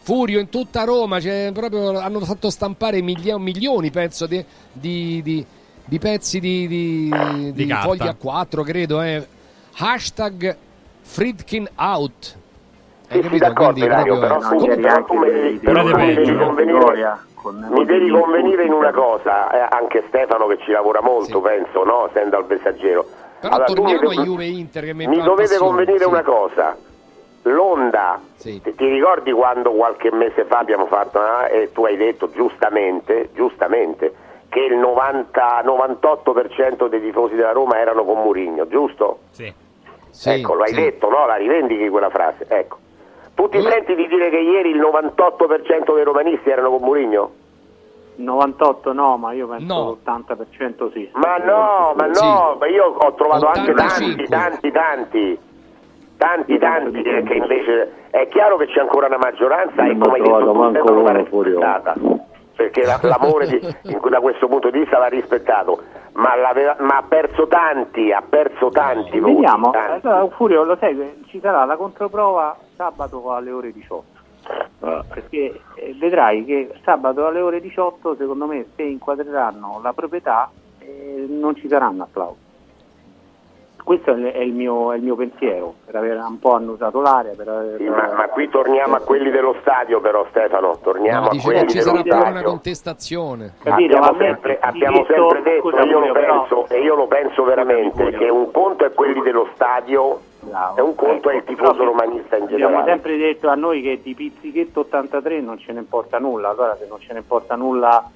Furio in tutta Roma, cioè, proprio hanno fatto stampare miglia- milioni, penso, di, di- di- di pezzi di, di- di carta. fogli A4, credo. Eh. Hashtag Friedkin out. Sì, sì, d'accordo, Ilario, però tu, però devi, Però dei devi peggio, eh. convenire, mi devi convenire in una cosa, eh, anche Stefano che ci lavora molto, penso, no? Essendo al messaggero. Però Allora, torniamo a Juve Inter che mi, mi dovete passione, convenire sì. una cosa l'onda, ti, ti ricordi quando qualche mese fa abbiamo fatto ah, e tu hai detto giustamente, giustamente che il 90, 98% dei tifosi della Roma erano con Murigno, giusto? Sì. ecco, lo hai detto, no? La rivendichi quella frase, ecco. Tu ti senti di dire che ieri il 98% dei romanisti erano con Murigno? 98 no, ma io penso l'80% sì. Ma no, ma no, ma io ho trovato anche tanti, tanti, tanti, tanti, tanti che che invece è chiaro che c'è ancora una maggioranza e come hai detto tu, va rispettata. Perché la- l'amore di- [LAUGHS] in- da questo punto di vista va rispettato, ma, l'aveva- ma ha perso tanti, ha perso tanti voti. Vediamo, tanti. allora, Furio lo sai, ci sarà la controprova sabato alle ore 18. Perché eh, vedrai che sabato alle ore 18, secondo me, se inquadreranno la proprietà, eh, non ci saranno applausi. Questo è il, è il mio, è il mio pensiero, per aver un po' annusato l'area. Per aver, Sì, ma, ma qui torniamo a quelli dello stadio però Stefano, torniamo No, a quelli che ci dello sarà pure una stadio. contestazione. Capito, abbiamo sempre, abbiamo sempre detto, scusa, e io, lo Furio, però- penso, e io lo penso veramente, che un conto è quelli dello stadio e un conto è il tifoso romanista in Abbiamo generale. sempre detto a noi che di Pizzichetto 83 non ce ne importa nulla, allora se non ce ne importa nulla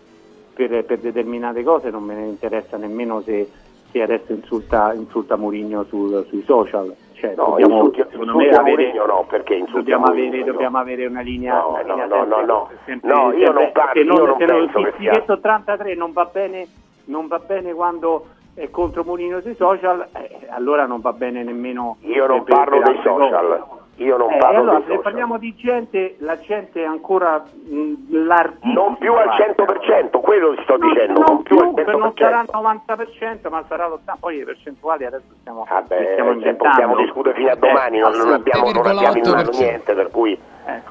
per, per determinate cose non me ne interessa nemmeno se, se adesso insulta, insulta Mourinho sul- sui social. Cioè, No, dobbiamo, insulti, secondo me avere- no, perché insulti dobbiamo, avere, dobbiamo avere una linea, No, una no, linea no, no, no. sempre- No, io non parlo- se io non se non- penso il che sia- Pizzichetto 83 non va bene, non va bene quando è contro Mourinho sui social, eh, allora non va bene nemmeno Io non per- parlo dei social, cose. Io non Eh, parlo allora, se social. parliamo di gente, la gente è ancora mh, larghissima. Non più al 100%, quello ti sto No, dicendo, non non più al più, non 100%. sarà il 90%, ma sarà l'80%. Poi le percentuali adesso stiamo, le Beh, stiamo inventando. possiamo discutere fino a domani, non, non abbiamo, non abbiamo innovato niente, per cui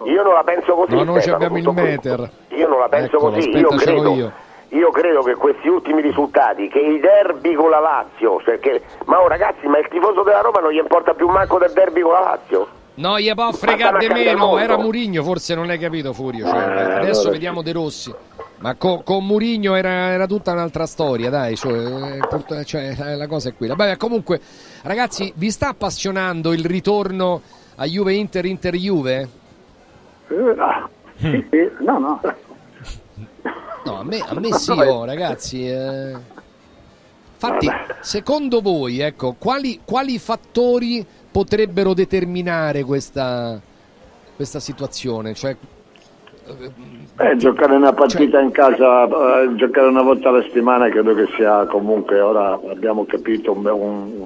io non la penso così. No, noi abbiamo il meter. Io non la penso Eccolo, così, io credo, io. io credo che questi ultimi risultati, che i derby con la Lazio, cioè che- ma oh, ragazzi, ma il tifoso della Roma non gli importa più manco del derby con la Lazio? No, gli può fregare di meno. Era Murigno, forse non hai capito, Furio. Cioè, Eh, adesso allora vediamo De Rossi. Ma co- con Murigno era, era tutta un'altra storia, dai. Cioè, eh, cioè, eh, la cosa è quella. Beh, comunque, ragazzi, vi sta appassionando il ritorno a Juve Inter Inter Juve? Eh, no. Sì, sì, no, no. No, a me, a me [LAUGHS] sì, oh, ragazzi. eh. Infatti, secondo voi, ecco, quali, quali fattori potrebbero determinare questa, questa situazione? Cioè, Eh, giocare una partita in casa, eh, giocare una volta alla settimana credo che sia comunque, ora abbiamo capito, un, un-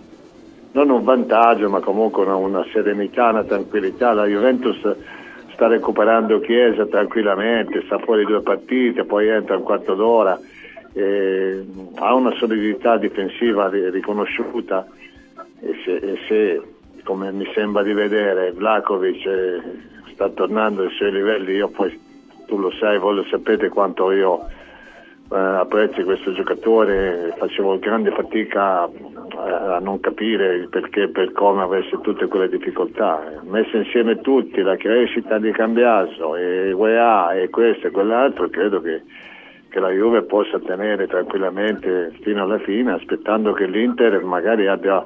non un vantaggio ma comunque una, una serenità, una tranquillità. La Juventus sta recuperando Chiesa tranquillamente, sta fuori due partite, poi entra un quarto d'ora, eh, ha una solidità difensiva ri- riconosciuta e se, e se, come mi sembra di vedere, Vlakovic eh, sta tornando ai suoi livelli, io poi tu lo sai, voi lo sapete quanto io eh, apprezzo questo giocatore, facevo grande fatica eh, a non capire il perché e per come avesse tutte quelle difficoltà. Messe insieme tutti, la crescita di Cambiaso, e UEA e questo e quell'altro, credo che, che la Juve possa tenere tranquillamente fino alla fine, aspettando che l'Inter magari abbia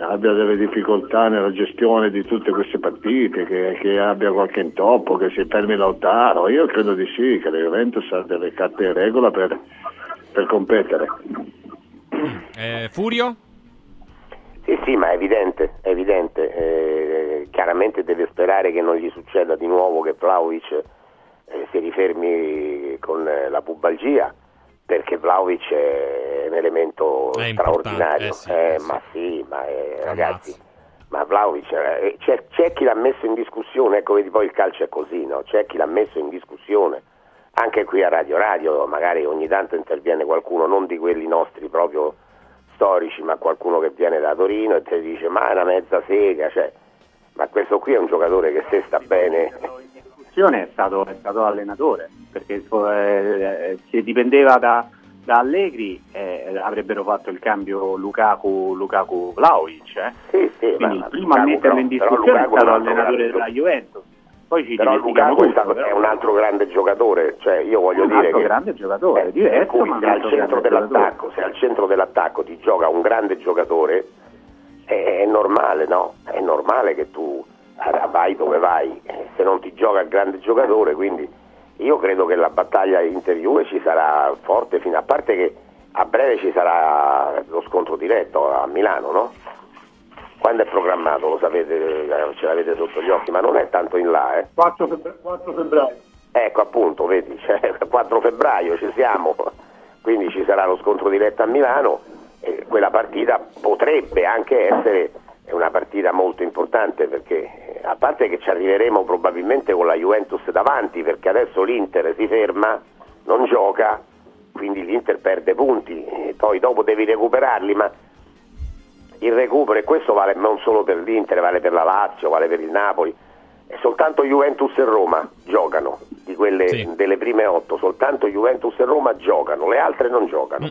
abbia delle difficoltà nella gestione di tutte queste partite, che, che abbia qualche intoppo, che si fermi Lautaro. Io credo di sì, che la Juventus ha delle carte in regola per, per competere. Eh, Furio? Sì, sì, ma è evidente, è evidente. Eh, chiaramente deve sperare che non gli succeda di nuovo che Vlaovic eh, si rifermi con eh, la pubalgia, perché Vlaovic è un elemento È straordinario. eh sì, Eh, eh sì. Ma sì, ma eh, ragazzi, ma Vlaovic, eh, c'è, c'è chi l'ha messo in discussione, ecco vedi poi il calcio è così, no? c'è chi l'ha messo in discussione. Anche qui a Radio Radio magari ogni tanto interviene qualcuno, non di quelli nostri proprio storici, ma qualcuno che viene da Torino e ti dice ma è una mezza sega, cioè, ma questo qui è un giocatore che se sta bene. Discussione è stato, è stato allenatore, perché eh, se dipendeva da, da Allegri eh, avrebbero fatto il cambio Lukaku, Lukaku Vlaovic. Eh? Sì, sì, Quindi ma il primo a metterlo in discussione è stato è allenatore della Juventus. Poi ci Però Lukaku è, tutto, stato- però. è un altro grande giocatore, cioè io voglio Un dire altro che grande giocatore, eh, diverso, cui se al centro dell'attacco, se al centro dell'attacco ti gioca un grande giocatore, è, è normale, no? È normale che tu vai dove vai, se non ti gioca il grande giocatore, quindi io credo che la battaglia Inter-Juve ci sarà forte fino a parte che a breve ci sarà lo scontro diretto a Milano, no? Quando è programmato, lo sapete, eh, ce l'avete sotto gli occhi, ma non è tanto in là, eh? 4, febbraio. 4 febbraio. Ecco appunto, vedi, [LAUGHS] cioè, 4 febbraio ci siamo, quindi ci sarà lo scontro diretto a Milano e quella partita potrebbe anche essere una partita molto importante perché a parte che ci arriveremo probabilmente con la Juventus davanti perché adesso l'Inter si ferma, non gioca, quindi l'Inter perde punti, poi dopo devi recuperarli, ma il recupero, e questo vale non solo per l'Inter, vale per la Lazio, vale per il Napoli, e soltanto Juventus e Roma giocano, di quelle delle prime otto, soltanto Juventus e Roma giocano, le altre non giocano.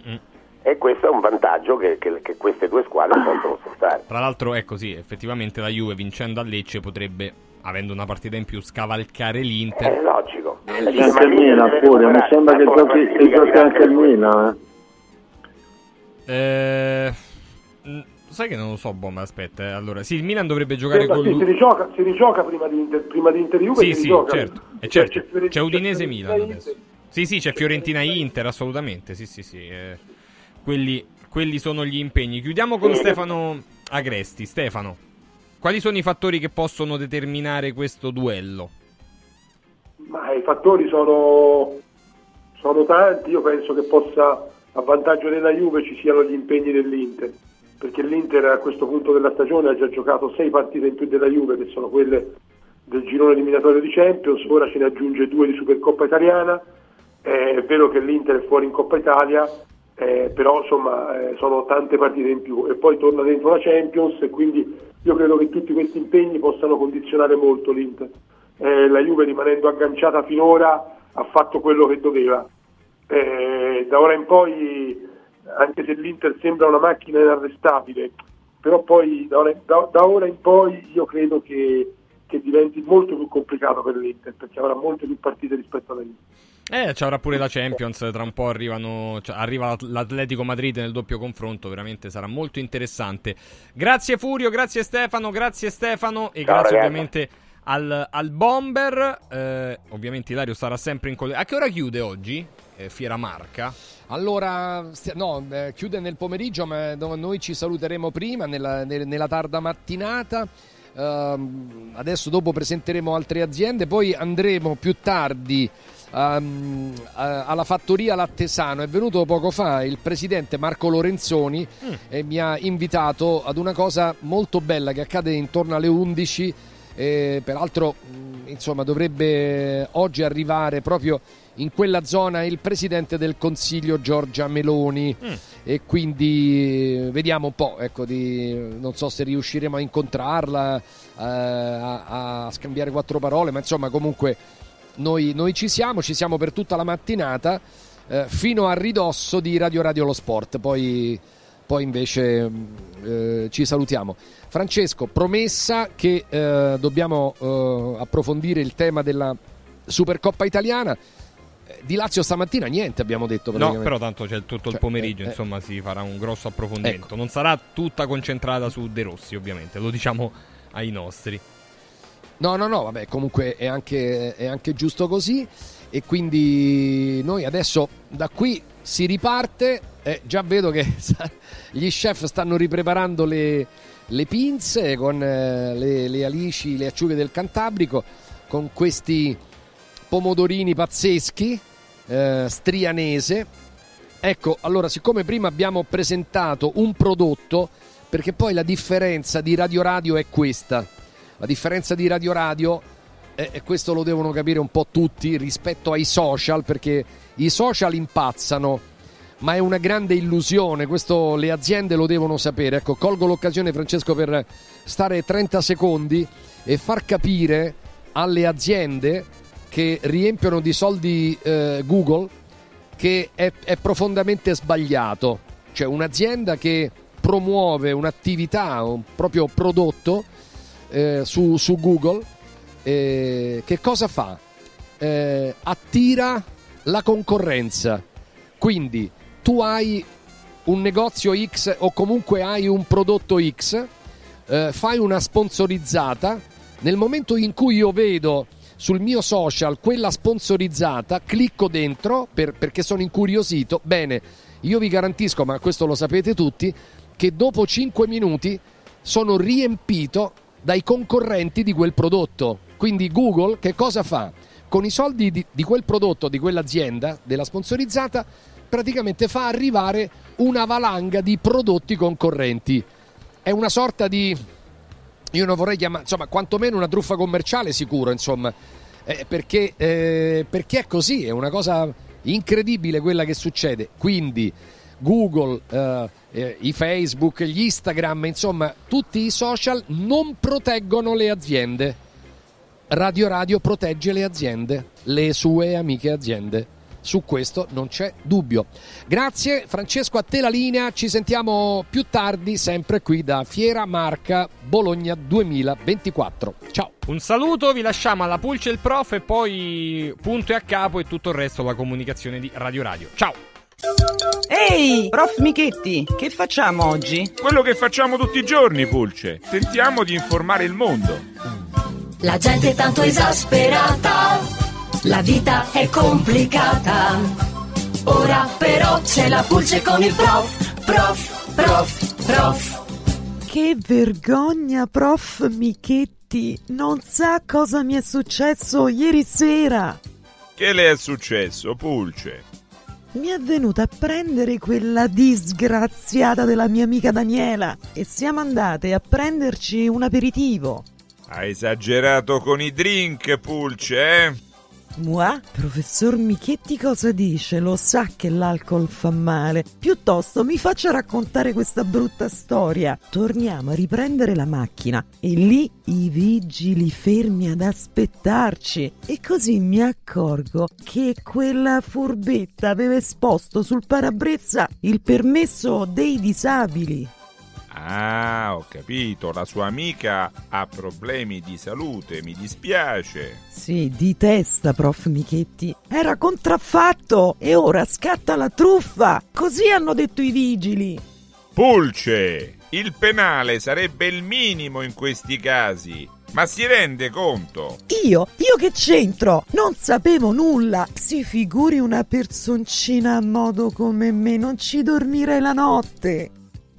E questo è un vantaggio che, che- che queste due squadre possono sfruttare. Tra l'altro, ecco sì, effettivamente la Juve vincendo a Lecce potrebbe, avendo una partita in più, scavalcare l'Inter. È logico. C'è anche il Milan pure, mi sembra che giochi, che giochi anche il Milan. Eh. Eh, sai che non lo so, Bomba, aspetta. eh, Allora, sì, il Milan dovrebbe giocare Sembra, con sì, si lui. rigioca, si rigioca prima di Inter, prima di Inter Juve, Sì, si sì, rigioca. certo. E Cioè, certo. Fiorentina- C'è Udinese Fiorentina Milan adesso. Sì, sì, c'è Fiorentina Inter, assolutamente. Sì, sì, sì. eh, quelli, quelli sono gli impegni. Chiudiamo con Stefano Agresti. Stefano, quali sono i fattori che possono determinare questo duello? Ma i fattori sono, sono tanti, io penso che possa, a vantaggio della Juve, ci siano gli impegni dell'Inter, perché l'Inter a questo punto della stagione ha già giocato sei partite in più della Juve, che sono quelle del girone eliminatorio di Champions, ora ce ne aggiunge due di Supercoppa italiana, Eh, è vero che l'Inter è fuori in Coppa Italia, eh, però insomma eh, sono tante partite in più e poi torna dentro la Champions e quindi io credo che tutti questi impegni possano condizionare molto l'Inter. Eh, la Juve rimanendo agganciata finora ha fatto quello che doveva. Eh, da ora in poi, anche se l'Inter sembra una macchina inarrestabile, però poi da ora, da- da ora in poi io credo che, che diventi molto più complicato per l'Inter perché avrà molte più partite rispetto Juve. Eh, ci avrà pure la Champions. Tra un po' arrivano, cioè, arriva l'Atletico Madrid nel doppio confronto. Veramente sarà molto interessante. Grazie Furio, grazie Stefano, grazie Stefano e Ciao, grazie ragazzi. ovviamente al, al Bomber. Eh, ovviamente Ilario sarà sempre in collegamento. A che ora chiude oggi? Eh, Fiera Marca. Allora, no, eh, chiude nel pomeriggio, ma no- noi ci saluteremo prima, nella, nel- nella tarda mattinata. Ehm, adesso dopo presenteremo altre aziende, poi andremo più tardi a- alla fattoria Lattesano. È venuto poco fa il presidente Marco Lorenzoni e mi ha invitato ad una cosa molto bella che accade intorno alle 11. eh, peraltro, mh, insomma, dovrebbe oggi arrivare proprio in quella zona il presidente del Consiglio Giorgia Meloni e quindi eh, vediamo un po', ecco, di, non so se riusciremo a incontrarla, eh, a, a scambiare quattro parole, ma insomma comunque noi, noi ci siamo, ci siamo per tutta la mattinata eh, fino a ridosso di Radio Radio Lo Sport, poi, poi invece mh, eh, ci salutiamo. Francesco, promessa che eh, dobbiamo eh, approfondire il tema della Supercoppa italiana. Eh, Di Lazio stamattina niente abbiamo detto No, però tanto c'è tutto il Cioè, pomeriggio. eh, eh. Insomma, si farà un grosso approfondimento. Non sarà tutta concentrata su De Rossi, ovviamente. Lo diciamo ai nostri. No, no, no, vabbè, comunque è anche, è anche giusto così. E quindi noi adesso da qui si riparte. Eh, già vedo che [LAUGHS] gli chef stanno ripreparando le, le pinze con eh, le, le alici, le acciughe del Cantabrico, con questi pomodorini pazzeschi, eh, strianese. Ecco, allora, siccome prima abbiamo presentato un prodotto, perché poi la differenza di Radio Radio è questa. La differenza di Radio Radio, e e questo lo devono capire un po' tutti rispetto ai social, perché i social impazzano, ma è una grande illusione, questo le aziende lo devono sapere. Ecco, colgo l'occasione Francesco per stare 30 secondi e far capire alle aziende che riempiono di soldi eh, Google che è, è profondamente sbagliato. Cioè un'azienda che promuove un'attività, un proprio prodotto eh, su, su Google, eh, che cosa fa? Eh, attira la concorrenza. Quindi tu hai un negozio X o comunque hai un prodotto X, eh, fai una sponsorizzata, Nel momento in cui io vedo sul mio social quella sponsorizzata, clicco dentro per- perché sono incuriosito. Bene, io vi garantisco, ma questo lo sapete tutti, che dopo 5 minuti sono riempito dai concorrenti di quel prodotto. Quindi Google che cosa fa? Con i soldi di, di quel prodotto, di quell'azienda, della sponsorizzata, praticamente fa arrivare una valanga di prodotti concorrenti. È una sorta di io non vorrei chiamare, insomma, quantomeno una truffa commerciale sicuro, insomma, eh, perché, eh, perché è così, è una cosa incredibile quella che succede. Quindi Google, eh, eh, i Facebook, gli Instagram, insomma, tutti i social non proteggono le aziende. Radio Radio protegge le aziende, le sue amiche aziende. Su questo non c'è dubbio. Grazie Francesco, a te la linea, ci sentiamo più tardi sempre qui da Fiera Marca Bologna 2024. Ciao. Un saluto, vi lasciamo alla Pulce il prof e poi punto e a capo e tutto il resto la comunicazione di Radio Radio. Ciao. Ehi, prof Michetti, che facciamo oggi? Quello che facciamo tutti i giorni, Pulce. Tentiamo di informare il mondo. La gente è tanto esasperata, la vita è complicata. Ora però c'è la pulce con il prof, prof, prof, prof. Che vergogna, prof Michetti. Non sa cosa mi è successo ieri sera. Che le è successo, Pulce? Mi è venuta a prendere quella disgraziata della mia amica Daniela e siamo andate a prenderci un aperitivo. Ha esagerato con i drink, Pulce, eh? Mua, professor Michetti cosa dice? Lo sa che l'alcol fa male. Piuttosto mi faccia raccontare questa brutta storia. Torniamo a riprendere la macchina e lì i vigili fermi ad aspettarci. E così mi accorgo che quella furbetta aveva esposto sul parabrezza il permesso dei disabili. Ah, ho capito, la sua amica ha problemi di salute, mi dispiace. Sì, di testa, prof Michetti. Era contraffatto e ora scatta la truffa. Così hanno detto i vigili. Pulce, il penale sarebbe il minimo in questi casi. Ma si rende conto? Io? Io che c'entro? Non sapevo nulla. Si figuri una personcina a modo come me, non ci dormirei la notte.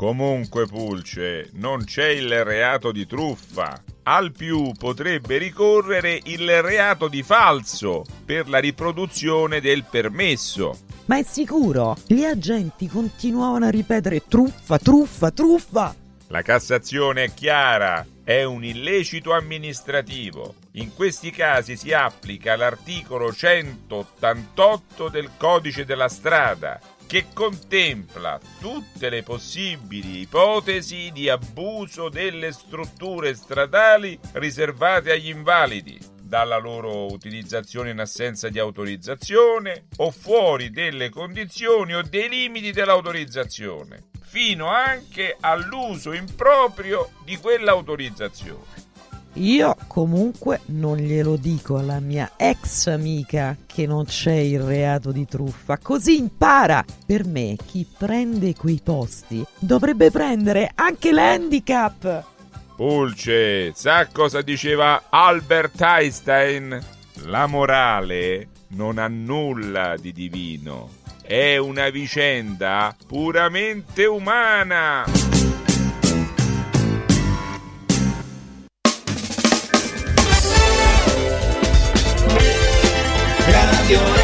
Comunque, Pulce, non c'è il reato di truffa. Al più potrebbe ricorrere il reato di falso per la riproduzione del permesso. Ma è sicuro? Gli agenti continuavano a ripetere truffa, truffa, truffa. La Cassazione è chiara, è un illecito amministrativo. In questi casi si applica l'articolo 188 del Codice della strada, che contempla tutte le possibili ipotesi di abuso delle strutture stradali riservate agli invalidi, dalla loro utilizzazione in assenza di autorizzazione o fuori delle condizioni o dei limiti dell'autorizzazione, fino anche all'uso improprio di quell'autorizzazione. Io comunque non glielo dico alla mia ex amica che non c'è il reato di truffa, così impara. Per me chi prende quei posti dovrebbe prendere anche l'handicap. Pulce, sa cosa diceva Albert Einstein? La morale non ha nulla di divino, è una vicenda puramente umana. Radio